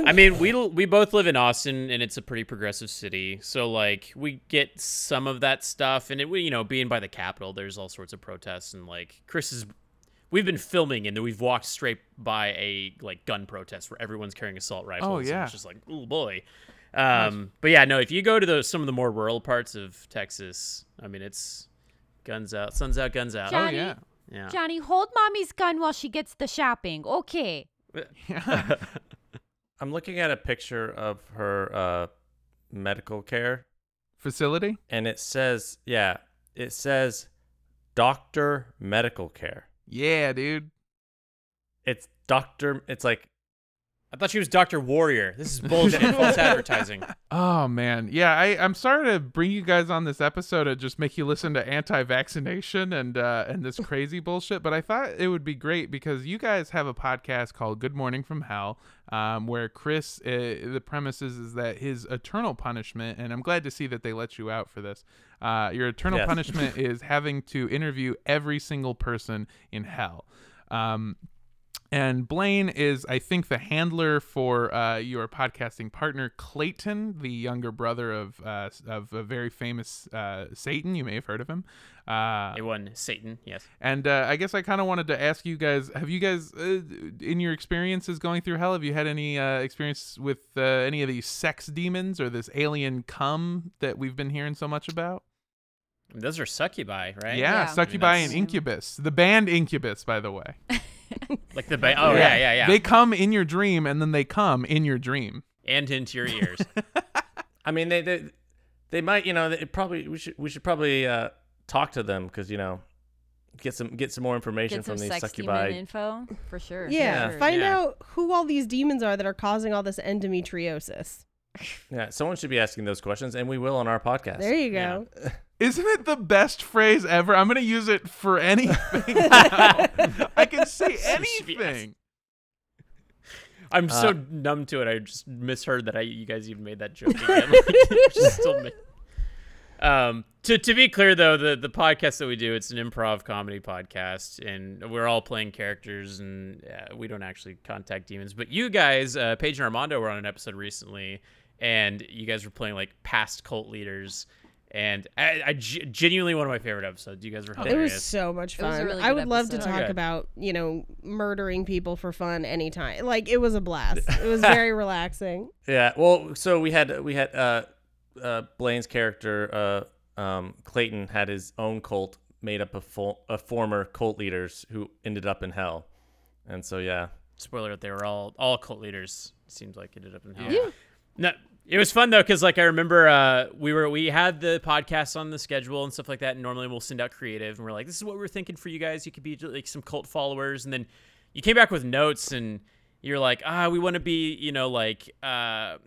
[SPEAKER 5] I mean, we we both live in Austin, and it's a pretty progressive city. So like, we get some of that stuff, and it we you know being by the Capitol, there's all sorts of protests, and like Chris is. We've been filming, and then we've walked straight by a like gun protest where everyone's carrying assault rifles. and
[SPEAKER 1] yeah.
[SPEAKER 5] it's just like, oh boy. Um, but yeah, no. If you go to the some of the more rural parts of Texas, I mean, it's guns out, suns out, guns out.
[SPEAKER 3] Johnny,
[SPEAKER 1] Oh yeah.
[SPEAKER 5] Yeah.
[SPEAKER 3] Johnny, hold mommy's gun while she gets the shopping. Okay.
[SPEAKER 1] Yeah.
[SPEAKER 6] I'm looking at a picture of her uh, medical care,
[SPEAKER 1] Facility?
[SPEAKER 6] and it says, yeah, it says doctor medical care.
[SPEAKER 1] Yeah, dude.
[SPEAKER 6] It's doctor, it's like,
[SPEAKER 5] I thought she was Doctor Warrior. This is bullshit. False advertising.
[SPEAKER 1] Oh man. Yeah, I, I'm sorry to bring you guys on this episode and just make you listen to anti vaccination and uh and this crazy bullshit, but I thought it would be great because you guys have a podcast called Good Morning from Hell, um, where Chris uh, the premise is, is that his eternal punishment, and I'm glad to see that they let you out for this. Uh, your eternal
[SPEAKER 6] Yes.
[SPEAKER 1] punishment is having to interview every single person in hell. Um, And Blaine is, I think, the handler for uh, your podcasting partner, Clayton, the younger brother of uh, of a very famous uh, Satan. You may have heard of him. Uh,
[SPEAKER 5] It won Satan. Yes.
[SPEAKER 1] and uh, I guess I kind of wanted to ask you guys: Have you guys, uh, in your experiences going through hell, have you had any uh, experience with uh, any of these sex demons or this alien cum that we've been hearing so much about?
[SPEAKER 5] Those are succubi, right?
[SPEAKER 1] Yeah,
[SPEAKER 3] Yeah.
[SPEAKER 1] succubi and incubus. The band Incubus, by the way.
[SPEAKER 5] Like the ba- oh yeah yeah yeah,
[SPEAKER 1] They come in your dream, and then they come in your dream.
[SPEAKER 5] and into your ears.
[SPEAKER 6] I mean, they, they, they might, you know, they probably, we should, we should probably uh, talk to them because, you know, get some, get some more information
[SPEAKER 3] Get some
[SPEAKER 6] from these
[SPEAKER 3] sex
[SPEAKER 6] succubi.
[SPEAKER 3] demon info for sure. for
[SPEAKER 2] Yeah,
[SPEAKER 3] sure.
[SPEAKER 2] find
[SPEAKER 5] Yeah.
[SPEAKER 2] out who all these demons are that are causing all this endometriosis.
[SPEAKER 6] Yeah, someone should be asking those questions, and we will on our podcast.
[SPEAKER 2] There you go.
[SPEAKER 1] Isn't it the best phrase ever? I'm gonna use it for anything. I can say anything.
[SPEAKER 5] I'm so
[SPEAKER 6] Uh,
[SPEAKER 5] numb to it. I just misheard that I you guys even made that joke again. Like, just still ma- Um, to to be clear though, the the podcast that we do, it's an improv comedy podcast, and we're all playing characters, and uh, we don't actually contact demons. But you guys, uh, Paige and Armando, were on an episode recently, and you guys were playing like past cult leaders, and I, I genuinely one of my favorite episodes. You guys were
[SPEAKER 2] It
[SPEAKER 5] hilarious.
[SPEAKER 2] was so much
[SPEAKER 3] It was a
[SPEAKER 2] fun.
[SPEAKER 3] really
[SPEAKER 2] I
[SPEAKER 3] good
[SPEAKER 2] would love to talk
[SPEAKER 5] Okay.
[SPEAKER 2] about, you know, murdering people for fun anytime. Like it was a blast. It was very relaxing.
[SPEAKER 6] Yeah. Well, so we had we had uh, uh, Blaine's character uh, um, Clayton had his own cult made up of, fo- of former cult leaders who ended up in hell, and so yeah.
[SPEAKER 5] spoiler they were all all cult leaders seems like ended up in hell
[SPEAKER 1] Yeah.
[SPEAKER 5] no it was fun though because like i remember uh we were we had the podcast on the schedule and stuff like that and normally we'll send out creative and we're like this is what we're thinking for you guys. You could be like some cult followers and then you came back with notes and you're like ah we want to be you know like uh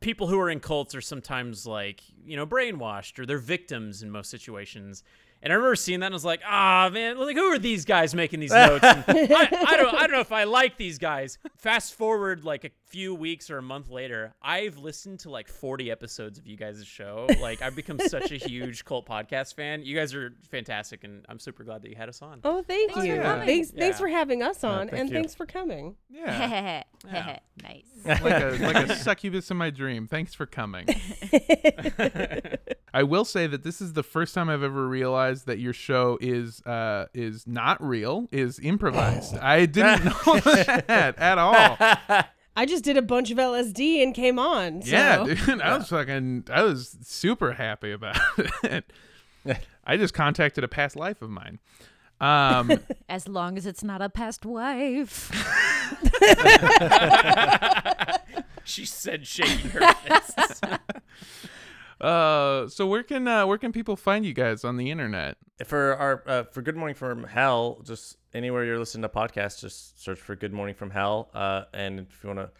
[SPEAKER 5] people who are in cults are sometimes like you know brainwashed or they're victims in most situations and I remember seeing that and I was like, ah, man, like who are these guys making these notes? I, I don't, I don't know if I like these guys. Fast forward like a few weeks or a month later, I've listened to like 40 episodes of you guys' show. Like I've become such a huge cult podcast fan. You guys are fantastic, and I'm super glad that you had us on.
[SPEAKER 2] Oh, thank
[SPEAKER 3] Thanks
[SPEAKER 2] you.
[SPEAKER 3] coming.
[SPEAKER 2] Thanks, thanks
[SPEAKER 5] Yeah.
[SPEAKER 2] for having us on,
[SPEAKER 6] thank
[SPEAKER 2] and
[SPEAKER 6] you.
[SPEAKER 2] thanks for coming.
[SPEAKER 1] Yeah.
[SPEAKER 3] nice.
[SPEAKER 1] like a like a succubus in my dream. Thanks for coming. I will say that this is the first time I've ever realized that your show is uh is not real, is improvised. I didn't know that at all.
[SPEAKER 2] I just did a bunch of LSD and came on. So.
[SPEAKER 1] Yeah, dude, I was fucking I was super happy about it. I just contacted a past life of mine. Um
[SPEAKER 3] As long as it's not a past wife.
[SPEAKER 5] she said, shaking her fists.
[SPEAKER 1] Uh so where can uh where can people find you guys on the internet?
[SPEAKER 6] For our uh, for Good Morning from Hell, just anywhere you're listening to podcasts, just search for Good Morning from Hell. Uh, and if you want to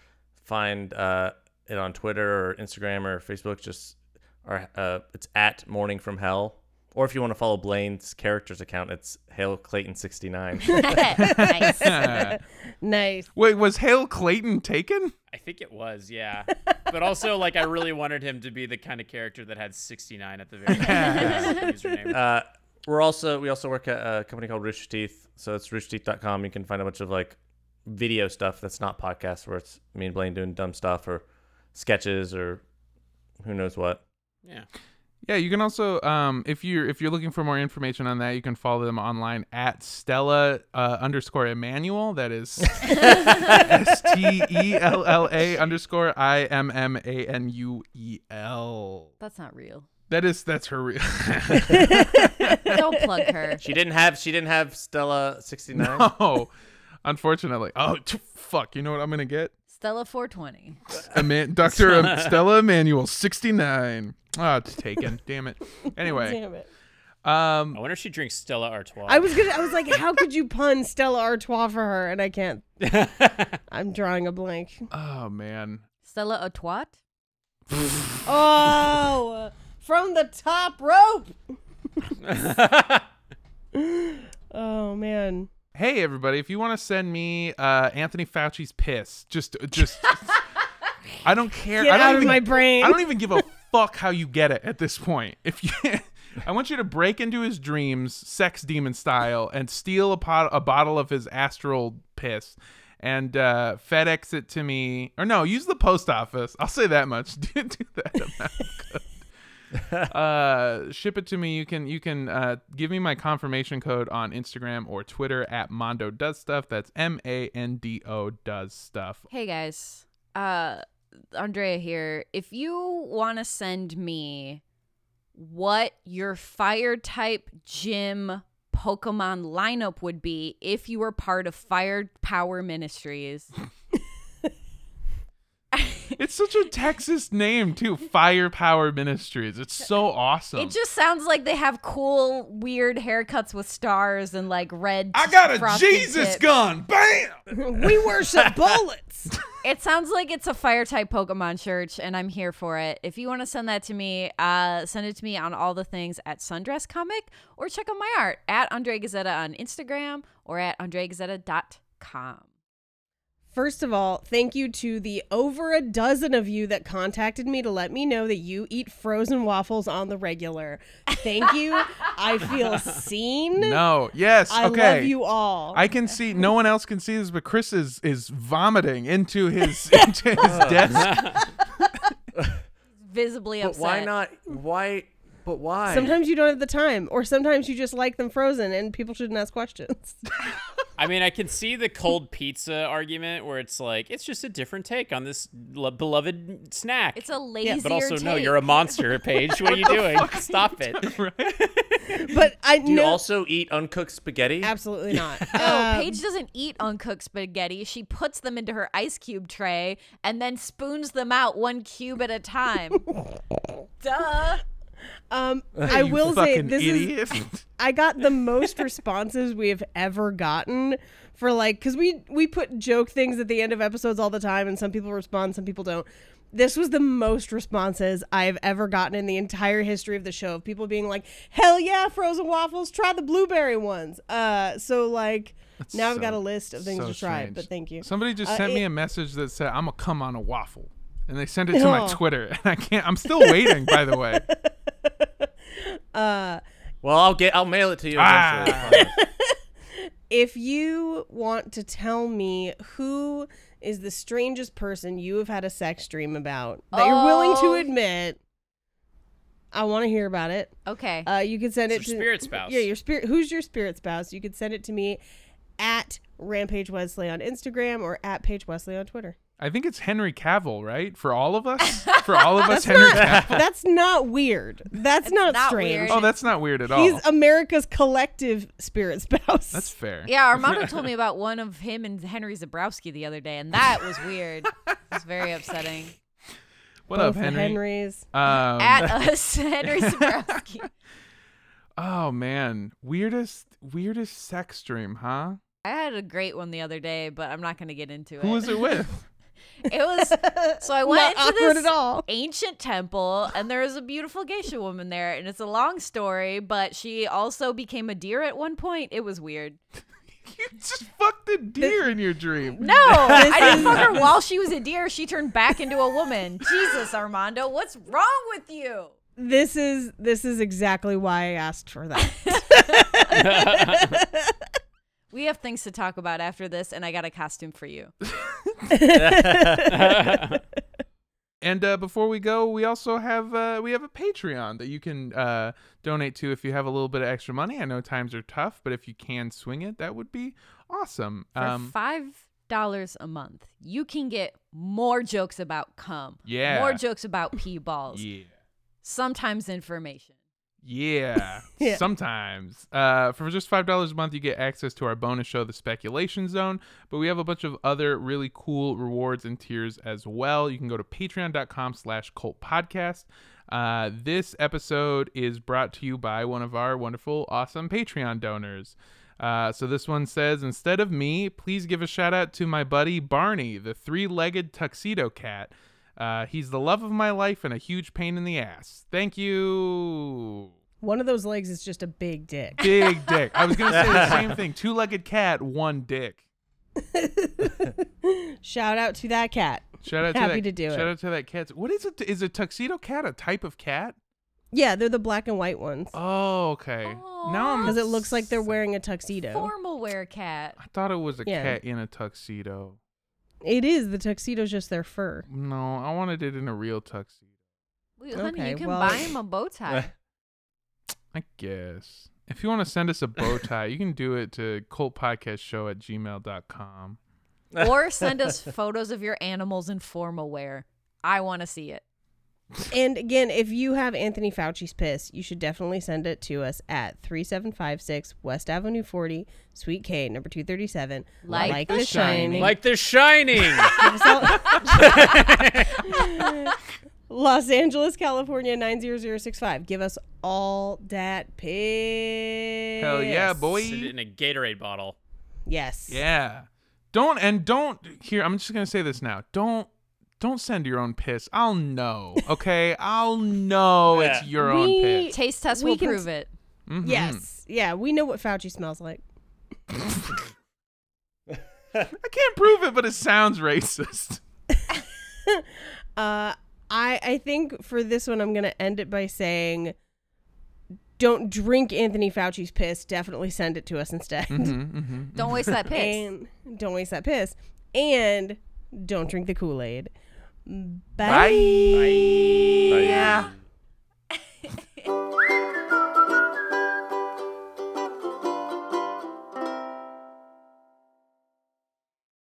[SPEAKER 6] find uh, it on Twitter or Instagram or Facebook, just our uh, it's at Morning from Hell. Or if you want to follow Blaine's character's account, it's Hale Clayton sixty nine.
[SPEAKER 3] nice.
[SPEAKER 2] Nice.
[SPEAKER 1] Wait, was Hale Clayton taken?
[SPEAKER 5] I think it was, yeah. But also, like, I really wanted him to be the kind of character that had 69 at the very end. of his username.
[SPEAKER 6] Uh, we're also we also work at a company called Rooster Teeth. So it's roosterteeth.com. You can find a bunch of like video stuff that's not podcasts, where it's me and Blaine doing dumb stuff or sketches or who knows what.
[SPEAKER 5] Yeah.
[SPEAKER 1] Yeah, you can also um if you're if you're looking for more information on that, you can follow them online at Stella uh, underscore Immanuel. That is S T E L L A underscore I M M A N U E L.
[SPEAKER 3] That's not real.
[SPEAKER 1] That is that's her real.
[SPEAKER 3] Don't plug her.
[SPEAKER 6] She didn't have she didn't have Stella sixty nine.
[SPEAKER 1] no, unfortunately. Oh t- fuck! You know what I'm gonna get?
[SPEAKER 3] Stella 420.
[SPEAKER 1] Ama- Doctor um, Stella Immanuel, sixty nine. Oh, it's taken. Damn it. Anyway,
[SPEAKER 2] Damn it.
[SPEAKER 1] um,
[SPEAKER 5] I wonder if she drinks Stella Artois.
[SPEAKER 2] I was gonna. I was like, how could you pun Stella Artois for her? And I can't. I'm drawing a blank.
[SPEAKER 1] oh man.
[SPEAKER 3] Stella Artois?
[SPEAKER 2] Oh, from the top rope. oh man.
[SPEAKER 1] Hey everybody, if you want to send me uh, Anthony Fauci's piss, just just I don't care.
[SPEAKER 2] Get
[SPEAKER 1] I don't
[SPEAKER 2] out of
[SPEAKER 1] even,
[SPEAKER 2] my brain.
[SPEAKER 1] I don't even give a fuck how you get it at this point. If you I want you to break into his dreams, sex demon style, and steal a pot a bottle of his astral piss and uh, FedEx it to me. Or no, use the post office. I'll say that much. do, do that. uh ship it to me you can you can uh give me my confirmation code on instagram or twitter at mondo does stuff that's m-a-n-d-o does stuff
[SPEAKER 3] Hey guys. Uh Andrea here. If you want to send me what your fire type gym Pokemon lineup would be if you were part of Fire Power Ministries.
[SPEAKER 1] it's such a texas name too firepower ministries it's so awesome
[SPEAKER 3] It just sounds like they have cool, weird haircuts with stars and like red.
[SPEAKER 1] i got a jesus
[SPEAKER 3] tips.
[SPEAKER 1] gun bam
[SPEAKER 2] we worship bullets.
[SPEAKER 3] It sounds like it's a fire type Pokemon church, and I'm here for it. If you want to send that to me, uh, send it to me on all the things at Sundress Comic, or check out my art at Andrea Gazetta on Instagram or at andreagazetta.com.
[SPEAKER 2] First of all, thank you to the over a dozen of you that contacted me to let me know that you eat frozen waffles on the regular. Thank you. I feel seen.
[SPEAKER 1] No. Yes.
[SPEAKER 2] I
[SPEAKER 1] okay.
[SPEAKER 2] love you all.
[SPEAKER 1] I can see. No one else can see this, but Chris is is vomiting into his into his desk.
[SPEAKER 3] Visibly
[SPEAKER 6] But
[SPEAKER 3] upset.
[SPEAKER 6] why not? Why? But why?
[SPEAKER 2] sometimes you don't have the time, or sometimes you just like them frozen, and people shouldn't ask questions.
[SPEAKER 5] I mean, I can see the cold pizza argument where it's like it's just a different take on this lo- beloved snack.
[SPEAKER 3] It's a lazier
[SPEAKER 5] but also no, you're a monster, Paige. What are you doing? Stop it.
[SPEAKER 2] but I
[SPEAKER 6] Do you
[SPEAKER 2] know
[SPEAKER 6] also eat uncooked spaghetti?
[SPEAKER 2] absolutely not.
[SPEAKER 3] No,
[SPEAKER 2] Um,
[SPEAKER 3] Paige doesn't eat uncooked spaghetti. She puts them into her ice cube tray and then spoons them out one cube at a time. Duh.
[SPEAKER 2] Um, I
[SPEAKER 1] You
[SPEAKER 2] will say this is. I got the most responses we have ever gotten for like because we we put joke things at the end of episodes all the time, and some people respond, some people don't. This was the most responses I've ever gotten in the entire history of the show of people being like, "Hell yeah, frozen waffles! Try the blueberry ones." Uh, so like now I've got a list of things
[SPEAKER 1] so
[SPEAKER 2] to try,
[SPEAKER 1] strange.
[SPEAKER 2] but thank you.
[SPEAKER 1] Somebody just
[SPEAKER 2] Uh,
[SPEAKER 1] sent me a message that said, "I'm gonna come on a waffle," and they sent it to my
[SPEAKER 2] Oh.
[SPEAKER 1] Twitter, and I can't. I'm still waiting. by the way.
[SPEAKER 2] Uh,
[SPEAKER 6] Well, I'll get. I'll mail it to you
[SPEAKER 1] Ah.
[SPEAKER 2] if you want to tell me who is the strangest person you have had a sex dream about that you're willing to
[SPEAKER 3] Oh.
[SPEAKER 2] admit, I want to hear about it.
[SPEAKER 3] Okay.
[SPEAKER 2] Uh, you can send
[SPEAKER 5] It's
[SPEAKER 2] it
[SPEAKER 5] your
[SPEAKER 2] to
[SPEAKER 5] spirit spouse.
[SPEAKER 2] Yeah, your spirit. Who's your spirit spouse? You can send it to me at Rampage Wesley on Instagram or at Page Wesley on Twitter.
[SPEAKER 1] I think it's Henry Cavill, right? For all of us, for all of us, Henry Cavill.
[SPEAKER 2] That's not weird. That's not,
[SPEAKER 3] not
[SPEAKER 2] strange.
[SPEAKER 3] weird.
[SPEAKER 1] Oh, that's not weird at all.
[SPEAKER 2] He's America's collective spirit spouse.
[SPEAKER 1] That's fair.
[SPEAKER 3] yeah, Armando told me about one of him and Henry Zebrowski the other day, and that was weird. It was very upsetting.
[SPEAKER 1] What
[SPEAKER 2] Both
[SPEAKER 1] up,
[SPEAKER 2] the
[SPEAKER 1] Henry?
[SPEAKER 2] Henrys.
[SPEAKER 1] Um,
[SPEAKER 3] At us, Henry Zebrowski.
[SPEAKER 1] oh man, weirdest weirdest sex dream, huh?
[SPEAKER 3] I had a great one the other day, but I'm not going to get into it.
[SPEAKER 1] Who was it with?
[SPEAKER 3] It was so I went
[SPEAKER 2] Not
[SPEAKER 3] into this
[SPEAKER 2] at all.
[SPEAKER 3] ancient temple, and there was a beautiful geisha woman there, and it's a long story, but she also became a deer at one point. It was weird.
[SPEAKER 1] you just fucked a deer in your dream.
[SPEAKER 3] No, I didn't fuck her while she was a deer. She turned back into a woman. Jesus, Armando, what's wrong with you?
[SPEAKER 2] This is this is exactly why I asked for that.
[SPEAKER 3] We have things to talk about after this, and I got a costume for you.
[SPEAKER 1] And uh, before we go, we also have uh, we have a Patreon that you can uh, donate to if you have a little bit of extra money. I know times are tough, but if you can swing it, that would be awesome.
[SPEAKER 3] For
[SPEAKER 1] Um,
[SPEAKER 3] five dollars a month, you can get more jokes about cum,
[SPEAKER 1] Yeah.
[SPEAKER 3] more jokes about pee balls,
[SPEAKER 1] yeah.
[SPEAKER 3] sometimes information.
[SPEAKER 1] Yeah,
[SPEAKER 2] Yeah.
[SPEAKER 1] sometimes. Uh, for just five dollars a month, you get access to our bonus show, The Speculation Zone. But we have a bunch of other really cool rewards and tiers as well. You can go to Patreon.com/slash Cult Podcast. Uh, this episode is brought to you by one of our wonderful, awesome Patreon donors. Uh, so this one says, instead of me, please give a shout out to my buddy Barney, the three-legged tuxedo cat. Uh, he's the love of my life and a huge pain in the ass. Thank you.
[SPEAKER 2] One of those legs is just a big dick.
[SPEAKER 1] Big dick. I was gonna say the same thing. Two legged cat, one dick.
[SPEAKER 2] Shout out to that cat.
[SPEAKER 1] Shout out
[SPEAKER 2] Happy
[SPEAKER 1] to that.
[SPEAKER 2] to do
[SPEAKER 1] shout
[SPEAKER 2] it.
[SPEAKER 1] Shout out to that cat. What is it? Is a tuxedo cat a type of cat?
[SPEAKER 2] Yeah, they're the black and white ones.
[SPEAKER 1] Oh, okay. now I'm
[SPEAKER 2] Because it looks like they're wearing a tuxedo.
[SPEAKER 3] Formal wear cat.
[SPEAKER 1] I thought it was a
[SPEAKER 2] Yeah.
[SPEAKER 1] cat in a tuxedo.
[SPEAKER 2] It is. The tuxedo's just their fur.
[SPEAKER 1] No, I wanted it in a real tuxedo.
[SPEAKER 3] Wait, honey,
[SPEAKER 2] Okay,
[SPEAKER 3] you can
[SPEAKER 2] well-
[SPEAKER 3] buy him a bow tie.
[SPEAKER 1] I guess. If you want to send us a bow tie, you can do it to cultpodcastshow at gmail.com.
[SPEAKER 3] or send us photos of your animals in formal wear. I want to see it.
[SPEAKER 2] And again, if you have Anthony Fauci's piss, you should definitely send it to us at 3756 West Avenue 40, Suite K, number 237.
[SPEAKER 3] Like
[SPEAKER 2] the,
[SPEAKER 3] The
[SPEAKER 2] Shining.
[SPEAKER 3] Shining.
[SPEAKER 5] Like The Shining.
[SPEAKER 2] Give us all- Los Angeles, California 90065. Give us all that piss.
[SPEAKER 1] Hell yeah, boy.
[SPEAKER 5] In a Gatorade bottle.
[SPEAKER 2] Yes.
[SPEAKER 1] Yeah. Don't and don't here. I'm just gonna say this now. Don't don't send your own piss. I'll know. Okay, I'll know it's
[SPEAKER 6] Yeah.
[SPEAKER 1] your own piss.
[SPEAKER 3] Taste test
[SPEAKER 2] We
[SPEAKER 3] will
[SPEAKER 2] can-
[SPEAKER 3] prove it.
[SPEAKER 1] Mhm.
[SPEAKER 2] Yes. Yeah, we know what Fauci smells like.
[SPEAKER 1] I can't prove it, but it sounds racist.
[SPEAKER 2] Uh, I I think for this one, I'm gonna end it by saying, don't drink Anthony Fauci's piss. Definitely send it to us instead.
[SPEAKER 3] Don't waste that piss.
[SPEAKER 2] and don't waste that piss. And don't drink the Kool Aid. Bye. Bye. Bye.
[SPEAKER 1] Bye.